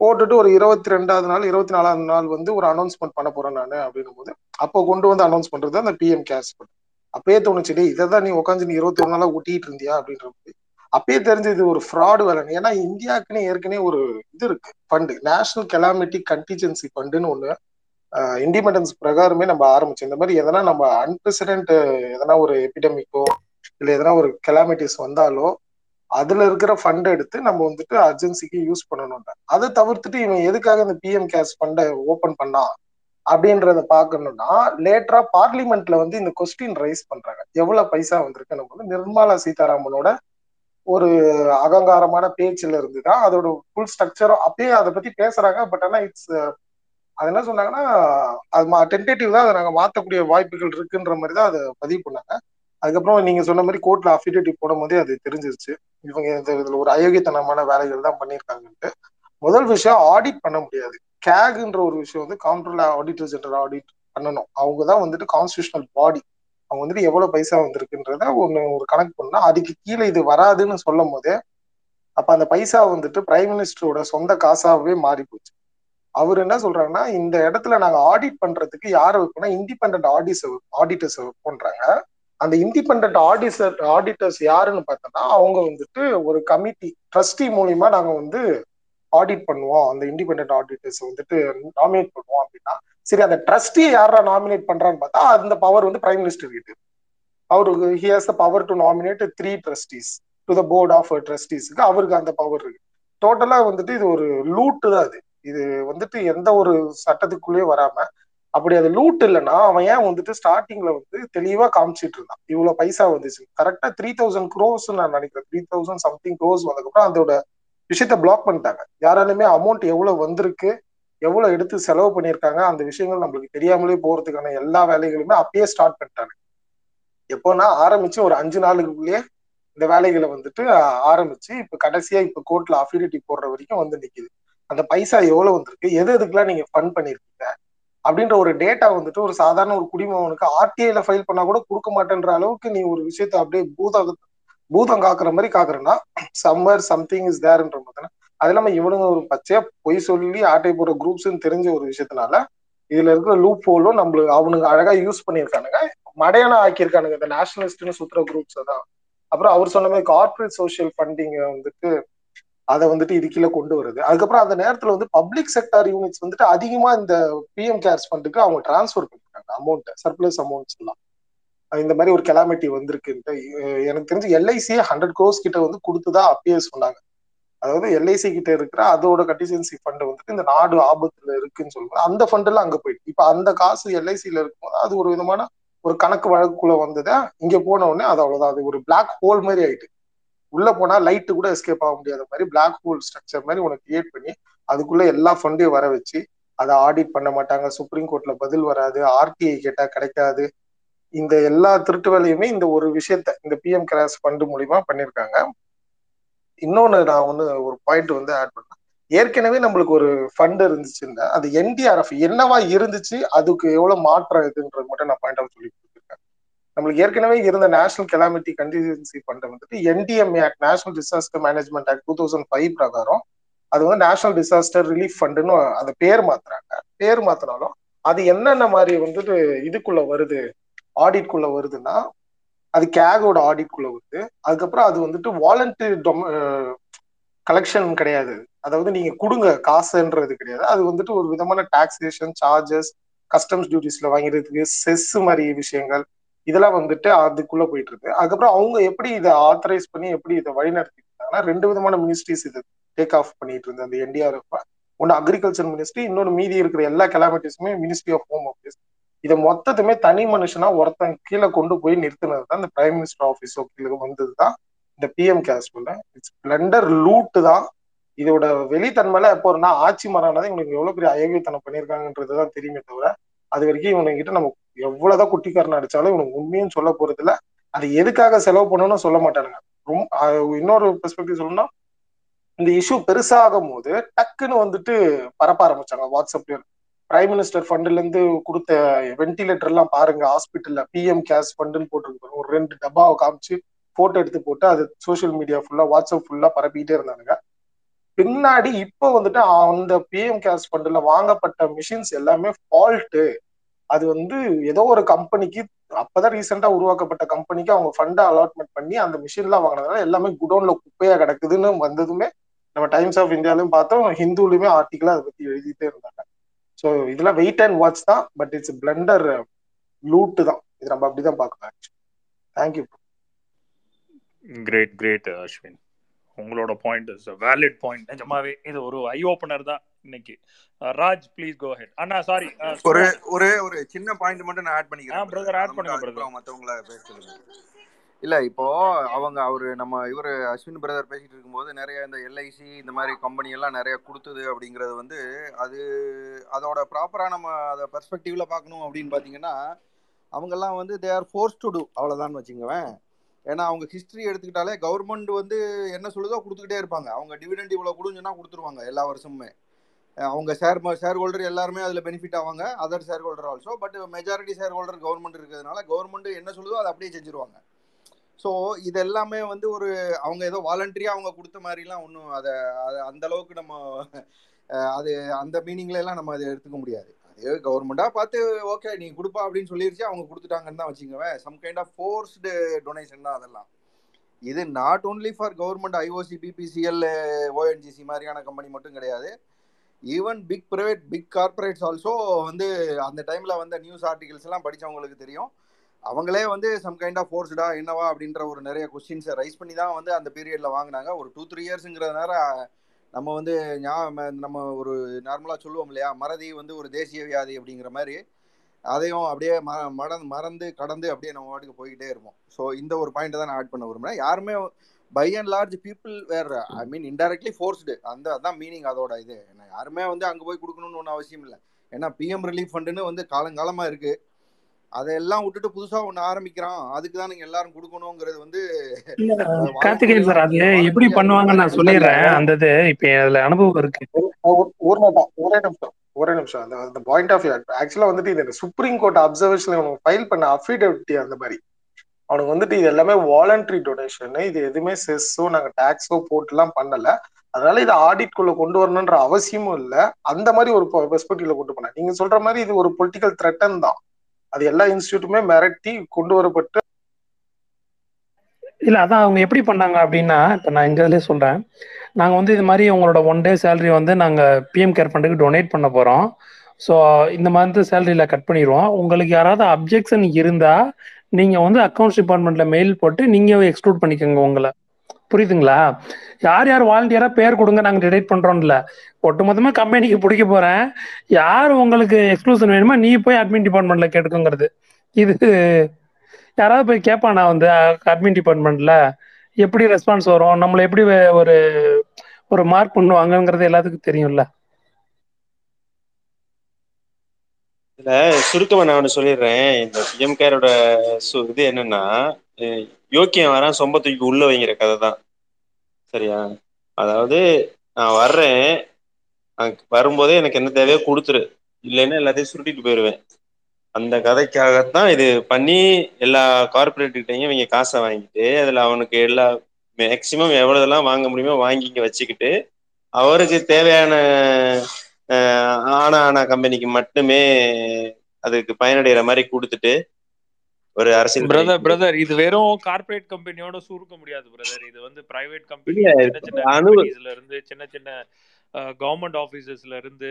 போட்டுட்டு ஒரு இருபத்தி ரெண்டாவது நாள் இருபத்தி நாலாவது நாள் வந்து ஒரு அனௌன்ஸ்மெண்ட் பண்ண போறேன் நான் அப்படின்னும் போது அப்போ கொண்டு வந்து அனௌன்ஸ் பண்றது அந்த பிஎம் கேர்ஸ் ஃபண்ட் அப்பயே தோணுச்சு இதை தான் நீ உட்காந்து நீ இருபத்தி ஒரு நாளா ஊட்டிட்டு இருந்தியா? அப்படின்ற மாதிரி. அப்பயே தெரிஞ்சு இது ஒரு ஃப்ராடு வேலை ஏன்னா இந்தியாவுக்குன்னு ஏற்கனவே ஒரு இது இருக்கு ஃபண்டு நேஷனல் கெலாமிட்டி கண்டிஜென்சி ஃபண்டுன்னு ஒன்று இண்டிபெண்டன்ஸ் பிரகாரமே நம்ம ஆரம்பிச்சோம். இந்த மாதிரி எதனா நம்ம அன்பிரசிடென்ட் எதனா ஒரு எபிடமிக்கோ இல்லை எதனா ஒரு கெலாமிட்டிஸ் வந்தாலோ அதுல இருக்கிற ஃபண்ட் எடுத்து நம்ம வந்துட்டு அர்ஜென்சிக்கு யூஸ் பண்ணணும் அதை தவிர்த்துட்டு இவன் எதுக்காக இந்த பிஎம் கேர்ஸ் ஃபண்டை ஓபன் பண்ணா அப்படின்றத பாக்கணும்னா லேட்டரா பார்லிமெண்ட்ல வந்து இந்த கொஸ்டின் ரைஸ் பண்றாங்க. எவ்வளவு பைசா வந்திருக்கு நம்ம வந்து நிர்மலா சீதாராமனோட ஒரு அகங்காரமான பேச்சுல இருந்துதான் அதோட ஃபுல் ஸ்ட்ரக்சரும் அப்பயே அதை பத்தி பேசுறாங்க. பட் ஆனா இட்ஸ் அது என்ன சொன்னாங்கன்னா அது டென்டேட்டிவ் தான் அதை நாங்க மாத்தக்கூடிய வாய்ப்புகள் இருக்குன்ற மாதிரி தான் அதை பதிவு பண்ணாங்க. அதுக்கப்புறம் நீங்க சொன்ன மாதிரி கோர்ட்ல அஃபிடேவிட் போடும் போதே அது தெரிஞ்சிருச்சு. இவங்க இந்த இதுல ஒரு அயோக்கியத்தனமான வேலைகள் தான் பண்ணியிருக்காங்கன்ட்டு. முதல் விஷயம் ஆடிட் பண்ண முடியாது. கேக்ன்ற ஒரு விஷயம் வந்து கவுண்டர்ல ஆடிட்டர் ஜெனரல் ஆடிட் பண்ணணும். அவங்க தான் வந்துட்டு கான்ஸ்டியூஷனல் பாடி அவங்க வந்துட்டு எவ்வளவு பைசா வந்திருக்குன்றத ஒன்று ஒரு கணக்கு பண்ணா அதுக்கு கீழே இது வராதுன்னு சொல்லும் போதே அப்ப அந்த பைசா வந்துட்டு பிரைம் மினிஸ்டரோட சொந்த காசாவே மாறி போச்சு அவர் என்ன சொல்றாங்கன்னா இந்த இடத்துல நாங்க ஆடிட் பண்றதுக்கு யாரை வைப்போம்னா இண்டிபெண்ட் ஆடிஸ் ஆடிட்டர்ஸ் வைப்போன்றாங்க அந்த இண்டிபெண்ட் ஆடிசர் ஆடிட்டர்ஸ் யாருன்னு பார்த்தோம்னா அவங்க வந்துட்டு ஒரு கமிட்டி ட்ரஸ்டி மூலியமா நாங்க வந்து ஆடிட் பண்ணுவோம். அந்த இண்டிபெண்ட் ஆடிட்டர்ஸ் வந்துட்டு நாமினேட் பண்ணுவோம் அப்படின்னா சரி அந்த ட்ரஸ்டியை யாரா நாமினேட் பண்றான்னு பார்த்தா அந்த பவர் வந்து பிரைம் மினிஸ்டர் கிட்ட. அவருக்கு he has the power to nominate three trustees to the board of ட்ரஸ்டிஸ்க்கு அவருக்கு அந்த பவர் இருக்கு. டோட்டலா வந்துட்டு இது ஒரு லூட்டு தான் அது. இது வந்துட்டு எந்த ஒரு சட்டத்துக்குள்ளேயே வராம அப்படி அது லூட் இல்லைன்னா அவன் ஏன் வந்துட்டு ஸ்டார்டிங்ல வந்து தெளிவா காமிச்சிட்டு இருந்தான்? இவ்வளவு பைசா வந்துச்சு. கரெக்டா த்ரீ தௌசண்ட் க்ரோஸ் நான் நினைக்கிறேன். த்ரீ தௌசண்ட் சம்திங் க்ரோஸ் வந்ததுக்கப்புறம் அதோட விஷயத்த பிளாக் பண்ணிட்டாங்க. யாராலுமே அமௌண்ட் எவ்வளவு வந்திருக்கு எவ்வளவு எடுத்து செலவு பண்ணியிருக்காங்க அந்த விஷயங்கள் நம்மளுக்கு தெரியாமலே போறதுக்கான எல்லா வேலைகளுமே அப்பயே ஸ்டார்ட் பண்ணிட்டாங்க. எப்போனா ஆரம்பிச்சு ஒரு அஞ்சு நாளுக்குள்ளேயே இந்த வேலைகளை வந்துட்டு ஆரம்பிச்சு இப்ப கடைசியா இப்ப கோர்ட்ல அஃபிடேட்டி போடுற வரைக்கும் வந்து நிக்குது. அந்த பைசா எவ்வளவு வந்திருக்கு எது எதுக்கெல்லாம் நீங்க ஃபண்ட் பண்ணிருக்கீங்க அப்படின்ற ஒரு டேட்டா வந்துட்டு ஒரு சாதாரண ஒரு குடிமகனுக்கு ஆர்டிஐல ஃபைல் பண்ணா கூட கொடுக்க மாட்டேன்ற அளவுக்கு நீ ஒரு விஷயத்த அப்படியே பூதம் பூதம் காக்குற மாதிரி காக்குறேன்னா சம்மர் சம்திங் இஸ் தேர்ன்ற மாதிரி. அது இல்லாம இவனுங்க ஒரு பச்சையா பொய் சொல்லி ஆட்டை போடுற குரூப்ஸ்ன்னு தெரிஞ்ச ஒரு விஷயத்தினால இதுல இருக்கிற லூப் ஹோலும் நம்மளுக்கு அவனுங்க அழகா யூஸ் பண்ணியிருக்கானுங்க. மடையானா ஆக்கியிருக்கானுங்க இந்த நேஷனலிஸ்ட்னு சுத்துற குரூப்ஸ் தான் அப்புறம் அவர் சொன்ன மாதிரி கார்பரேட் சோஷியல் ஃபண்டிங் வந்துட்டு அதை வந்துட்டு இது கீழே கொண்டு வருது. அதுக்கப்புறம் அந்த நேரத்துல வந்து பப்ளிக் செக்டார் யூனிட்ஸ் வந்துட்டு அதிகமா இந்த பிஎம் கேர்ஸ் ஃபண்டுக்கு அவங்க டிரான்ஸ்ஃபர் பண்ணிருக்காங்க. அமௌண்ட் சர்ப்ளஸ் அமௌண்ட்ஸ் எல்லாம். இந்த மாதிரி ஒரு கெலாமிட்டி வந்திருக்குன்ட்டு எனக்கு தெரிஞ்சு எல்ஐசியே ஹண்ட்ரட் க்ரோஸ் கிட்ட வந்து கொடுத்துதான் அப்பயே சொன்னாங்க. அதாவது எல்ஐசி கிட்ட இருக்கிற அதோட கட்டிசன்சி ஃபண்ட் வந்துட்டு இந்த நாடு ஆபத்துல இருக்குன்னு சொல்லுவாங்க. அந்த ஃபண்ட் எல்லாம் அங்க போயிட்டு இப்ப அந்த காசு எல்ஐசியில இருக்கும்போது அது ஒரு விதமான ஒரு கணக்கு வழக்குள்ள வந்ததா இங்க போன உடனே அது அவ்வளவுதான். அது ஒரு பிளாக் ஹோல் மாதிரி ஆயிட்டு. உள்ள போனா லைட்டு கூட எஸ்கேப் ஆக முடியாத மாதிரி பிளாக் ஹோல் ஸ்ட்ரக்சர் மாதிரி உனக்கு கிரியேட் பண்ணி அதுக்குள்ள எல்லா ஃபண்டையும் வர வச்சு அதை ஆடிட் பண்ண மாட்டாங்க. சுப்ரீம் கோர்ட்ல பதில் வராது. ஆர்டிஐ கேட்டா கிடைக்காது. இந்த எல்லா திருட்டு வேலையுமே இந்த ஒரு விஷயத்த இந்த பிஎம் கிராஸ் ஃபண்டு மூலியமா பண்ணிருக்காங்க. இன்னொன்னு நான் வந்து ஒரு பாயிண்ட் வந்து ஆட் பண்ணேன். ஏற்கனவே நம்மளுக்கு ஒரு ஃபண்ட் இருந்துச்சுன்னா அது என்டிஆர்எஃப் என்னவா இருந்துச்சு அதுக்கு எவ்வளவு மாற்றம் இதுன்றது மட்டும் நான் பாயிண்ட் அவுட் சொல்லி நம்மளுக்கு ஏற்கனவே இருந்த நேஷனல் கெலாமிட்டி கண்டிஜென்சி ஃபண்ட் வந்துட்டு NDMA act national disaster management act two thousand five பிரகாரம் அது வந்து நேஷனல் டிசாஸ்டர் ரிலீஃப் ஃபண்டுன்னு அந்த பேர் மாத்துறாங்க. பேர் மாத்தினாலும் அது என்னென்ன மாதிரி வந்துட்டு இதுக்குள்ள வருது ஆடிட்குள்ள வருதுன்னா அது கேகோட ஆடிட்குள்ள வருது. அதுக்கப்புறம் அது வந்துட்டு வாலண்டரி கலெக்ஷன் கிடையாது. அதாவது நீங்க கொடுங்க காசுன்றது கிடையாது. அது வந்துட்டு ஒரு விதமான டாக்ஸேஷன் சார்ஜஸ் கஸ்டம்ஸ் டியூட்டிஸ்ல வாங்கிறதுக்கு செஸ் மாதிரி விஷயங்கள் இதெல்லாம் வந்துட்டு அதுக்குள்ள போயிட்டு இருக்கு அதுக்கப்புறம் அவங்க எப்படி இதை ஆத்தரைஸ் பண்ணி எப்படி இதை வழிநடத்திட்டாங்கன்னா ரெண்டு விதமான மினிஸ்ட்ரிஸ் இது டேக் ஆஃப் பண்ணிட்டு இருந்தது. அந்த என்டிஆர்எஃப் ஒன்று அக்ரிகல்ச்சர் மினிஸ்ட்ரி இன்னொன்று மீதி இருக்கிற எல்லா கெலாமிட்டிஸுமே மினிஸ்ட்ரி ஆஃப் ஹோம் ஆஃபீஸ் இதை மொத்தத்துமே தனி மனுஷனா ஒருத்தன் கீழே கொண்டு போய் நிறுத்தினது தான் இந்த பிரைம் மினிஸ்டர் ஆஃபீஸ் கீழே வந்தது தான் இந்த PM cares it's blunder loot தான். இதோட வெளித்தன்மையில எப்போ ஆட்சி மாறானதான் இவனுக்கு எவ்வளவு பெரிய அயோக்கியத்தனம் பண்ணியிருக்காங்கன்றது தான் தெரியுமே தவிர அது வரைக்கும் இவனுங்கிட்ட நம்ம எவ்வளவுதான் குட்டிக்காரன் அடிச்சாலும் இவனுக்கு உண்மையும் சொல்ல போறது இல்ல அது எதுக்காக செலவு பண்ணணும்னு சொல்ல மாட்டானுங்க. ரொம்ப இன்னொரு பெர்ஸ்பெக்டிவ் சொல்லணும்னா இந்த இஷ்யூ பெருசாகும் போது டக்குன்னு வந்துட்டு பரப்ப ஆரம்பிச்சாங்க வாட்ஸ்அப்ல பிரைம் மினிஸ்டர் ஃபண்ட்ல இருந்து கொடுத்த வென்டிலேட்டர் எல்லாம் பாருங்க ஹாஸ்பிட்டல்ல பிஎம் கேஸ் ஃபண்டுன்னு போட்டுருக்கோம் ஒரு ரெண்டு டப்பாவை காமிச்சு போட்டோ எடுத்து போட்டு அது சோஷியல் மீடியா ஃபுல்லா வாட்ஸ்அப் ஃபுல்லா பரப்பிட்டே இருந்தானுங்க. பின்னாடி இப்போ வந்துட்டு அந்த பிஎம் கேஸ் ஃபண்ட்ல வாங்கப்பட்ட மிஷின்ஸ் எல்லாமே ஃபால்ட்டு அது வந்து ஏதோ ஒரு கம்பெனிக்கு அப்பதான் ரீசெண்டா உருவாக்கப்பட்ட கம்பெனிக்கு அவங்க ஃபண்டை அலாட்மெண்ட் பண்ணி அந்த மிஷின்லாம் வாங்கினதுனால எல்லாமே குடோன்ல குப்பையா கிடக்குதுன்னு வந்ததுமே நம்ம டைம்ஸ் ஆஃப் இந்தியாலையும் பார்த்தோம். ஹிந்துலையுமே ஆர்டிக்கலா அதை பத்தி எழுதிட்டே இருந்தாங்க. ஸோ இதெல்லாம் வெயிட் அண்ட் வாட்ச் தான். பட் இட்ஸ் பிளண்டர் லூட்டு தான். இது நம்ம அப்படிதான் பார்க்கலாம் தேங்க்யூ கிரேட் கிரேட் அஸ்வின் உங்களோட பாயிண்ட் இஸ் வேலிட் பாயிண்ட் நிஜமாவே இது ஒரு ஐ ஓபனர் தான். இன்னைக்கு. ராஜ் ப்ளீஸ் கோ ஹெட் அண்ணா சாரி ஒரு ஒரே ஒரு சின்ன பாயிண்ட் மட்டும் நான் ஆட் பண்ணிக்கிறேன். பிரதர் ஆட் பண்ணுங்க பிரதர் மத்தவங்கள பேச சொல்லுங்க இல்ல இப்போ அவங்க அவரு நம்ம இவரு அஸ்வின் பிரதர் பேசிட்டு இருக்கும்போது நிறைய இந்த எல்ஐசி இந்த மாதிரி கம்பெனி எல்லாம் நிறைய கொடுத்தது அப்படிங்கிறது வந்து அது அதோட ப்ராப்பரா நம்ம அதை பெர்ஸ்பெக்டிவ்ல பார்க்கணும் அப்படின்னு பாத்தீங்கன்னா அவங்கெல்லாம் வந்து they are force to do அவ்வளவுதான் வச்சுக்கவேன் ஏன்னா அவங்க ஹிஸ்டரி எடுத்துக்கிட்டாலே கவர்மெண்ட் வந்து என்ன சொல்லுதோ கொடுத்துக்கிட்டே இருப்பாங்க. அவங்க டிவிடெண்ட் இவ்வளவு கொடுன்னு சொன்னா கொடுத்துருவாங்க எல்லா வருஷமுமே. அவங்க ஷேர் ஷேர் ஹோல்டர் எல்லாருமே அதில் பெனிஃபிட் ஆவாங்க. Other shareholder also but majority shareholder government இருக்கிறதுனால கவர்மெண்ட் என்ன சொல்லுதோ அதை அப்படியே செஞ்சுருவாங்க. ஸோ இது எல்லாமே வந்து ஒரு அவங்க ஏதோ வாலண்டரியாக அவங்க கொடுத்த மாதிரிலாம் ஒன்றும் அதை அதை அந்த அளவுக்கு நம்ம அது அந்த மீனிங்ல எல்லாம் நம்ம அதை எடுத்துக்க முடியாது. அது கவர்மெண்ட்டாக பார்த்து ஓகே நீ கொடுப்பா அப்படின்னு சொல்லிருச்சு அவங்க கொடுத்துட்டாங்கன்னு தான் வச்சுக்கவேன் some kind of forced donation தான் அதெல்லாம். இது not only for government IOC BPCL ONGC மாதிரியான கம்பெனி மட்டும் கிடையாது. Even big private big corporates also வந்து அந்த டைமில் வந்த நியூஸ் ஆர்டிகல்ஸ் எல்லாம் படித்தவங்களுக்கு தெரியும். அவங்களே வந்து சம் கைண்ட் ஆஃப் ஃபோர்ஸ்டா என்னவா அப்படின்ற ஒரு நிறைய கொஸ்டின்ஸை ரைஸ் பண்ணி தான் வந்து அந்த பீரியடில் வாங்கினாங்க. ஒரு டூ த்ரீ இயர்ஸுங்கிறதுனால நம்ம வந்து நம்ம ஒரு நார்மலாக சொல்லுவோம் இல்லையா? மறதி வந்து ஒரு தேசிய வியாதி அப்படிங்கிற மாதிரி அதையும் அப்படியே ம மறந்து மறந்து கடந்து அப்படியே நம்ம வாட்டுக்கு போய்கிட்டே இருப்போம். ஸோ இந்த ஒரு பாயிண்ட் தான் நான் ஆட் பண்ண விரும்புகிறேன் யாருமே by and large people where I mean indirectly forced அந்த அதான் மீனிங் அதோட இது. ஏன்னா யாருமே வந்து அங்கே போய் கொடுக்கணும்னு ஒன்றும் அவசியம் இல்லை. ஏன்னா பிஎம் ரிலீஃப் ஃபண்டுன்னு வந்து காலங்காலமாக இருக்குது அதையெல்லாம் விட்டுட்டு புதுசாக ஒன்று ஆரம்பிக்கிறான். அதுக்கு தான் நீங்கள் எல்லாரும் கொடுக்கணுங்கிறது வந்து கார்த்திகேயன் சார் அது எப்படி பண்ணுவாங்கன்னு நான் சொல்லிடுறேன். அந்த இது இப்ப அதுல அனுபவம் இருக்கு. ஒரு நிமிஷம் ஒரே நிமிஷம் ஒரே நிமிஷம். அந்த பாயிண்ட் ஆஃப் ஆக்சுவலா வந்துட்டு இது சுப்ரீம் கோர்ட் அப்சர்வேஷன் அவனுக்கு ஃபைல் பண்ண அஃபிடவிட்டி அந்த மாதிரி. அவனுக்கு வந்துட்டு இது எல்லாமே வாலண்டரி டொனேஷன் இது எதுவுமே செஸ்ஸோ நாங்க டாக்ஸோ போட்டுலாம் பண்ணல. அதனால இதை ஆடிட் குள்ள கொண்டு வரணுன்ற அவசியமும் இல்ல. அந்த மாதிரி ஒரு பெர்ஸ்பெக்டிவ்ல கொண்டு போனேன். நீங்க சொல்ற மாதிரி இது ஒரு பொலிட்டிக்கல் த்ரெட்டன் தான். அது எல்லா இன்ஸ்டியூட்டுமே மிரட்டி கொண்டு வரப்பட்டு இல்ல அதான் அவங்க எப்படி பண்ணாங்க அப்படின்னா இப்ப நான் எங்க இதுலயே சொல்றேன். நாங்க வந்து இது மாதிரி உங்களோட ஒன் டே சேலரி வந்து நாங்க பிஎம் கேர் ஃபண்டுக்கு டொனேட் பண்ண போறோம். ஸோ இந்த மந்த் சேலரியில கட் பண்ணிடுவோம். உங்களுக்கு யாராவது அப்ஜெக்ஷன் இருந்தா நீங்க வந்து அக்கௌண்ட்ஸ் டிபார்ட்மெண்ட்ல மெயில் போட்டு நீங்க எக்ஸ்க்ளூட் பண்ணிக்கோங்க உங்களை. புரியுதுங்களா? யார் யார் வாலண்டியரா பேர் கொடுங்க நாங்க டிடெக்ட் பண்றோம்ல. ஒட்டுமொத்தமா கம்பெனிக்கு பிடிக்க போறேன். யார் உங்களுக்கு எக்ஸ்க்ளூஷன் வேணுமோ நீ போய் அட்மின் டிபார்ட்மெண்ட்ல கேட்டுக்கோங்கிறது. இது யாராவது போய் கேட்பானா வந்து அட்மின் டிபார்ட்மெண்ட்ல எப்படி ரெஸ்பான்ஸ் வரும்? நம்மளை எப்படி வே- ஒரு ஒரு மார்க் பண்ணுவாங்கங்கிறது எல்லாத்துக்கும் தெரியும்ல. இல்ல சுருக்கமா நான் ஒண்ணு சொல்லிடுறேன். இந்த பிஎம் கேரோட இது என்னன்னா யோக்கியம் வரான் சொம்ப தூக்கி உள்ள வைங்கிற கதை தான். சரியா? அதாவது நான் வர்றேன் அங்க வரும்போதே எனக்கு என்ன தேவையோ கொடுத்துரு. இல்லைன்னா எல்லாத்தையும் சுருட்டிட்டு போயிடுவேன் அந்த கதைக்காகத்தான் இது பண்ணி எல்லா கார்பரேட்கிட்டையும் இவங்க காசை வாங்கிட்டு அதுல அவனுக்கு எல்லா மேக்சிமம் எவ்வளவுலாம் வாங்க முடியுமோ வாங்கி இங்கே வச்சுக்கிட்டு அவருக்கு தேவையான ஆனா ஆனா கம்பெனிக்கு மட்டுமே அதுக்கு பயனடைகிற மாதிரி கொடுத்துட்டு ஒரு அரசியல் பிரதர் பிரதர் இது வெறும் கார்ப்பரேட் கம்பெனியோட சுருக்க முடியாது பிரதர் இது வந்து பிரைவேட் கம்பெனி சின்ன சின்ன கம்பெனிஸ்ல இருந்து சின்ன சின்ன கவர்மெண்ட் ஆபீசஸ்ல இருந்து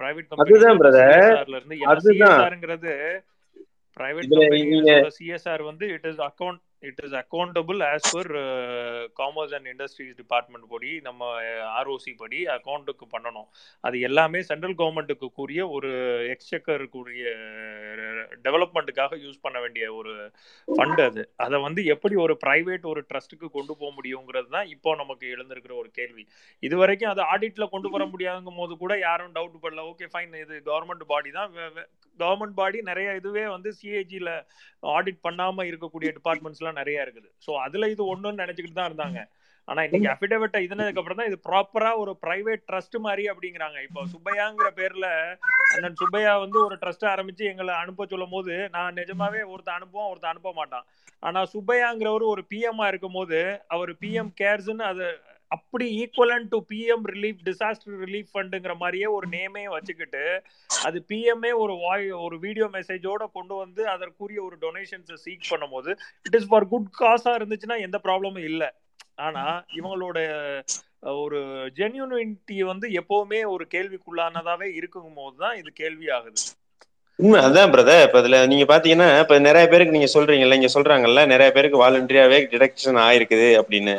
பிரைவேட் அதுதான் கம்பெனிஸ்ல இருந்து பிரதர் இருந்து ஏன்னா அதுதான். சிஎஸ்ஆர்ங்கிறது பிரைவேட் இதுல கம்பெனிஸோட சிஎஸ்ஆர் வந்து it is account it is accountable as per commerce and industries department படி நம்ம uh, ஆர்ஓசி படி அக்கௌண்ட்டுக்கு பண்ணணும். அது எல்லாமே சென்ட்ரல் கவர்மெண்ட்டுக்கு கூறிய ஒரு எக்ஸ்செக்கருக்குரிய டெவலப்மெண்ட்டுக்காக யூஸ் பண்ண வேண்டிய ஒரு ஃபண்ட் அது. அதை வந்து எப்படி ஒரு ப்ரைவேட் ஒரு ட்ரஸ்ட்டுக்கு கொண்டு போக முடியுங்கிறது தான் இப்போ நமக்கு எழுந்திருக்கிற ஒரு கேள்வி. இது வரைக்கும் அதை ஆடிட்டில் கொண்டு வர முடியாதுங்கும் போது கூட யாரும் டவுட் படல. ஓகே ஃபைன் இது கவர்மெண்ட் பாடி தான். கவர்மெண்ட் பாடி நிறைய இதுவே வந்து சிஏஜியில் ஆடிட் பண்ணாமல் இருக்கக்கூடிய டிபார்ட்மெண்ட்ஸ்லாம் நிறைய இருக்குது. ஸோ அதுல இது ஒண்ணுன்னு நினைச்சுக்கிட்டு தான் இருந்தாங்க. ஆனா இன்னைக்கு அஃபிடவிட் இதுனதுக்கு அப்புறம் தான் இது ப்ராப்பரா ஒரு பிரைவேட் ட்ரஸ்ட் மாதிரி அப்படிங்கிறாங்க. இப்போ சுப்பையாங்கிற பேர்ல அண்ணன் சுப்பையா வந்து ஒரு ட்ரஸ்ட் ஆரம்பிச்சு எங்களை அனுப்ப சொல்லும் போது நான் நிஜமாவே ஒருத்தன் அனுப்புவோம் ஒருத்தன் அனுப்ப மாட்டான். ஆனா சுப்பையாங்கிறவர் ஒரு பிஎம்ஆ இருக்கும் போது அவர் பிஎம் கேர்ஸ்ன்னு அது அப்படி equivalent to PM relief disaster relief ஃபண்டுங்கிற மாதிரியே ஒரு நேமே வச்சுக்கிட்டு அது பிஎம்ஏ ஒரு வாய் ஒரு வீடியோ மெசேஜோட கொண்டு வந்து அதற்குரிய ஒரு டொனேஷன்ஸை சீக் பண்ணும்போது இட் இஸ் ஃபார் குட் காஸாக இருந்துச்சுன்னா எந்த ப்ராப்ளமும் இல்லை. ஆனா இவங்களோட ஒரு ஜென்யூனிட்டி வந்து எப்பவுமே ஒரு கேள்விக்குள்ளானதாவே இருக்கும் போது தான் இது கேள்வி ஆகுது உண்மை அதான் பிரதர் இப்ப இதுல நீங்க பாத்தீங்கன்னா இப்ப நிறைய பேருக்கு நீங்க சொல்றீங்கல்ல இங்க சொல்றாங்கல்ல நிறைய பேருக்கு வாலண்டரியாவே டிடக்ஷன் ஆயிருக்குது அப்படின்னு.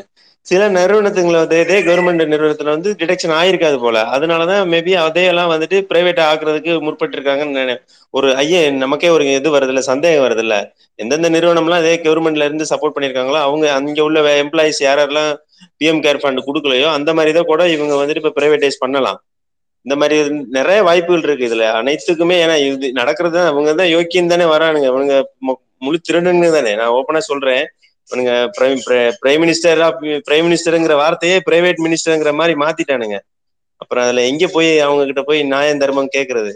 சில நிறுவனத்துங்களை வந்து இதே கவர்மெண்ட் நிறுவனத்துல வந்து டிடெக்ஷன் ஆயிருக்காது போல. அதனாலதான் மேபி அதையெல்லாம் வந்துட்டு பிரைவேட் ஆக்குறதுக்கு முற்பட்டு இருக்காங்கன்னு ஒரு ஐயா நமக்கே ஒரு இது வருது இல்ல சந்தேகம் வருது இல்ல எந்தெந்த நிறுவனம்லாம் இதே கவர்மெண்ட்ல இருந்து சப்போர்ட் பண்ணிருக்காங்களோ அவங்க அங்க உள்ள எம்ப்ளாயிஸ் யாரெல்லாம் பிஎம் கேர் ஃபண்ட் கொடுக்கலையோ அந்த மாதிரி தான் கூட இவங்க வந்துட்டு இப்ப பிரைவேடைஸ் பண்ணலாம். இந்த மாதிரி நிறைய வாய்ப்புகள் இருக்கு இதுல. அனைத்துக்குமே ஏன்னா இது நடக்கிறது தான் அவங்க தான் யோக்கியம் தானே வரானுங்க. இவனுங்க மு- முழு திருடனுங்க தானே நான் ஓப்பனா சொல்றேன். இவனுங்க பிரைம் பிரைம் மினிஸ்டர் பிரைம் மினிஸ்டருங்கிற வார்த்தையே பிரைவேட் மினிஸ்டருங்கிற மாதிரி மாத்திட்டானுங்க. அப்புறம் அதுல எங்க போய் அவங்க கிட்ட போய் நியாயம் தர்மம் கேக்குறது?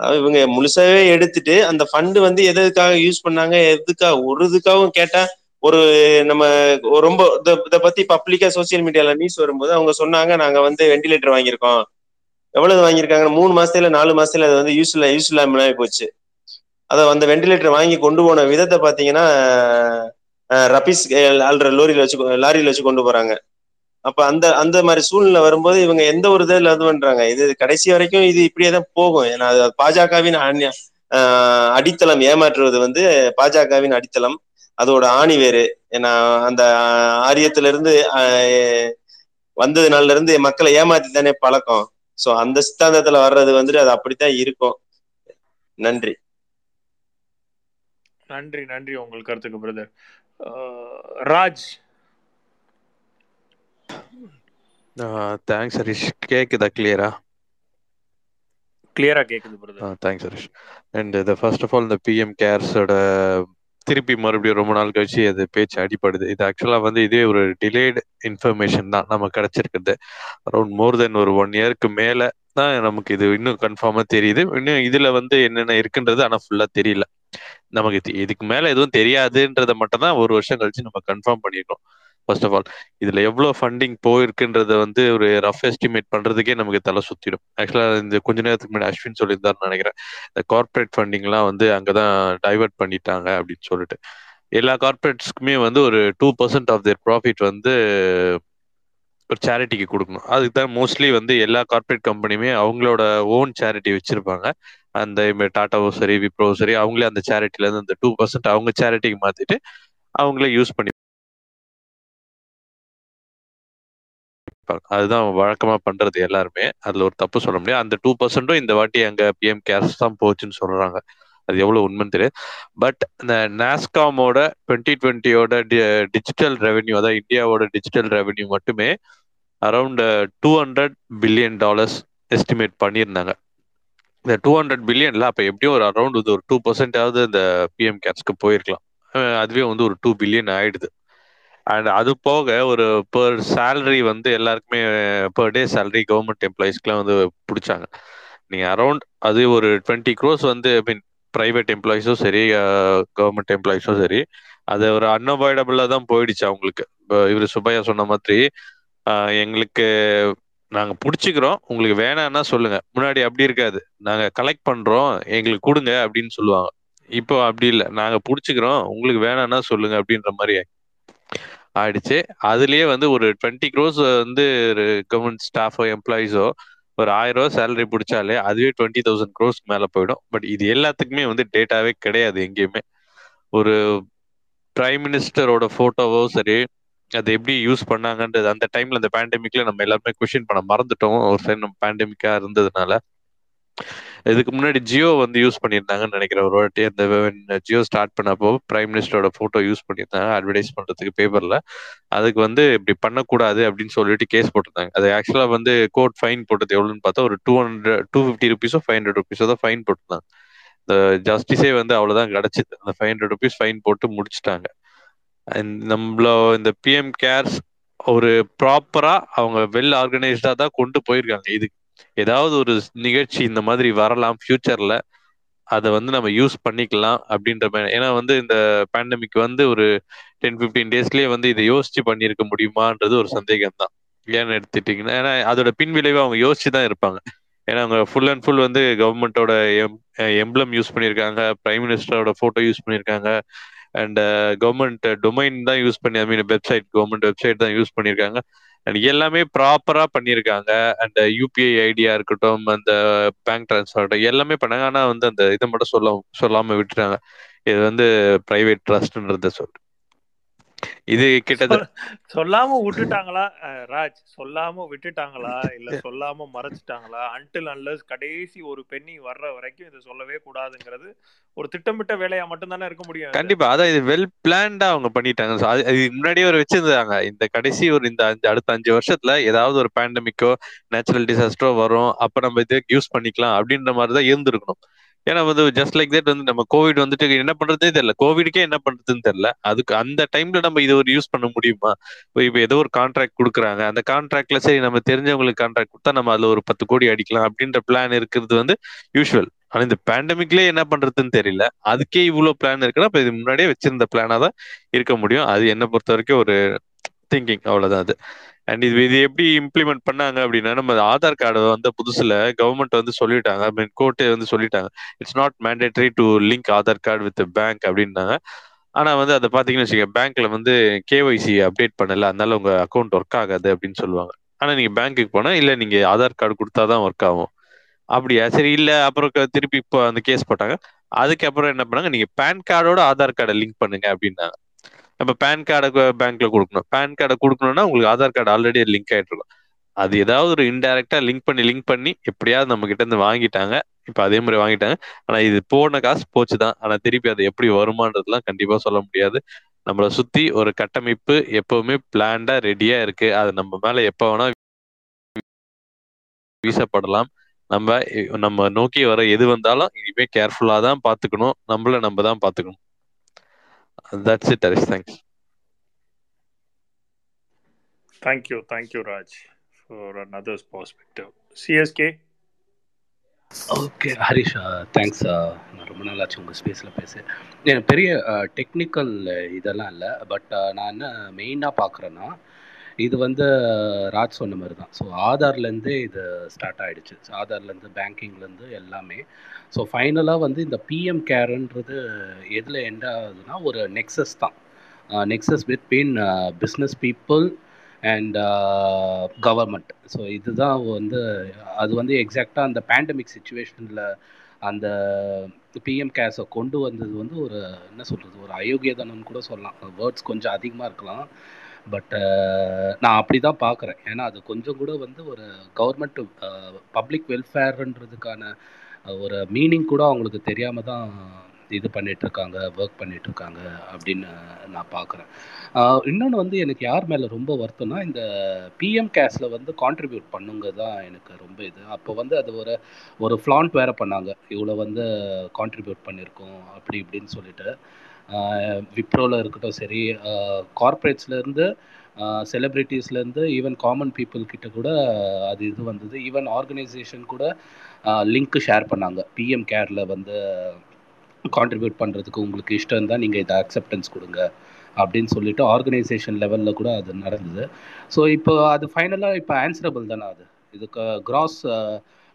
அதாவது இவங்க முழுசாவே எடுத்துட்டு அந்த ஃபண்டு வந்து எதுக்காக யூஸ் பண்ணாங்க எதுக்காக ஒரு இதுக்காகவும் கேட்டா ஒரு நம்ம ரொம்ப இதை பத்தி பப்ளிக்கா சோசியல் மீடியால நியூஸ் வரும்போது அவங்க சொன்னாங்க நாங்க வந்து வெண்டிலேட்டர் வாங்கியிருக்கோம். எவ்வளவு வாங்கியிருக்காங்க மூணு மாசத்துல நாலு மாசத்துல அது வந்து யூஸ்ல யூஸ் இல்லாமல் போச்சு. அதை அந்த வெண்டிலேட்டர் வாங்கி கொண்டு போன விதத்தை பாத்தீங்கன்னா ரபீஸ் ஆள்ற லோரியில வச்சு கொ- லாரியில வச்சு கொண்டு போறாங்க. அப்ப அந்த அந்த மாதிரி சூழ்நிலை வரும்போது இவங்க எந்த ஒரு இதில் இது பண்றாங்க? இது கடைசி வரைக்கும் இது இப்படியே தான் போகும். ஏன்னா அது பாஜகவின் அந்நிய- அடித்தளம் ஏமாற்றுவது வந்து பாஜகவின் அடித்தளம். அதோட ஆணி வேறு. ஏன்னா அந்த ஆரியத்துல இருந்து வந்தது நாள்ல இருந்து மக்களை ஏமாத்தி தானே பழக்கம். சோ அந்த சித்தாந்தத்துல வர்றது வந்துட்டு அது அப்படித்தான் இருக்கும். நன்றி. நன்றி நன்றி உங்கள் கருத்துக்கு பிரதர் ராஜ். தேங்க்ஸ் ஹரிஷ். கேக்குதா கிளியரா கிளியரா கேக்குது பிரதர் தேங்க்ஸ் ஹரிஷ். அண்ட் இந்த ஃபர்ஸ்ட் ஆஃப் ஆல் இந்த பிஎம் கேர்ஸோட திருப்பி மறுபடியும் ரொம்ப நாள் கழிச்சு அது பேச்சு அடிப்படுது இது ஆக்சுவலா வந்து இதே ஒரு டிலேடு இன்ஃபர்மேஷன் தான் நமக்கு கிடைச்சிருக்குது. அரௌண்ட் மோர் தென் ஒரு ஒன் இயருக்கு மேல தான் நமக்கு இது இன்னும் கன்ஃபார்மா தெரியுது. இன்னும் இதுல வந்து என்னென்ன இருக்குன்றது ஆனா ஃபுல்லா தெரியல. நமக்கு இதுக்கு மேல எதுவும் தெரியாதுன்றத மட்டும் தான் ஒரு வருஷம் கழிச்சு நம்ம கன்ஃபார்ம் பண்ணிருக்கோம். ஃபர்ஸ்ட் ஆஃப் ஆல் இதுல எவ்வளவு ஃபண்டிங் போயிருக்குன்றத வந்து ஒரு ரஃப் எஸ்டிமேட் பண்றதுக்கே நமக்கு தலை சுத்திடும். ஆக்சுவலா இந்த கொஞ்ச நேரத்துக்கு முன்னாடி அஸ்வின் சொல்லியிருந்தாருன்னு நினைக்கிறேன். இந்த கார்ப்பரேட் ஃபண்டிங்லாம் வந்து அங்கதான் டைவர்ட் பண்ணிட்டாங்க அப்படின்னு சொல்லிட்டு. எல்லா கார்ப்பரேட்ஸ்க்குமே வந்து ஒரு two percent of their profit வந்து ஒரு சேரிட்டிக்கு கொடுக்கணும். அதுக்கு தான் மோஸ்ட்லி வந்து எல்லா கார்ப்பரேட் கம்பெனியுமே அவங்களோட ஓன் சேரிட்டி வச்சிருப்பாங்க. அந்த இப்ப டாட்டாவோ சரி விப்ரோவோ சரி அவங்களே அந்த சேரிட்டில இருந்து அந்த டூ பர்சன்ட் அவங்க சேரிட்டிக்கு மாத்திட்டு அவங்களே யூஸ் பண்ணி அதுதான் வழக்கமா பண்றது எல்லாருமே. அதுல ஒரு தப்பு சொல்ல முடியாது. அந்த டூ பர்சன்ட்டும் இந்த வாட்டி அங்க பிஎம் கேர்ஸ் தான் போச்சுன்னு சொல்றாங்க. அது எவ்வளவு உண்மைன்னு தெரியாது பட் இந்த நாஸ்காமோட டுவெண்ட்டி டுவெண்ட்டியோட டிஜிட்டல் ரெவென்யூ அதாவது இந்தியாவோட டிஜிட்டல் ரெவென்யூ மட்டுமே around two hundred billion dollars estimate பண்ணியிருந்தாங்க. இந்த டூ ஹண்ட்ரட் பில்லியன்ல அப்ப எப்படியும் ஒரு அரௌண்ட் இது ஒரு டூ பர்சன்டாவது இந்த பிஎம் கேர்ஸ்க்கு போயிருக்கலாம். அதுவே வந்து ஒரு டூ பில்லியன் ஆயிடுது. அண்ட் அது போக ஒரு பெர் சேலரி வந்து எல்லாருக்குமே பெர் டே சேலரி கவர்மெண்ட் எம்ப்ளாயிஸ்க்குலாம் வந்து பிடிச்சாங்க. நீங்க அரௌண்ட் அது ஒரு டுவெண்ட்டி க்ரோஸ் வந்து ஐ மீன் ப்ரைவேட் எம்ப்ளாயிஸும் சரி கவர்மெண்ட் எம்ப்ளாயிஸும் சரி அது ஒரு அன்அவாய்டபுளாக தான் போயிடுச்சு அவங்களுக்கு. இப்போ இவர் சுப்பையா சொன்ன மாதிரி எங்களுக்கு நாங்க பிடிச்சிக்கிறோம். உங்களுக்கு வேணாம்னா சொல்லுங்க. முன்னாடி அப்படி இருக்காது. நாங்க கலெக்ட் பண்றோம். எங்களுக்கு கொடுங்க அப்படின்னு சொல்லுவாங்க. இப்போ அப்படி இல்லை. நாங்க பிடிச்சிக்கிறோம். உங்களுக்கு வேணாம்னா சொல்லுங்க அப்படின்ற மாதிரி ஆயிடுச்சு. அதுலயே வந்து ஒரு டுவெண்ட்டி க்ரோஸ் வந்து கவர்மெண்ட் ஸ்டாஃபோ எம்ப்ளாயிஸோ ஒரு ஆயிரம் ரூபா சேலரி பிடிச்சாலே அதுவே டுவெண்ட்டி தௌசண்ட் க்ரோஸ் மேல போயிடும். பட் இது எல்லாத்துக்குமே வந்து டேட்டாவே கிடையாது எங்கேயுமே. ஒரு பிரைம் மினிஸ்டரோட போட்டோவோ சரி அதை எப்படி யூஸ் பண்ணாங்கன்றது அந்த டைம்ல அந்த பேண்டமிக்ல நம்ம எல்லாருமே கொஷின் பண்ண மறந்துட்டோம். ஒரு சைடு நம்ம பேண்டமிக்கா இருந்ததுனால. இதுக்கு முன்னாடி ஜியோ வந்து யூஸ் பண்ணியிருந்தாங்கன்னு நினைக்கிறேன் ஒரு வாட்டி. அந்த ஜியோ ஸ்டார்ட் பண்ணப்போ பிரைம் மினிஸ்டரோட போட்டோ யூஸ் பண்ணியிருந்தாங்க அட்வர்டைஸ் பண்றதுக்கு பேப்பர்ல அதுக்கு வந்து இப்படி பண்ணக்கூடாது அப்படின்னு சொல்லிட்டு கேஸ் போட்டிருந்தாங்க. அது ஆக்சுவலா வந்து கோர்ட் ஃபைன் போட்டது எவ்வளோன்னு பார்த்தா ஒரு டூ ஹண்ட்ரட் டூ ஃபிஃப்டி ருபீஸோ ஃபைவ் ஹண்ட்ரட் ருபீஸோ தான் ஃபைன் போட்டிருந்தாங்க. இந்த ஜஸ்டிஸே வந்து அவ்வளோதான் கிடைச்சிது. அந்த ஃபைவ் ஹண்ட்ரட் ருபீஸ் ஃபைன் போட்டு முடிச்சிட்டாங்க. நம்மள இந்த பிஎம் கேர்ஸ் ஒரு ப்ராப்பரா அவங்க வெல் ஆர்கனைஸ்டா தான் கொண்டு போயிருக்காங்க. இது ஏதாவது ஒரு நிகழ்ச்சி இந்த மாதிரி வரலாம் ஃபியூச்சர்ல அதை வந்து நம்ம யூஸ் பண்ணிக்கலாம் அப்படின்ற மாதிரி. ஏன்னா வந்து இந்த பேண்டமிக் வந்து ஒரு டென் ஃபிஃப்டீன் டேஸ்லயே வந்து இதை யோசிச்சு பண்ணியிருக்க முடியுமான்றது ஒரு சந்தேகம் தான். ஏன்னு எடுத்துட்டீங்கன்னா ஏன்னா அதோட பின் விளைவு அவங்க யோசிச்சு தான் இருப்பாங்க. ஏன்னா அவங்க ஃபுல் அண்ட் ஃபுல் வந்து கவர்மெண்டோட எம் எம்ப்ளம் யூஸ் பண்ணியிருக்காங்க பிரைம் மினிஸ்டரோட போட்டோ யூஸ் பண்ணியிருக்காங்க அண்ட் கவர்மெண்ட் டொமைன் தான் யூஸ் பண்ணி I mean website government website தான் யூஸ் பண்ணியிருக்காங்க. அண்ட் எல்லாமே ப்ராப்பராக பண்ணியிருக்காங்க. அந்த யூபிஐ ஐடியா இருக்கட்டும் அந்த பேங்க் டிரான்ஸ்ஃபர் எல்லாமே பண்ணாங்க. ஆனால் வந்து அந்த இதை மட்டும் சொல்ல சொல்லாமல் விட்டுட்டாங்க. இது வந்து பிரைவேட் ட்ரஸ்ட்ன்றத சொல்லிட்டு. இது கிட்டத்தட்ட சொல்லாம விட்டுட்டாங்களா? ராஜ் சொல்லாம விட்டுட்டாங்களா? இல்ல சொல்லாம மறைச்சிட்டாங்களா? அன்டில் அன்லஸ் கடைசி ஒரு பெண்ணி வர்ற வரைக்கும் இதை சொல்லவே கூடாதுங்கிறது ஒரு திட்டமிட்ட வேலையா மட்டும்தானே இருக்க முடியும் இது கண்டிப்பா. அதான் இது வெல் பிளான்டா அவங்க பண்ணிட்டாங்க. அது முன்னாடியே ஒரு வச்சிருந்தாங்க. இந்த கடைசி ஒரு இந்த அஞ்சு அடுத்த அஞ்சு வருஷத்துல ஏதாவது ஒரு பேண்டமிக்கோ நேச்சுரல் டிசாஸ்டரோ வரும். அப்ப நம்ம இதை யூஸ் பண்ணிக்கலாம் அப்படின்ற மாதிரி தான் இருந்திருக்கணும். ஏன்னா வந்து ஜஸ்ட் லைக் தட் வந்து நம்ம கோவிட் வந்துட்டு என்ன பண்றதே தெரியல. கோவிடுக்கே என்ன பண்றதுன்னு தெரியல. அதுக்கு அந்த டைம்ல நம்ம இது ஒரு யூஸ் பண்ண முடியுமா? இப்போ ஏதோ ஒரு கான்ட்ராக்ட் கொடுக்குறாங்க. அந்த கான்ட்ராக்ட்ல சரி நம்ம தெரிஞ்சவங்களுக்கு கான்ட்ராக்ட் கொடுத்தா நம்ம அதுல ஒரு பத்து கோடி அடிக்கலாம் அப்படின்ற பிளான் இருக்கிறது வந்து யூஷுவல் ஆனா இந்த பேண்டமிக்லயே என்ன பண்றதுன்னு தெரியல. அதுக்கே இவ்வளவு பிளான் இருக்குன்னா இப்போ இது முன்னாடியே வச்சிருந்த பிளானா தான் இருக்க முடியும். அது என்ன பொறுத்த வரைக்கும் ஒரு திங்கிங் அவ்வளவுதான் அது. அண்ட் இது இது எப்படி இம்ப்ளிமெண்ட் பண்ணாங்க அப்படின்னா நம்ம ஆதார் கார்டு வந்து புதுசுல கவர்மெண்ட் வந்து சொல்லிட்டாங்க. ஐ மீன் கோர்ட்டே வந்து சொல்லிட்டாங்க. It's not mandatory to link Aadhaar card with bank அப்படின்னாங்க. ஆனா வந்து அதை பாத்தீங்கன்னு வச்சுக்க பேங்க்ல வந்து கேஒய்சி அப்டேட் பண்ணல. அதனால உங்க அக்கௌண்ட் ஒர்க் ஆகாது அப்படின்னு சொல்லுவாங்க. ஆனா நீங்க பேங்க்குக்கு போனா இல்ல நீங்க ஆதார் கார்டு கொடுத்தாதான் ஒர்க் ஆகும். அப்படியா? சரி இல்ல. அப்புறம் திருப்பி இப்போ அந்த கேஸ் போட்டாங்க. அதுக்கப்புறம் என்ன பண்ணாங்க? நீங்க பேன் கார்டோட ஆதார் கார்டை லிங்க் பண்ணுங்க அப்படின்னாங்க. நம்ம பேன் கார்டை பேங்க்ல கொடுக்கணும். பேன் கார்டை கொடுக்கணும்னா உங்களுக்கு ஆதார் கார்டு ஆல்ரெடி லிங்க் ஆயிட்டு இருக்கும் அது ஏதாவது ஒரு இன்டெரக்டா லிங்க் பண்ணி லிங்க் பண்ணி எப்படியாவது நம்ம கிட்ட இருந்து வாங்கிட்டாங்க. இப்ப அதே மாதிரி வாங்கிட்டாங்க. ஆனா இது போன காசு போச்சுதான். ஆனா திருப்பி அது எப்படி வருமானதுலாம் கண்டிப்பா சொல்ல முடியாது. நம்மளை சுத்தி ஒரு கட்டமைப்பு எப்பவுமே பிளான்டா ரெடியா இருக்கு. அது நம்ம மேல எப்ப வேணா வீசப்படலாம். நம்ம நம்ம நோக்கி வர எது வந்தாலும் இனிமே கேர்ஃபுல்லா தான் பாத்துக்கணும் நம்மள நம்ம தான் பாத்துக்கணும் that's it Harish thanks Thank you, thank you, Raj, for another perspective. CSK, okay Harish thanks நான் ரொம்ப நாள் ஆச்சு உங்கள் ஸ்பேஸில் பேச. எனக்கு பெரிய டெக்னிக்கல் இதெல்லாம் இல்லை பட் நான் என்ன மெயினாக பார்க்குறேன்னா இது வந்து ராஜ் சொன்ன மாதிரி தான் ஸோ ஆதார்லேருந்தே இது ஸ்டார்ட் ஆகிடுச்சு ஸோ ஆதார்லேருந்து பேங்கிங்லேருந்து எல்லாமே. ஸோ ஃபைனலாக வந்து இந்த பிஎம் கேருன்றது எதில் எண்ட் ஆகுதுன்னா ஒரு நெக்ஸஸ் தான். Nexus between business people and government so இதுதான் வந்து அது வந்து எக்ஸாக்டாக அந்த பேண்டமிக் சுச்சுவேஷனில் அந்த பிஎம் கேஸை கொண்டு வந்தது வந்து ஒரு என்ன சொல்கிறது ஒரு அயோக்கியதனம் கூட சொல்லலாம். வேர்ட்ஸ் கொஞ்சம் அதிகமாக இருக்கலாம். பட் uh, நான் அப்படி தான் பார்க்குறேன். ஏன்னா அது கொஞ்சம் கூட வந்து ஒரு கவர்மெண்ட் பப்ளிக் வெல்ஃபேர்ன்றதுக்கான ஒரு மீனிங் கூட அவங்களுக்கு தெரியாமல் தான் இது பண்ணிகிட்ருக்காங்க ஒர்க் பண்ணிகிட்ருக்காங்க அப்படின்னு நான் பார்க்குறேன். இன்னொன்று வந்து எனக்கு யார் மேலே ரொம்ப வருத்தம்னா இந்த பிஎம் கேஸில் வந்து கான்ட்ரிபியூட் பண்ணுங்க தான் எனக்கு ரொம்ப இது. அப்போ வந்து அது ஒரு ஒரு ஃப்ளாண்ட் வேறு பண்ணாங்க. இவ்வளோ வந்து கான்ட்ரிபியூட் பண்ணியிருக்கோம் அப்படி இப்படின்னு சொல்லிட்டு. விப்ரோவில் இருக்கட்டும் சரி கார்ப்பரேட்ஸ்லேருந்து செலிப்ரிட்டிஸ்லேருந்து ஈவன் காமன் பீப்புள் கிட்ட கூட அது இது வந்தது. ஈவன் ஆர்கனைசேஷன் கூட லிங்க்கு ஷேர் பண்ணாங்க. பிஎம் கேரில் வந்து கான்ட்ரிபியூட் பண்ணுறதுக்கு உங்களுக்கு இஷ்டம் இருந்தால் நீங்கள் இதை அக்செப்டன்ஸ் கொடுங்க அப்படின்னு சொல்லிட்டு ஆர்கனைசேஷன் லெவலில் கூட அது நடந்தது. ஸோ இப்போ அது ஃபைனலாக இப்போ ஆன்சரபிள் தானே அது? இதுக்கு gross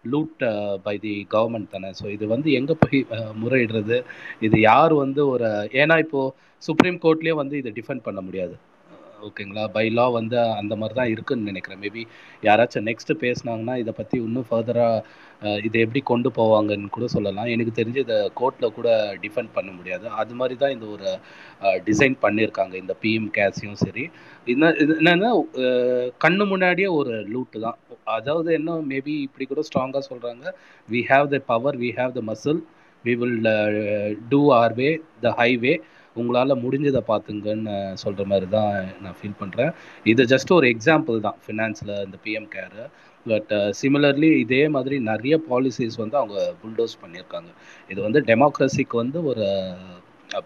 loot by the government தானே. ஸோ இது வந்து எங்கே போய் uh, முறையிடுறது? இது யார் வந்து ஒரு ஏன்னா இப்போது சுப்ரீம் கோர்ட்லேயே வந்து இதை டிஃபெண்ட் பண்ண முடியாது. ஓகேங்களா? பை லா வந்து அந்த மாதிரி தான் இருக்குன்னு நினைக்கிறேன். மேபி யாராச்சும் நெக்ஸ்ட்டு பேசினாங்கன்னா இதை பற்றி இன்னும் ஃபர்தராக இதை எப்படி கொண்டு போவாங்கன்னு கூட சொல்லலாம். எனக்கு தெரிஞ்சு இதை கோர்ட்டில் கூட டிஃபெண்ட் பண்ண முடியாது. அது மாதிரி தான் இந்த ஒரு டிசைன் பண்ணியிருக்காங்க. இந்த பிஎம் கேஸையும் சரி. என்ன இது என்னென்னா கண்ணு முன்னாடியே ஒரு லூட்டு தான். அதாவது என்ன மேபி இப்படி கூட ஸ்ட்ராங்காக சொல்கிறாங்க we have the power we have the muscle we will do our way the highway உங்களால் முடிஞ்சதை பார்த்துங்கன்னு சொல்கிற மாதிரி தான் நான் ஃபீல் பண்ணுறேன் இது ஜஸ்ட் ஒரு எக்ஸாம்பிள் தான் ஃபினான்ஸில் இந்த பிஎம் கேரு பட் சிமிலர்லி இதே மாதிரி நிறைய பாலிசிஸ் வந்து அவங்க புல்டோஸ் பண்ணியிருக்காங்க. இது வந்து டெமோக்ரஸிக்கு வந்து ஒரு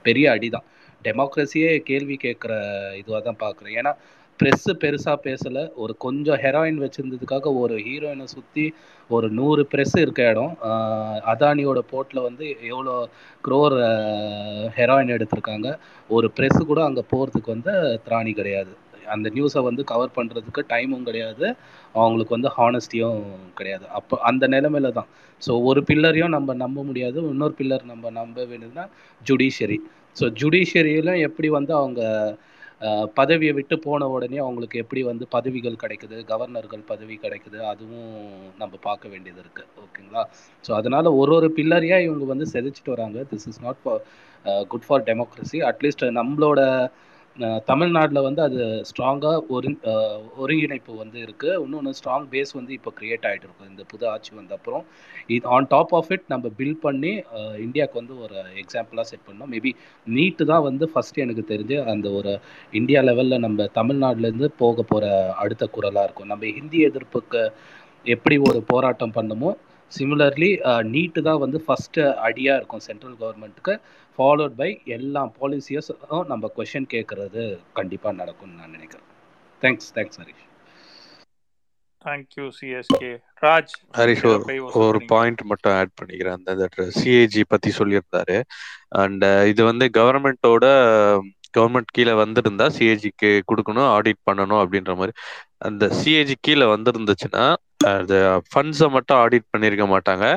பெரிய அடி தான் டெமோக்ரஸியே கேள்வி கேட்குற இதுவாக தான் பார்க்குறேன். ஏன்னா ப்ரெஸ்ஸு பெருசாக பேசலை. ஒரு கொஞ்சம் ஹெராயின் வச்சுருந்ததுக்காக ஒரு ஹீரோயினை சுற்றி ஒரு நூறு ப்ரெஸ் இருக்க இடம். அதானியோட போர்ட்டில் வந்து எவ்வளோ க்ரோர் ஹெராயின் எடுத்திருக்காங்க. ஒரு ப்ரெஸ்ஸு கூட அங்கே போகிறதுக்கு வந்து திராணி கிடையாது. அந்த நியூஸை வந்து கவர் பண்ணுறதுக்கு டைமும் கிடையாது. அவங்களுக்கு வந்து ஹானஸ்டியும் கிடையாது. அப்போ அந்த நிலமையில தான். ஸோ ஒரு பில்லரையும் நம்ம நம்ப முடியாது. இன்னொரு பில்லர் நம்ம நம்ப வேண்டியதுன்னா ஜுடிஷியரி ஸோ ஜுடிஷியரியில் எப்படி வந்து அவங்க பதவியை விட்டு போன உடனே அவங்களுக்கு எப்படி வந்து பதவிகள் கிடைக்குது கவர்னர்கள் பதவி கிடைக்குது அதுவும் நம்ம பார்க்க வேண்டியது இருக்குது ஓகேங்களா? ஸோ அதனால் ஒரு ஒரு பில்லரியாக இவங்க வந்து செதைச்சிட்டு வராங்க. This is not for good for democracy at least நம்மளோட தமிழ்நாட்டில் வந்து அது ஸ்ட்ராங்காக ஒரு ஒருங்கிணைப்பு வந்து இருக்குது இன்னொன்று ஸ்ட்ராங் பேஸ் வந்து இப்போ க்ரியேட் ஆகிட்டு இருக்கும் இந்த புது ஆட்சி வந்த அப்புறம். இது ஆன் டாப் ஆஃப் இட் நம்ம பில்ட் பண்ணி இந்தியாவுக்கு வந்து ஒரு எக்ஸாம்பிளாக செட் பண்ணோம். மேபி நீட்டு தான் வந்து ஃபஸ்ட்டு எனக்கு தெரிஞ்சு அந்த ஒரு இந்தியா லெவலில் நம்ம தமிழ்நாட்டிலேருந்து போக போகிற அடுத்த குரலாக இருக்கும். நம்ம ஹிந்தி எதிர்ப்புக்கு எப்படி ஒரு போராட்டம் பண்ணமோ சிமிலர்லி நீட்டு தான் வந்து ஃபஸ்ட்டு அடியாக இருக்கும். சென்ட்ரல் கவர்மெண்ட்டுக்கு ஃபாலோட் பை எல்லா பாலிசியஸும் நம்ம கொஷின் கேட்குறது கண்டிப்பாக நடக்கும்னு நான் நினைக்கிறேன். Thanks thanks Harish thank you CSK Raj Harish ஒரு பாயிண்ட் மட்டும் ஆட் பண்ணிக்கிறேன். அந்த சிஏஜி பத்தி சொல்லியிருந்தாரு. அண்ட் இது வந்து கவர்மெண்ட்டோட கவர்மெண்ட் கீழே வந்திருந்தா சிஏஜிக்கு கொடுக்கணும் ஆடிட் பண்ணணும் அப்படின்ற மாதிரி. அந்த சிஏஜி கீழே வந்திருந்துச்சுன்னா அது ஃபண்ட்ஸை மட்டும் ஆடிட் பண்ணியிருக்க மாட்டாங்க.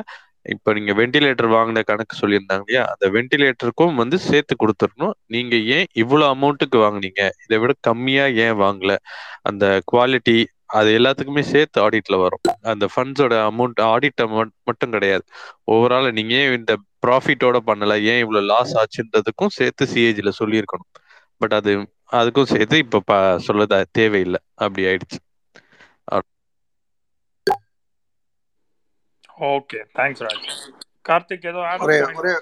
இப்போ நீங்க வெண்டிலேட்டர் வாங்கின கணக்கு சொல்லியிருந்தாங்க இல்லையா? அந்த வெண்டிலேட்டருக்கும் வந்து சேர்த்து கொடுத்துடணும். நீங்க ஏன் இவ்வளோ அமௌண்ட்டுக்கு வாங்குனீங்க? இதை விட கம்மியா ஏன் வாங்கல? அந்த குவாலிட்டி அது எல்லாத்துக்குமே சேர்த்து ஆடிட்ல வரும். அந்த ஃபண்ட்ஸோட அமௌண்ட் ஆடிட் அமௌண்ட் மட்டும் கிடையாது. ஓவரால் நீங்க ஏன் இந்த ப்ராஃபிட்டோட பண்ணல? ஏன் இவ்வளவு லாஸ் ஆச்சுன்றதுக்கும் சேர்த்து சிஏஜில சொல்லியிருக்கணும். பட் அது அதுக்கும் சேர்த்து இப்ப ப சொல்ல தேவையில்லை. அப்படி ஆயிடுச்சு. Okay thanks Raj. கார்த்திக் ஏதோ ஒரே ஒரே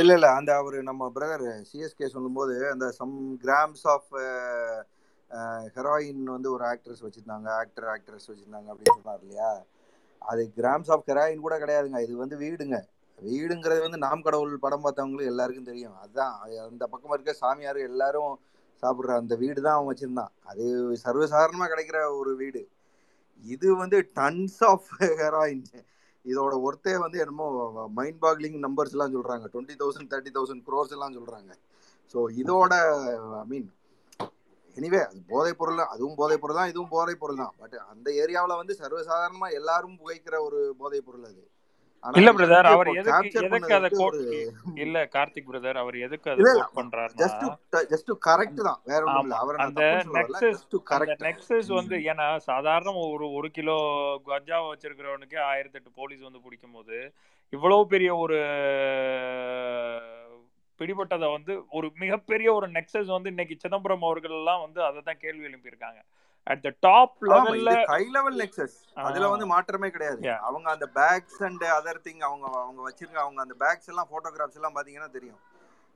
இல்ல இல்ல அந்த அவரு நம்ம பிரதர் சிஎஸ்கே சொல்லும்போது அந்த சம் கிராம்ஸ் ஆஃப் ஹெராயின் வந்து ஒரு ஆக்ட்ரஸ் வச்சிருந்தாங்க ஆக்டர் ஆக்ட்ரஸ் வச்சிருந்தாங்க அப்படின்னு சொன்னார் இல்லையா? அது கிராம்ஸ் ஆஃப் ஹெராயின் கூட கிடையாதுங்க இது வந்து வீடுங்க. வீடுங்கிறது வந்து நாம் கடவுள் படம் பார்த்தவங்களுக்கு எல்லாருக்கும் தெரியும். அதுதான் அது அந்த பக்கம் இருக்க சாமியார் எல்லாரும் சாப்பிட்ற அந்த வீடு தான் அவன் வச்சிருந்தான். அது சர்வசாதாரணமாக கிடைக்கிற ஒரு வீடு. இது வந்து டன்ஸ் ஆஃப் ஹெராயின் இதோட ஒர்த்தே வந்து என்னமோ மைண்ட் பாக்லிங் நம்பர்ஸ் எல்லாம் சொல்றாங்க. Twenty thousand thirty thousand crores எல்லாம் சொல்றாங்க. ஸோ இதோட ஐ மீன் எனிவே அது போதைப் பொருள் அதுவும் போதைப் பொருள் தான் இதுவும் போதைப் பொருள் தான். பட் அந்த ஏரியாவில் வந்து சர்வசாதாரணமாக எல்லாரும் புகைக்கிற ஒரு போதைப் பொருள் அது. இல்ல பிரதர் அவர் எதுக்கு எதுக்கு அதை கோட் இல்ல கார்த்திக் பிரதர் அவர் எதுக்கு அதை கோட் பண்றாருன்னா ஜஸ்ட் ஜஸ்ட் கரெக்ட் தான் வேற ஒண்ணும் இல்ல. அவரை அந்த நெக்ஸஸ் டு கரெக்ட் நெக்ஸஸ் வந்து ஏன்னா சாதாரண ஒரு ஒரு கிலோ கஞ்சாவை வச்சிருக்கிறவனுக்கே ஆயிரத்தி எட்டு போலீஸ் வந்து பிடிக்கும் போது இவ்வளவு பெரிய ஒரு பிடிபட்டதை வந்து ஒரு மிகப்பெரிய ஒரு நெக்ஸஸ் வந்து இன்னைக்கு சிதம்பரம் அவர்கள் எல்லாம் வந்து அதை தான் கேள்வி எழுப்பியிருக்காங்க. அட் த டாப் லெவல்ல ஹை லெவல் நெக்ஸஸ் அதுல வந்து மாற்றமே கிடையாது. அவங்க அந்த பேக்ஸ் அண்ட் அதர் திங் அவங்க அவங்க வச்சிருக்க அவங்க அந்த பேக்ஸ் எல்லாம் போட்டோகிராஃப்ஸ் எல்லாம் பாத்தீங்கன்னா தெரியும்.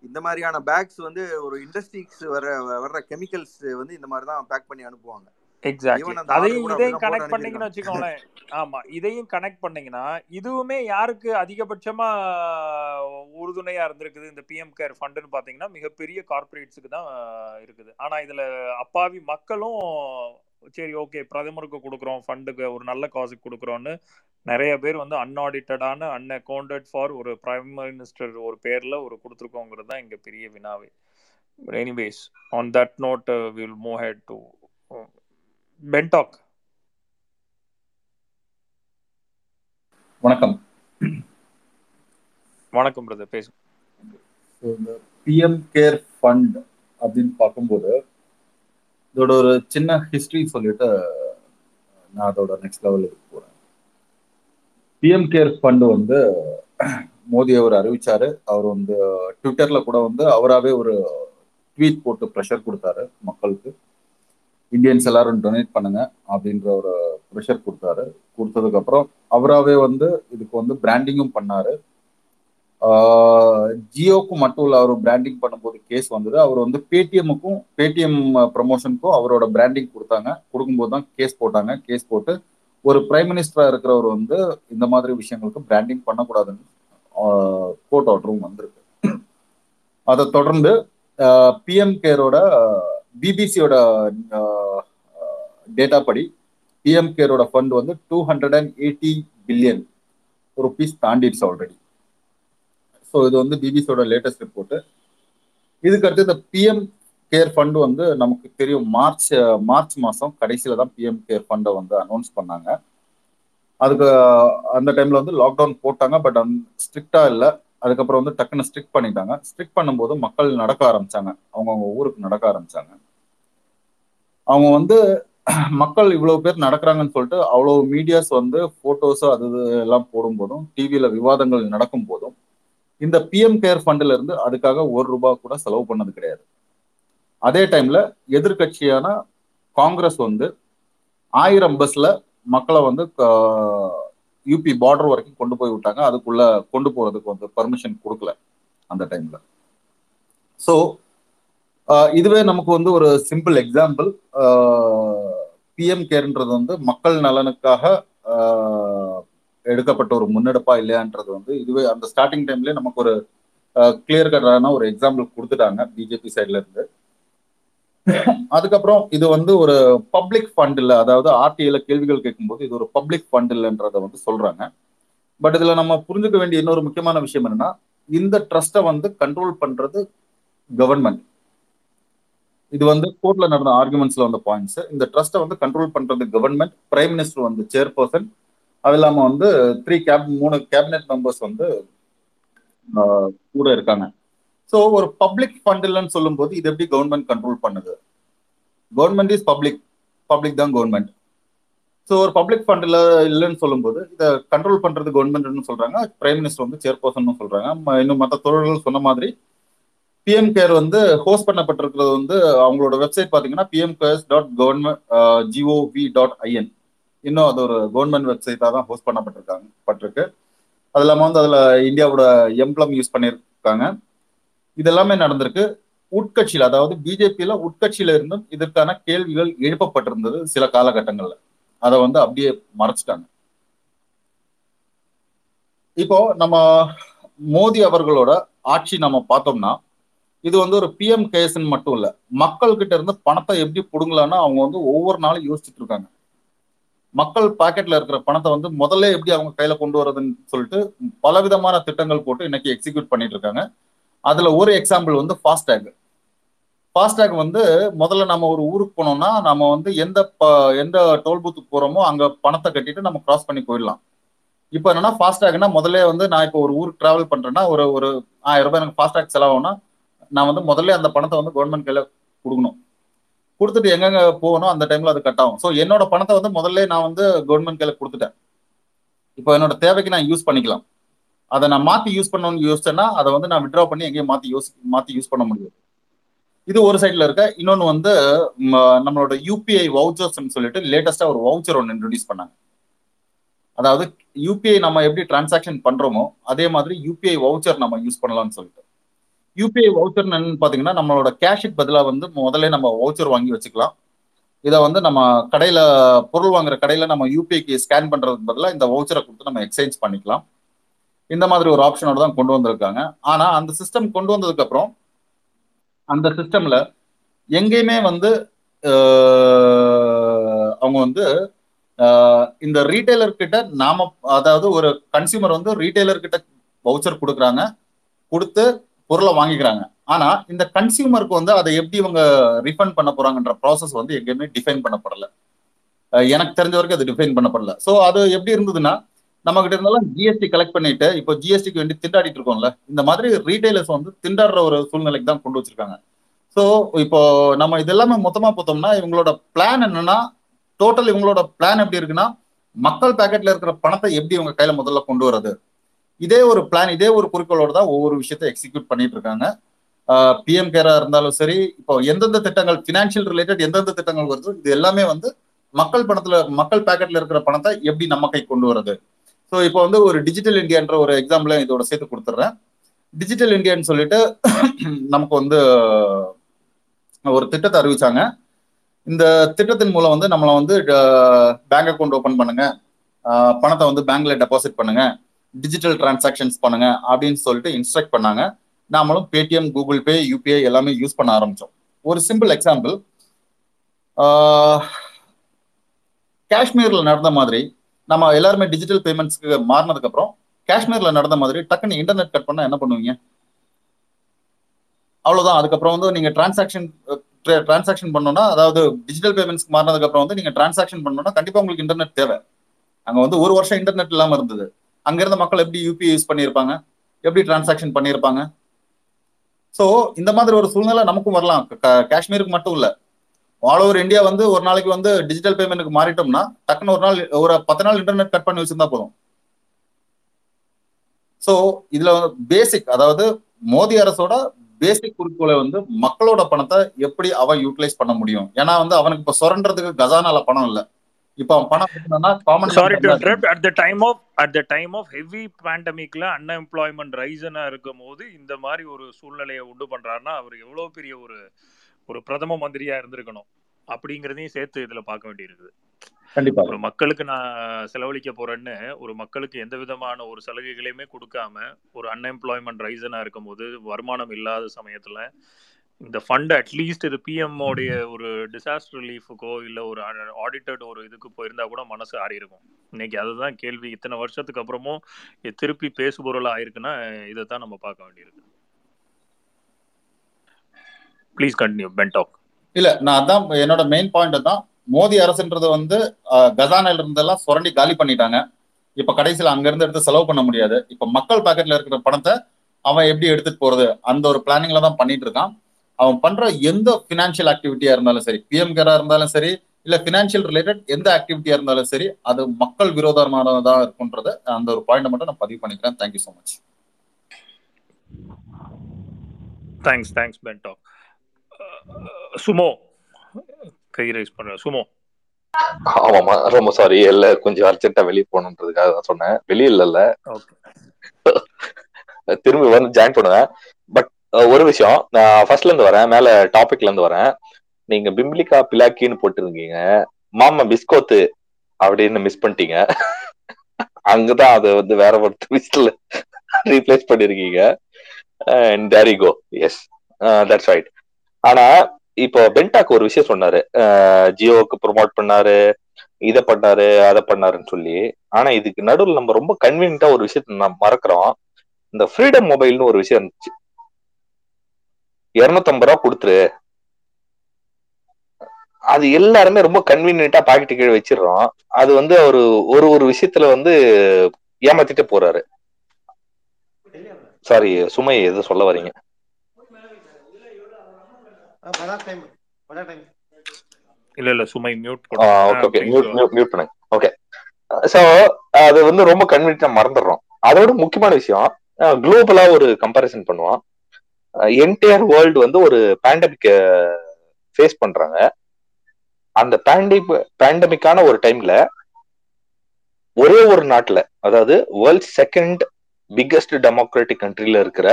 இந்த மாதிரியான பேக்ஸ் வந்து ஒரு இண்டஸ்ட்ரிக்ஸ் வர வர்ற கெமிக்கல்ஸ் வந்து இந்த மாதிரி தான் பேக் பண்ணி அனுப்புவாங்க. அதையும் இதையும் கனெக்ட் பண்ணீங்கன்னு வச்சுக்கோங்களேன். ஆமா இதையும் கனெக்ட் பண்ணீங்கன்னா இதுவுமே யாருக்கு அதிகபட்சமா உறுதுணையா இருந்திருக்குது? இந்த பிஎம் கேர் ஃபண்டுன்னு பாத்தீங்கன்னா மிகப்பெரிய கார்பரேட்ஸுக்கு தான் இருக்குது. ஆனா இதுல அப்பாவி மக்களும் சரி ஓகே பிரதமருக்கு கொடுக்குறோம் ஃபண்டுக்கு ஒரு நல்ல காசுக்கு கொடுக்குறோன்னு நிறைய பேர் வந்து அன்ஆடிட்டடான அன்அக்கௌண்டட் ஃபார் ஒரு பிரைம் மினிஸ்டர் ஒரு பேர்ல ஒரு கொடுத்துருக்கோங்கிறது தான் இங்க பெரிய வினாவே. Anyways on that note will move head to பென்டாக் வணக்கம். வணக்கம் பிரதர் பேசு. இந்த பிஎம் கேர் ஃபண்ட் அப்படின்னு பார்க்கும்போது இதோட ஒரு சின்ன ஹிஸ்டரி சொல்லிட்டு நான் அதோட நெக்ஸ்ட் லெவலுக்கு போறேன். பிஎம் கேர் ஃபண்ட் வந்து மோடி அவர் அறிவிச்சாரு. அவர் வந்து ட்விட்டர்ல கூட வந்து அவராகவே ஒரு ட்வீட் போட்டு ப்ரெஷர் கொடுத்தாரு மக்களுக்கு. இந்தியன்ஸ் எல்லாரும் டொனேட் பண்ணுங்க அப்படின்ற ஒரு ப்ரெஷர் கொடுத்தாரு. கொடுத்ததுக்கு அப்புறம் அவராகவே வந்து இதுக்கு வந்து பிராண்டிங்கும் பண்ணாரு. ஜியோக்கு மட்டும் இல்லை அவர் பிராண்டிங் பண்ணும்போது கேஸ் வந்தது. அவர் வந்து பேடிஎம்முக்கும் பேடிஎம் ப்ரமோஷனுக்கும் அவரோட பிராண்டிங் கொடுத்தாங்க. கொடுக்கும்போது தான் கேஸ் போட்டாங்க. கேஸ் போட்டு ஒரு பிரைம் மினிஸ்டரா இருக்கிறவர் வந்து இந்த மாதிரி விஷயங்களுக்கு பிராண்டிங் பண்ணக்கூடாதுன்னு கோர்ட் ஆர்டரும் வந்திருக்கு. அதை தொடர்ந்து பிஎம் கேரோட பிபிசியோட டேட்டா படி பிஎம் கேரோட ஃபண்ட் வந்து two hundred and eighty billion rupees தாண்டிடுச்சு already so இது வந்து பிபிசியோட லேட்டஸ்ட் ரிப்போர்ட்டு இதுக்கடுத்து இந்த பிஎம் கேர் ஃபண்டு வந்து நமக்கு தெரியும் மார்ச் மார்ச் மாதம் கடைசியில் தான் பிஎம் கேர் ஃபண்டை வந்து அனௌன்ஸ் பண்ணாங்க. அதுக்கு அந்த டைமில் வந்து லாக்டவுன் போட்டாங்க பட் அந் ஸ்ட்ரிக்டாக இல்லை. அதுக்கப்புறம் வந்து டக்குன்னு ஸ்ட்ரிக் பண்ணிட்டாங்க. ஸ்ட்ரிக் பண்ணும்போது மக்கள் நடக்க ஆரம்பிச்சாங்க. அவங்கவுங்க ஊருக்கு நடக்க ஆரம்பிச்சாங்க. அவங்க வந்து மக்கள் இவ்வளவு பேர் நடக்கிறாங்கன்னு சொல்லிட்டு அவ்வளவு மீடியாஸ் வந்து போட்டோஸோ அது இது எல்லாம் போடும் போதும் டிவியில விவாதங்கள் நடக்கும் போதும் இந்த பிஎம் கேர் ஃபண்ட்ல இருந்து அதுக்காக ஒரு ரூபாய் கூட செலவு பண்ணது கிடையாது. அதே டைம்ல எதிர்கட்சியான காங்கிரஸ் வந்து ஆயிரம் பஸ்ல மக்களை வந்து யூபி பார்டர் வரைக்கும் கொண்டு போய் விட்டாங்க. அதுக்குள்ள கொண்டு போறதுக்கு வந்து பர்மிஷன் கொடுக்கல அந்த டைம்ல ஸோ இதுவே நமக்கு வந்து ஒரு சிம்பிள் எக்ஸாம்பிள் பிஎம் கேர்ன்றது வந்து மக்கள் நலனுக்காக எடுக்கப்பட்ட ஒரு முன்னெடுப்பா இல்லையான்றது வந்து இதுவே அந்த ஸ்டார்டிங் டைம்லயே நமக்கு ஒரு கிளியர் கட்டான ஒரு எக்ஸாம்பிள் கொடுத்துட்டாங்க. பிஜேபி சைட்ல இருந்து. அதுக்கப்புறம் இது வந்து ஒரு பப்ளிக் ஃபண்ட் இல்லை அதாவது ஆர்டிஐல கேள்விகள் கேட்கும்போது இது ஒரு பப்ளிக் ஃபண்ட் இல்லைன்றத வந்து சொல்றாங்க. பட் இதுல நம்ம புரிஞ்சுக்க வேண்டிய இன்னொரு முக்கியமான விஷயம் என்னன்னா இந்த ட்ரஸ்ட்டை வந்து கண்ட்ரோல் பண்றது கவர்மெண்ட் இது வந்து கோர்ட்ல நடந்த ஆர்குமெண்ட்ஸ்ல வந்த பாயிண்ட்ஸ் இந்த ட்ரஸ்ட்டை வந்து கண்ட்ரோல் பண்றது கவர்மெண்ட் பிரைம் மினிஸ்டர் வந்து சேர்பர்சன் அது இல்லாம வந்து த்ரீ கேப் மூணு கேபினெட் மெம்பர்ஸ் வந்து கூட இருக்காங்க. ஸோ ஒரு பப்ளிக் ஃபண்ட் இல்லைன்னு சொல்லும்போது இது எப்படி கவர்மெண்ட் கண்ட்ரோல் பண்ணுது? கவர்மெண்ட் இஸ் பப்ளிக் பப்ளிக் தான் கவர்மெண்ட் ஸோ ஒரு பப்ளிக் ஃபண்ட் இல்லை இல்லைன்னு சொல்லும்போது இதை கண்ட்ரோல் பண்ணுறது கவர்மெண்ட்னு சொல்கிறாங்க பிரைம் மினிஸ்டர் வந்து சேர்பர்சன் சொல்கிறாங்க இன்னும் மற்ற தொழில்கள் சொன்ன மாதிரி பிஎம் கேர் வந்து ஹோஸ்ட் பண்ணப்பட்டிருக்கிறது வந்து அவங்களோட வெப்சைட் பார்த்தீங்கன்னா PM cares dot government G O V dot I N இன்னும் அது ஒரு கவர்மெண்ட் வெப்சைட்டாக தான் ஹோஸ்ட் பண்ணப்பட்டிருக்காங்க பட்டிருக்கு. அது இல்லாமல் வந்து அதில் இந்தியாவோட எம்ப்ளம் யூஸ் பண்ணியிருக்காங்க இதெல்லாமே நடந்திருக்கு. உட்கட்சியில் அதாவது பிஜேபியில உட்கட்சியில இருந்தும் இதற்கான கேள்விகள் எழுப்பப்பட்டிருந்தது சில காலகட்டங்கள்ல. அதை வந்து அப்படியே மறைச்சிட்டாங்க. இப்போ நம்ம மோடி அவர்களோட ஆட்சி நம்ம பார்த்தோம்னா இது வந்து ஒரு பிஎம் கேஸ்ன்னு மட்டும் இல்ல மக்கள் கிட்ட இருந்து பணத்தை எப்படி புடுங்கலாம்னு அவங்க வந்து ஒவ்வொரு நாளும் யோசிச்சுட்டு இருக்காங்க. மக்கள் பாக்கெட்ல இருக்கிற பணத்தை வந்து முதல்ல எப்படி அவங்க கையில கொண்டு வரதுன்னு சொல்லிட்டு பலவிதமான திட்டங்கள் போட்டு இன்னைக்கு எக்ஸிக்யூட் பண்ணிட்டு இருக்காங்க. அதுல ஒரு எக்ஸாம்பிள் வந்து ஃபாஸ்டேக் ஃபாஸ்டேக் வந்து முதல்ல நம்ம ஒரு ஊருக்கு போனோம்னா நம்ம வந்து எந்த ப- எந்த டோல் பூத்துக்கு போறோமோ அங்க பணத்தை கட்டிட்டு நம்ம கிராஸ் பண்ணி போயிடலாம். இப்போ என்னன்னா ஃபாஸ்டேக்னா முதல்ல வந்து நான் இப்போ ஒரு ஊருக்கு டிராவல் பண்றேன்னா ஒரு ஒரு ஆயிரம் ரூபாய் எனக்கு ஃபாஸ்டேக் செலவாகும்னா நான் வந்து முதல்ல அந்த பணத்தை வந்து கவர்மெண்ட் கையில கொடுக்கணும். கொடுத்துட்டு எங்கெங்க போகணும் அந்த டைம்ல அது கட் ஆகும். ஸோ என்னோட பணத்தை வந்து முதல்ல நான் வந்து கவர்மெண்ட் கையில கொடுத்துட்டேன். இப்போ என்னோட தேவைக்கு நான் யூஸ் பண்ணிக்கலாம். அதை நான் மாத்தி யூஸ் பண்ணணும்னு யோசிச்சேன்னா அதை வந்து நான் விட்ரா பண்ணி எங்கேயும் மாத்தி யோசி மாத்தி யூஸ் பண்ண முடியும் இது ஒரு சைட்ல இருக்க. இன்னொன்னு வந்து நம்மளோட யூபிஐ வவுச்சர்ஸ் சொல்லிட்டு லேட்டஸ்டா ஒரு வவுச்சர் ஒன்று இன்ட்ரடியூஸ் பண்ணாங்க. அதாவது யூபிஐ நம்ம எப்படி டிரான்சாக்ஷன் பண்றோமோ அதே மாதிரி யூபிஐ வவுச்சர் நம்ம யூஸ் பண்ணலாம்னு சொல்லிட்டு. யூபிஐ வவுச்சர் என்னன்னு பாத்தீங்கன்னா நம்மளோட கேஷுக்கு பதிலாக வந்து முதல்ல நம்ம வவுச்சர் வாங்கி வச்சுக்கலாம். இதை வந்து நம்ம கடையில பொருள் வாங்குற கடையில நம்ம யூபிஐக்கு ஸ்கேன் பண்றதுக்கு பதிலாக இந்த வவுச்சரை கொடுத்து நம்ம எக்ஸ்சேஞ்ச் பண்ணிக்கலாம். இந்த மாதிரி ஒரு ஆப்ஷனோட தான் கொண்டு வந்திருக்காங்க. ஆனா அந்த சிஸ்டம் கொண்டு வந்ததுக்கு அப்புறம் அந்த சிஸ்டம்ல எங்கேயுமே வந்து அவங்க வந்து இந்த ரீட்டைலர் கிட்ட நாம அதாவது ஒரு கன்சியூமர் வந்து ரீட்டைலர் கிட்ட வவுச்சர் கொடுக்குறாங்க கொடுத்து பொருளை வாங்கிக்கிறாங்க. ஆனா இந்த கன்சியூமருக்கு வந்து அதை எப்படி இவங்க ரிஃபண்ட் பண்ண போறாங்கன்ற ப்ராசஸ் வந்து எங்கேயுமே டிஃபைன் பண்ணப்படல. எனக்கு தெரிஞ்ச வரைக்கும் அது டிஃபைன் பண்ணப்படல. ஸோ அது எப்படி இருந்ததுன்னா நம்ம கிட்ட இருந்தாலும் ஜிஎஸ்டி கலெக்ட் பண்ணிட்டு இப்போ ஜிஎஸ்டிக்கு வேண்டி திண்டாடிட்டு இருக்கோம்ல இந்த மாதிரி ரீட்டைலர்ஸ் வந்து திண்டாடுற ஒரு சூழ்நிலைக்கு தான் கொண்டு வச்சிருக்காங்க. ஸோ இப்போ நம்ம இதெல்லாமே மொத்தமா பார்த்தோம்னா இவங்களோட பிளான் என்னன்னா டோட்டல் இவங்களோட பிளான் எப்படி இருக்குன்னா மக்கள் பாக்கெட்ல இருக்கிற பணத்தை எப்படி இவங்க கையில முதல்ல கொண்டு வர்றது? இதே ஒரு பிளான் இதே ஒரு குறிக்கோளோட தான் ஒவ்வொரு விஷயத்தை எக்ஸிக்யூட் பண்ணிட்டு இருக்காங்க. பிஎம் கேரா இருந்தாலும் சரி இப்போ எந்தெந்த திட்டங்கள் ஃபினான்ஷியல் ரிலேட்டட் எந்தெந்த திட்டங்கள் வருதோ இது எல்லாமே வந்து மக்கள் பணத்துல மக்கள் பாக்கெட்ல இருக்கிற பணத்தை எப்படி நம்ம கை கொண்டு வர்றது? ஸோ இப்போ வந்து ஒரு டிஜிட்டல் இந்தியான்ற ஒரு எக்ஸாம்பிள் இதோட சேர்த்து கொடுத்துட்றேன் டிஜிட்டல் இந்தியான்னு சொல்லிட்டு நமக்கு வந்து ஒரு திட்டத்தை அறிவிச்சாங்க. இந்த திட்டத்தின் மூலம் வந்து நம்மளை வந்து பேங்க் அக்கௌண்ட் ஓப்பன் பண்ணுங்க. பணத்தை வந்து பேங்க்ல டெபாசிட் பண்ணுங்க. டிஜிட்டல் டிரான்சாக்ஷன்ஸ் பண்ணுங்க அப்படின்னு சொல்லிட்டு இன்ஸ்ட்ரக்ட் பண்ணாங்க. நாமளும் பேடிஎம் கூகுள் பே யூபிஐ எல்லாமே யூஸ் பண்ண ஆரம்பிச்சோம். ஒரு சிம்பிள் எக்ஸாம்பிள் காஷ்மீர்ல நடந்த மாதிரி நம்ம எல்லாருமே டிஜிட்டல் பேமெண்ட்ஸ்க்கு மாறினதுக்கு அப்புறம் காஷ்மீர்ல நடந்த மாதிரி டக்குன்னு இன்டர்நெட் கட் பண்ணா என்ன பண்ணுவீங்க? அவ்வளவுதான். அதுக்கப்புறம் வந்து நீங்க டிரான்சாக்ஷன் டிரான்சாக்ஷன் பண்ணோம்னா அதாவது டிஜிட்டல் பேமெண்ட்ஸ்க்கு மாறினதுக்கு அப்புறம் வந்து நீங்க டிரான்சாக்ஷன் பண்ணோம்னா கண்டிப்பா உங்களுக்கு இன்டர்நெட் தேவை. அங்க வந்து ஒரு வருஷம் இன்டர்நெட் இல்லாம இருந்தது. அங்க இருந்த மக்கள் எப்படி யூபிஐ யூஸ் பண்ணியிருப்பாங்க? எப்படி டிரான்சாக்ஷன் பண்ணியிருப்பாங்க? ஸோ இந்த மாதிரி ஒரு சூழ்நிலை நமக்கும் வரலாம். க- காஷ்மீருக்கு மட்டும் இல்ல. ஆல் ஓவர் இந்தியா வந்து ஒரு நாளைக்கு வந்து டிஜிட்டல் பேமெண்ட்டுக்கு மாறிட்டோம்னா டக்குன்னு ஒரு நாள் ஒரு பத்து நாள் இன்டர்நெட் கட் பண்ணி வச்சிருந்தா போதும். ஸோ இதுல பேசிக் அதாவது மோடி அரசோட பேசிக் குறிக்கோளை வந்து மக்களோட பணத்தை எப்படி அவன் யூட்டிலைஸ் பண்ண முடியும்? ஏன்னா வந்து அவனுக்கு இப்ப சுரண்டறதுக்கு கஜானால பணம் இல்ல. இப்ப அவன் பணம் common sorry to interrupt at the time of at the time of heavy பேண்டமிக்ல unemployment ரைசனா இருக்கும் போது இந்த மாதிரி ஒரு சூழ்நிலையை உண்டு பண்றாருன்னா அவர் எவ்வளவு பெரிய ஒரு ஒரு பிரதம மந்திரியா இருந்திருக்கணும் அப்படிங்கிறதையும் சேர்த்து இதுல பார்க்க வேண்டியிருக்குது. கண்டிப்பா. ஒரு மக்களுக்கு நான் செலவழிக்க போறேன்னு ஒரு மக்களுக்கு எந்த விதமான ஒரு சலுகைகளையுமே கொடுக்காம ஒரு அன்எம்ப்ளாய்மெண்ட் ரைசனா இருக்கும்போது வருமானம் இல்லாத சமயத்துல இந்த ஃபண்ட் அட்லீஸ்ட் இது பிஎம் உடைய ஒரு டிசாஸ்டர் ரிலீஃபுக்கோ இல்ல ஒரு ஆடிட்டட் ஒரு இதுக்கு போயிருந்தா கூட மனசு ஆறி இருக்கும். இன்னைக்கு அதுதான் கேள்வி. இத்தனை வருஷத்துக்கு அப்புறமும் திருப்பி பேசுபொருளா ஆயிருக்குன்னா இதை தான் நம்ம பார்க்க வேண்டியிருக்கு ப்ளீஸ் கண்டினியூ பென்டாக் இல்ல நான் அதான் என்னோட மெயின் பாயிண்ட் தான் மோடி அரசுன்றது வந்து அஹ், கஜானால இருந்தெல்லாம் சுரண்டி காலி பண்ணிட்டாங்க. இப்ப கடைசியில அங்க இருந்து எடுத்து செலவு பண்ண முடியாது. இப்ப மக்கள் பாக்கெட்ல இருக்கிற பணத்தை அவன் எப்படி எடுத்துட்டு போறது? அந்த ஒரு பிளானிங்ல தான் பண்ணிட்டு இருக்கான். அவன் பண்ற எந்த பினான்சியல் ஆக்டிவிட்டியா இருந்தாலும் சரி பிஎம் கேரா இருந்தாலும் சரி இல்ல பினான்சியல் ரிலேட்டட் எந்த ஆக்டிவிட்டியா இருந்தாலும் சரி அது மக்கள் விரோதமானதா இருக்குன்றத அந்த ஒரு பாயிண்ட் மட்டும் நான் பதிவு பண்ணிக்கிறேன். Thank you so much thanks thanks பென்டாக் சுமோ. கை ரைஸ் பண்ற சுமோ. ஆமாமா ரொம்ப சாரி இல்ல கொஞ்சம் அர்ஜென்ட்டா வெளியே போகணுன்றதுக்காக தான் சொன்னேன். வெளியே இல்ல ஓகே திரும்பி வந்து ஜாயின் பண்ணுவேன். பட் ஒரு விஷயம் நான் ஃபர்ஸ்ட்ல இருந்து வரேன் மேல டாபிக்ல இருந்து வரேன். நீங்க பிம்பிளிகா பிலாக்கின்னு போட்டிருக்கீங்க மாமா பிஸ்கோத்து அப்படின்னு மிஸ் பண்ணிட்டீங்க. அங்கதான் அது வந்து வேற ஒரு ட்விஸ்ட்ல ரீப்ளேஸ் பண்ணிருக்கீங்க. And there goes that's right ஆனா இப்போ பென்டாக் ஒரு விஷயம் சொன்னாரு. ஜியோவுக்கு ப்ரொமோட் பண்ணாரு இதை பண்ணாரு அதை பண்ணாருன்னு சொல்லி. ஆனா இதுக்கு நடுவில் நம்ம ரொம்ப கன்வீனியன்டா ஒரு விஷயத்த நம்ம மறக்கிறோம். இந்த ஃப்ரீடம் மொபைல்னு ஒரு விஷயம் இருந்துச்சு. இருநூத்தம்பது ரூபா கொடுத்துரு. அது எல்லாருமே ரொம்ப கன்வீனியன்ட்டா பாக்கெட்டு கீழே வச்சிடுறோம். அது வந்து ஒரு ஒரு ஒரு விஷயத்துல வந்து ஏமாத்திட்டு போறாரு. சாரி சுமை எது சொல்ல வரீங்க. இல்ல இல்ல சுமை mute okay okay mute mute mute பண்ணுங்க. ஓகே சோ அது வந்து ரொம்ப கன்வீனியன்ட்டா மறந்துடுறோம். அதோட முக்கியமான விஷயம் குளோபலா ஒரு கம்பேரிசன் பண்ணுவோம் என்டையர் வேர்ல்டு வந்து ஒரு பேண்டமிக் ஃபேஸ் பண்றாங்க. அந்த பேண்டிக் பேண்டமிக்கான ஒரு டைம்ல ஒரே ஒரு நாட்டுல அதாவது வேர்ல்ட் செகண்ட் பிக்கஸ்ட் டெமோக்ராட்டிக் கண்ட்ரில இருக்கிற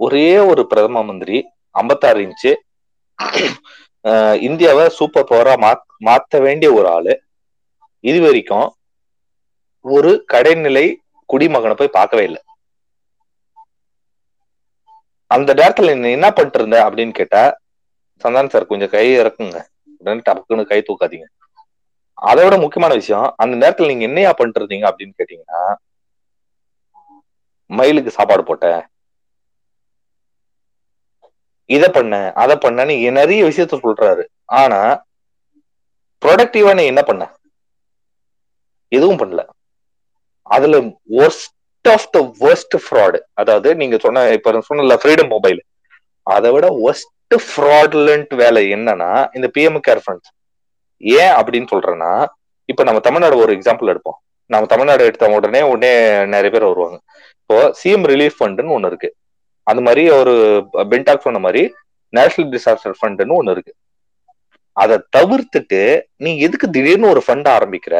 ஒரே ஒரு பிரதம மந்திரி ஐம்பத்தாறு இன்ச்சு இந்தியாவை சூப்பர் பவரா மாத்த வேண்டிய ஒரு ஆளு. இது வரைக்கும் ஒரு கடைநிலை குடிமகனை போய் பார்க்கவே இல்லை. அந்த நேரத்துல நீ என்ன பண்ணிட்டு இருந்த அப்படின்னு கேட்டா சந்தானம் சார் கொஞ்சம் கை இறக்குங்க. உடனே டப்புக்குன்னு கை தூக்காதீங்க. அதோட முக்கியமான விஷயம் அந்த நேரத்துல நீங்க என்னையா பண்ணிட்டு இருந்தீங்க அப்படின்னு கேட்டீங்கன்னா மயிலுக்கு சாப்பாடு போட்டேன். இத பண்ண அதை பண்ணன்னு நிறைய விஷயத்த சொல்றாரு. ஆனா ப்ரொடக்டிவா நீ என்ன பண்ண? எதுவும் பண்ணல. அதுல worst of the worst fraud அதாவது நீங்க சொன்ன இப்ப சொன்ன ஃப்ரீடம் மொபைல் அதை விட ஒர்ஸ்ட் ஃப்ராடுலண்ட் வேலை என்னன்னா இந்த பிஎம் கேர் ஃபண்ட்ஸ் ஏன் அப்படின்னு சொல்றேன்னா இப்ப நம்ம தமிழ்நாடு ஒரு எக்ஸாம்பிள் எடுப்போம். நம்ம தமிழ்நாடு எடுத்த உடனே உடனே நிறைய பேர் வருவாங்க. இப்போ சிஎம் ரிலீஃப் ஃபண்டுன்னு ஒண்ணு இருக்கு. அந்த மாதிரி ஒரு பென்டாக் சொன்ன மாதிரி நேஷனல் டிசாஸ்டர் ஃபண்டுன்னு ஒண்ணு இருக்கு. அதை தவிர்த்துட்டு நீ எதுக்கு திடீர்னு ஒரு ஃபண்ட் ஆரம்பிக்கிற?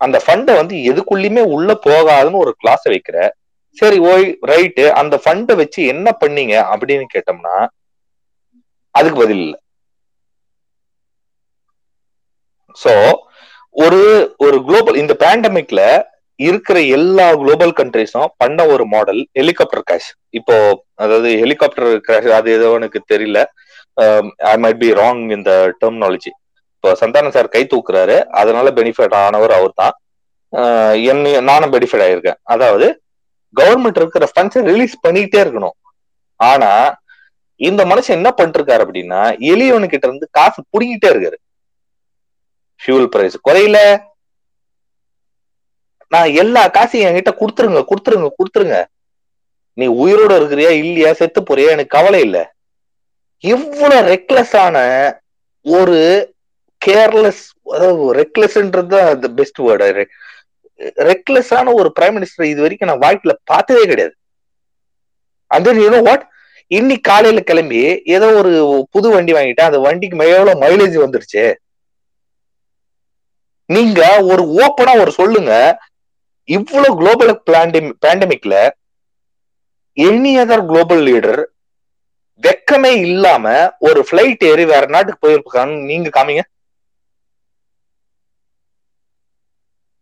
அந்த ஃபண்டை வந்து எதுக்குள்ளயுமே உள்ள போகாதுன்னு ஒரு கிளாஸ் வைக்கிற. சரி ஓய் ரைட்டு அந்த ஃபண்டை வச்சு என்ன பண்ணீங்க அப்படின்னு கேட்டோம்னா அதுக்கு பதில் இல்லை. சோ ஒரு ஒரு குளோபல் இந்த பேண்டமிக்ல இருக்கிற எல்லா குளோபல் கண்ட்ரிஸும் பண்ண ஒரு மாடல் ஹெலிகாப்டர் கிராஷ் இப்போ அதாவது ஹெலிகாப்டர் கிராஷ் அது ஏதோ எனக்கு தெரியல. ஐ மைட் பி ராங் இந்த டெர்மினாலஜி இப்போ சந்தானம் சார் கை தூக்குறாரு. அதனால பெனிஃபிட் ஆனவர் அவர் தான் uh, என்ன நானும் பெனிஃபிட் ஆயிருக்கேன். அதாவது கவர்மெண்ட் இருக்கிற ஃபண்ட்ஸை ரிலீஸ் பண்ணிக்கிட்டே இருக்கணும். ஆனா இந்த மனுஷன் என்ன பண்ணிருக்காரு அப்படின்னா எளியவனு கிட்ட இருந்து காசு புடிங்கிட்டே இருக்காரு. ஃபியூல் பிரைஸ் குறையில. நான் எல்லா காசையும் என்கிட்ட கொடுத்துருங்க கொடுத்துருங்க கொடுத்துருங்க. நீ உயிரோட இருக்கிறியா இல்லையா செத்து போறியா எனக்கு கவலை இல்ல. இவ்வளவு ரெக்லெஸ்ஸான ஒரு கேர்லெஸ் அதாவது ரெக்லெஸ்ன்றது தான் பெஸ்ட் வேர்டு ரெக்லெஸ்ஸான ஒரு பிரைம் மினிஸ்டர் இது வரைக்கும் நான் வாழ்க்கையில பார்த்ததே கிடையாது. அந்த யூனோ வாட் இன்னைக்கு காலையில கிளம்பி ஏதோ ஒரு புது வண்டி வாங்கிட்டேன். அந்த வண்டிக்கு எவ்வளவு மைலேஜ் வந்துருச்சு? நீங்க ஒரு ஓப்பனா ஒரு சொல்லுங்க. இவ்வளவு குளோபல் பேண்டமிக்ல எனி அதர் குளோபல் லீடர் வெக்கமே இல்லாம ஒரு பிளைட் ஏறி வேற நாட்டுக்கு போயிருக்கான்னு நீங்க காமிங்க.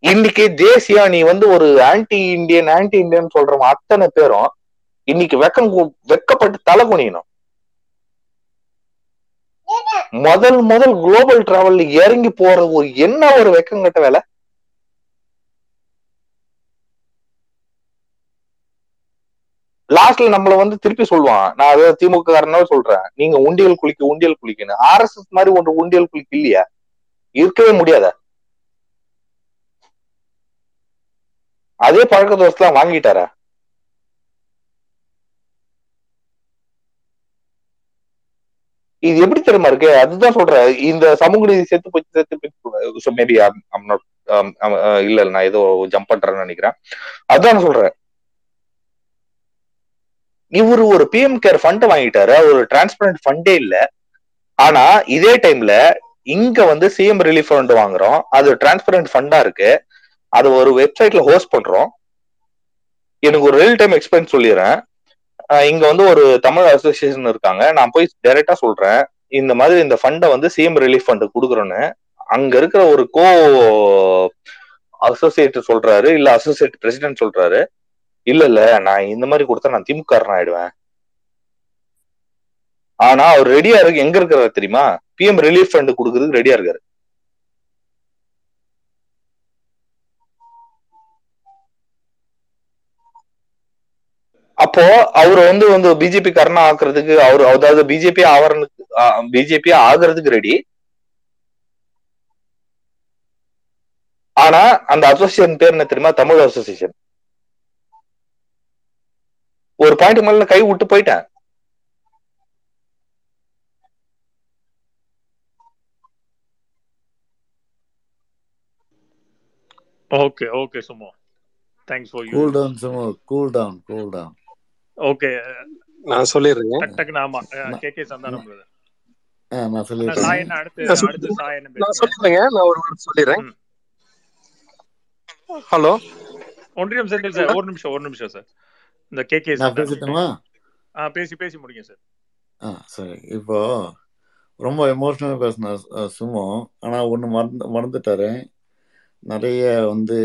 இன்னைக்கு தேசியா நீ வந்து ஒரு ஆன்டி இந்தியன் ஆன்டி இந்தியன் சொல்றவங்க அத்தனை பேரும் இன்னைக்கு வெக்கம் வெக்கப்பட்டு தலை குனியணும். முதல் முதல் குளோபல் டிராவல்ல இறங்கி போறது ஒரு என்ன ஒரு வெக்கங்கட்ட வேலை? லாஸ்ட்ல நம்மள வந்து திருப்பி சொல்லுவான். நான் அதாவது திமுக காரனாவே சொல்றேன். நீங்க உண்டியல் குளிக்க உண்டியல் குளிக்கணும் ஆர்எஸ்எஸ் மாதிரி ஒன்று உண்டியல் குளிக்க இல்லையா? இருக்கவே முடியாத? அதே பழக்க தோசலாம் வாங்கிட்டாரா? இது எப்படி தெரியுமா இருக்கு? அதுதான் சொல்றேன். இந்த சமூக நீதி செத்து போய் செத்து போய் மேபி um, uh, இல்ல நான் ஏதோ ஜம்ப் பண்றேன்னு நினைக்கிறேன். அதான் சொல்றேன். இவரு ஒரு பிஎம் கேர் ஃபண்ட் வாங்கிட்டாரு. ஒரு டிரான்ஸ்பரண்ட் ஃபண்டே இல்ல. ஆனா இதே டைம்ல இங்க வந்து சிஎம் ரிலீஃப் ஃபண்ட் வாங்குறோம். அது டிரான்ஸ்பரண்ட் ஃபண்டா இருக்கு. அது ஒரு வெப்சைட்ல ஹோஸ்ட் பண்றோம். எனக்கு ஒரு ரியல் டைம் எக்ஸ்பீரியன்ஸ் சொல்லிடுறேன். இங்க வந்து ஒரு தமிழ் அசோசியேஷன் இருக்காங்க. நான் போய் டைரக்டா சொல்றேன். இந்த மாதிரி இந்த ஃபண்டை வந்து சிஎம் ரிலீஃப் ஃபண்ட் கொடுக்குறோன்னு. அங்க இருக்கிற ஒரு கோ அசோசியேட் சொல்றாரு இல்ல அசோசியேட் பிரசிடென்ட் சொல்றாரு. இல்ல இல்ல. நான் இந்த மாதிரி கொடுத்தா நான் திமுகாரன் ஆயிடுவேன் ஆனா அவர் ரெடியா இருக்கு எங்க இருக்கிறாரு தெரியுமா? பிஎம் ரிலீஃப் ஃபண்ட் கொடுக்கறதுக்கு ரெடியா இருக்காரு. அப்போ அவர் வந்து வந்து பிஜேபி கர்ணா ஆக்குறதுக்கு அவர் அதாவது பிஜேபி ஆவரனுக்கு பிஜேபி ஆகுறதுக்கு ரெடி ஆனா அந்த அசோசியேஷன் பேர் என்ன தெரியுமா? தமிழ் அசோசியேஷன் ஒரு பாயிண்ட் மேல கை விட்டு போயிட்டேன். Okay okay Sumo thanks for you cool down சும்மா cool down cool down okay நான் சொல்லிடுறேங்க டக் டக்குன்னு ஆமா. K K Santhanam. ஆ நான் அண்ணா, சொல்லிடுறேன். சாய் என்ன அடுத்து அடுத்து சாய் என்ன நான் நான் ஒரு சொல்லிடுறேன். ஹலோ. ஒன்றியம் செந்தில் சார். ஒரு நிமிஷம் ஒரு நிமிஷம் சார். இந்த கே கே நான் பேசட்டுமா ஆ பேசி பேசி முடிங்க சார். ஆ சரி. இப்போ ரொம்ப எமோஷனலாக பேசினார் சுமோ ஆனால் ஒன்று மறந்து மறந்துட்டாரு. நிறைய வந்து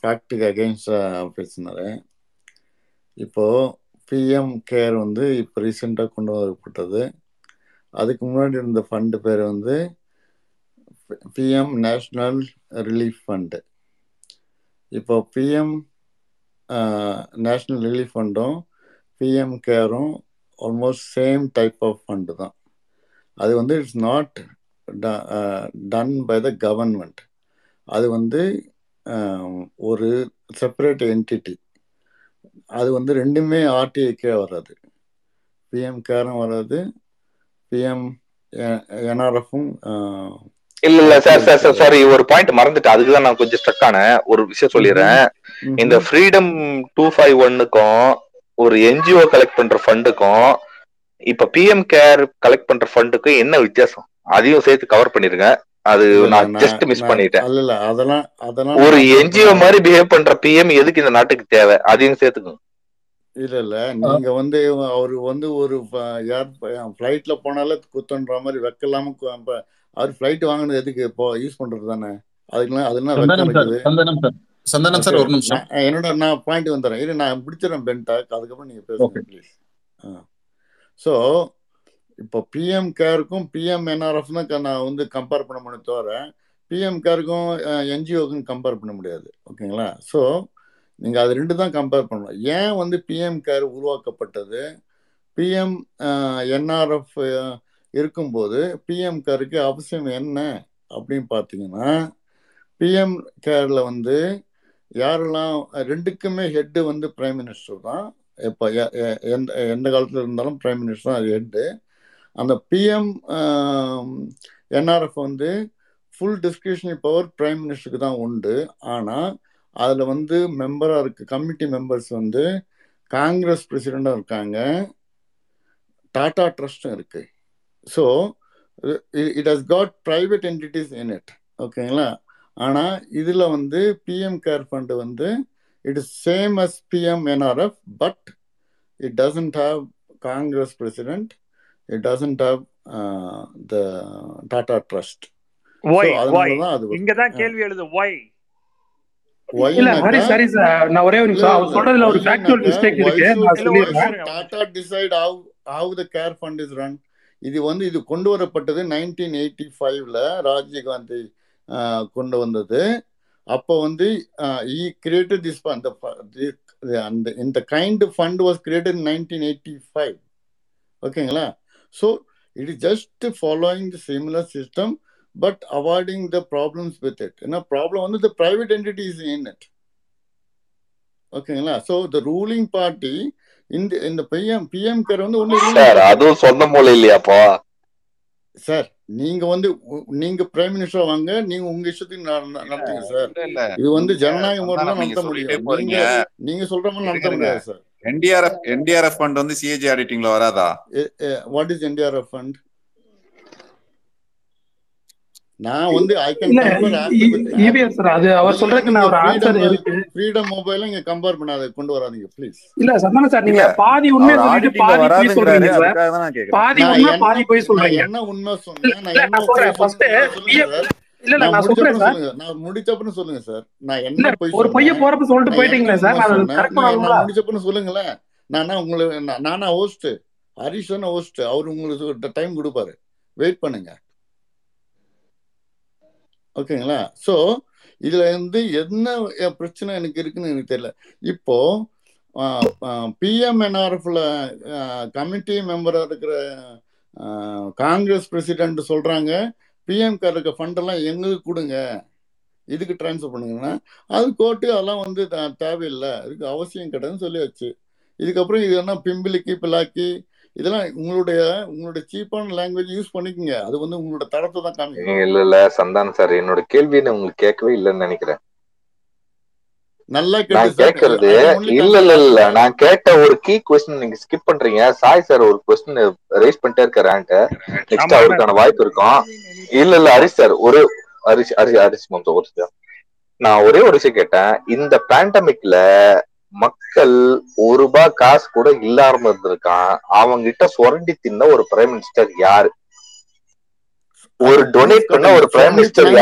ஃபேக்ட்டுக்கு அகெயின்ஸ்டாக பேசினாரு. இப்போ பிஎம் கேர் வந்து இப்போ ரீசெண்டாக கொண்டு வரப்பட்டது அதுக்கு முன்னாடி இருந்த ஃபண்டு பேர் வந்து பிஎம் நேஷ்னல் ரிலீஃப் ஃபண்டு இப்போ பிஎம் நேஷ்னல் ரிலீஃப் ஃபண்டும் PM கேரும் almost same type of fund தான். அது வந்து it's not done by the government அது வந்து ஒரு செப்பரேட் என்டிட்டி அது வந்து ரெண்டுமே ஆர்டிஐக்கே வராது. பிஎம் கேரும் வராது. பிஎம் என்ஆர்எஃப்பும் இல்ல இல்ல சார் சார் சார் சாரி ஒரு பாயிண்ட் மறந்துட்டேன். அதுக்கு தான் நான் கொஞ்சம் ஸ்டக் ஆனேன். ஒரு விஷயம் சொல்லிடுறேன். இந்த. ஃப்ரீடம் டூ ஃபைவ் ஒன்னுக்கும் ஒரு என்ஜிஓ கலெக்ட் பண்ற ஃபண்டுக்கும் இப்ப பிஎம் கேர் கலெக்ட் பண்ற ஃபண்டுக்கும் என்ன வித்தியாசம்? அதையும் சேர்த்து கவர் பண்ணிருங்க. அது நான் ஜஸ்ட் மிஸ் பண்ணிட்டேன். இல்ல அதெல்லாம் அதெல்லாம் ஒரு என்ஜிஓ மாதிரி பிஹேவ் பண்ற பிஎம் எதுக்கு இந்த நாட்டுக்கு தேவை? அதையும் சேர்த்துக்கோங்க. இல்ல இல்ல நீங்க வந்து அவரு வந்து ஒரு ஏர் ஃபிளைட்ல போனாலே குத்தன்ற மாதிரி வெக்கலாம அவர் ஃபிளைட் வாங்கினது எதுக்கு? இப்போ யூஸ் பண்றது தானே. அதுக்கெல்லாம் அதெல்லாம் சந்தானம் சார் சந்தானம் சார். ஒரு நிமிஷம். நான் என்னோட நான் பாயிண்ட் வந்துடுறேன் இரு நான் பிடிச்சிடறேன் பென்டாக் அதுக்கப்புறம் நீங்க ஓகே பேசுங்க ப்ளீஸ் ஸோ இப்போ பிஎம் கேருக்கும் பிஎம் என்ஆர்எஃப் தான் நான் வந்து கம்பேர் பண்ண முடியும் தவிர பிஎம் கேருக்கும் என்ஜிஓக்கும் கம்பேர் பண்ண முடியாது. ஓகேங்களா ஸோ நீங்கள் அது ரெண்டு தான் கம்பேர் பண்ணணும். ஏன் வந்து பிஎம் கேர் உருவாக்கப்பட்டது? பிஎம் என்ஆர்எஃப் இருக்கும்போது பிஎம் கேருக்கு அவசியம் என்ன அப்படின்னு பார்த்தீங்கன்னா பிஎம் கேரில் வந்து யாரெல்லாம் ரெண்டுக்குமே ஹெட்டு வந்து பிரைம் மினிஸ்டர் தான். இப்போ எந்த எந்த காலத்தில் இருந்தாலும் பிரைம் மினிஸ்டர் தான் அது ஹெட்டு அந்த பிஎம் என்ஆர்எஃப் வந்து ஃபுல் டிஸ்கிரிப்ஷனரி பவர் பிரைம் மினிஸ்டருக்கு தான் உண்டு. ஆனால் அதில் வந்து மெம்பராக இருக்குது கமிட்டி மெம்பர்ஸ் வந்து காங்கிரஸ் பிரசிடெண்ட்டாக இருக்காங்க. டாடா ட்ரஸ்ட்டும் இருக்குது so it has got private entities in it ஓகேங்களா ஆனால் இதில் வந்து பிஎம் கேர் ஃபண்டு வந்து it is same as PM NRF but it doesn't have Congress president it doesn't have the Tata trust இங்கதான் கேள்வி எழுது ஒய் இல்ல ஒய்னாக்கா ஹரி சரி சார் நான் ஒரே ஒரு இல்ல நிமிஷம் அவர் இல்ல சொல்றதுல ஒரு ஃபேக்சுவல் ஒய்னாக்கா மிஸ்டேக் ஒய் இருக்கு. ஷுட் நான் இல்ல ஒரு ஒய் சொல்லிடுறேன். ஷுட் நிமிஷம் Tata decide how how the care fund is run இது வந்து இது கொண்டு வரப்பட்டது நைன்டீன் எயிட்டி ஃபைவ்ல ராஜீவ்காந்தி கொண்டு வந்தது. அப்போ வந்து ஈ கிரியேட்டட் திஸ் அந்த அந்த இந்த kind fund was created nineteen eighty five ஓகேங்களா? So it is just following the similar system but avoiding the problems with it ஏன்னா ப்ராப்ளம் வந்து the private entity is in it ஓகேங்களா? ஸோ த ரூலிங் பார்ட்டி இந்த இந்த PM PM care வந்து ruling sir அதுவும் சொந்த மூலம் இல்லையாப்பா? சார் நீங்க வந்து நீங்க பிரைம் மினிஸ்டர் வாங்க நீங்க உங்க இஷ்டத்துக்கு நட- நட- நடத்துங்க சார். இல்ல இல்ல. இது வந்து ஜனநாயக முறையில் நடத்த முடியும் போறீங்க. நீங்க சொல்ற மாதிரி நடத்த முடியாது சார். என்டிஆர்எஃப் என்டிஆர்எஃப் ஃபண்ட் வந்து சிஏஜி ஆடிட்டிங்ல வராதா? வாட் இஸ் என்டிஆர்எஃப் ஃபண்ட் நான் வந்து ஐ கேன் கம்பேர் சார் அது அவர் சொல்றதுக்கு நான் ஒரு ஆன்சர் இருக்கு. ஃப்ரீடம் மொபைல இங்க கம்பேர் பண்ணாத கொண்டு வராதீங்க ப்ளீஸ் இல்ல சந்தான சார் நீங்க பாதி அவர் சொல்லிட்டு பாதி பொய் சொல்றீங்க சார் பாதி உண்மை பாதி பொய் சொல்றீங்க. என்ன உண்மை சொன்னேன் நான் என்ன சொல்றேன் ஃபர்ஸ்ட் இல்ல இல்ல நான் சொல்றேன் சார் சொல்லுங்க நான் முடிச்சப்பறம் சொல்லுங்க சார் நான் என்ன பொய் ஒரு பொய்ய போறப்ப சொல்லிட்டு போயிட்டீங்களே சார் உண்மை நான் கரெக்ட் நான் முடிச்சப்பறம் சொல்லுங்களேன். நானா உங்களை நான் ஹோஸ்ட் ஹரிஷ் தானே ஹோஸ்ட் அவர் உங்களுக்கு டைம் கொடுப்பாரு. வெயிட் பண்ணுங்க. ஓகேங்களா? ஸோ இதுல இருந்து என்ன பிரச்சனை எனக்கு இருக்குன்னு எனக்கு தெரியல. இப்போ பிஎம்என்ஆர்எஃப்ல கமிட்டி மெம்பராக இருக்கிற காங்கிரஸ் பிரசிடென்ட் சொல்றாங்க பிஎம் இருக்க ஃபண்டெல்லாம் எங்களுக்கு கொடுங்க. இதுக்கு ட்ரான்ஸ்ஃபர் பண்ணுங்கன்னா அது கோர்ட்டு அதெல்லாம் வந்து த- தேவையில்லை. இதுக்கு அவசியம் கிடையாதுன்னு சொல்லியாச்சு. இதுக்கப்புறம் இது என்ன பிம்பிளிக்கு பிளாக்கி இதெல்லாம் உங்களுடைய உங்களுடைய சீப்பான லாங்குவேஜ் யூஸ் பண்ணிக்கோங்க. அது வந்து உங்களோட தரத்தை தான் காமிக்கும். இல்ல இல்ல சந்தானம் சார். என்னோட கேள்வி நான் உங்களுக்கு கேட்கவே இல்லைன்னு நினைக்கிறேன். நல்லா கேட்கறது இல்ல இல்ல இல்ல. நான் கேட்ட ஒரு கீ கொஸ்டின் நீங்க ஸ்கிப் பண்றீங்க. சாய் சார் ஒரு கொஸ்டின் ரைஸ் பண்ணிட்டே இருக்க ரேங்க நெக்ஸ்ட் அவருக்கான வாய்ப்பு இருக்கும். இல்ல இல்ல ஹரிஷ் சார் ஒரு ஹரிஷ் ஹரிஷ் ஹரிஷ் மம்சா ஒரு. நான் ஒரே ஒரு விஷயம் கேட்டேன். இந்த பேண்டமிக்ல மக்கள் ஒரு ரூபாய் காசு கூட இல்லாம இருந்திருக்கான். அவங்க கிட்ட சுரண்டி தின்ன ஒரு பிரைம் மினிஸ்டர் யாரு? ஒரு டொனேட் பண்ண ஒரு பிரைம் மினிஸ்டர் யாரு?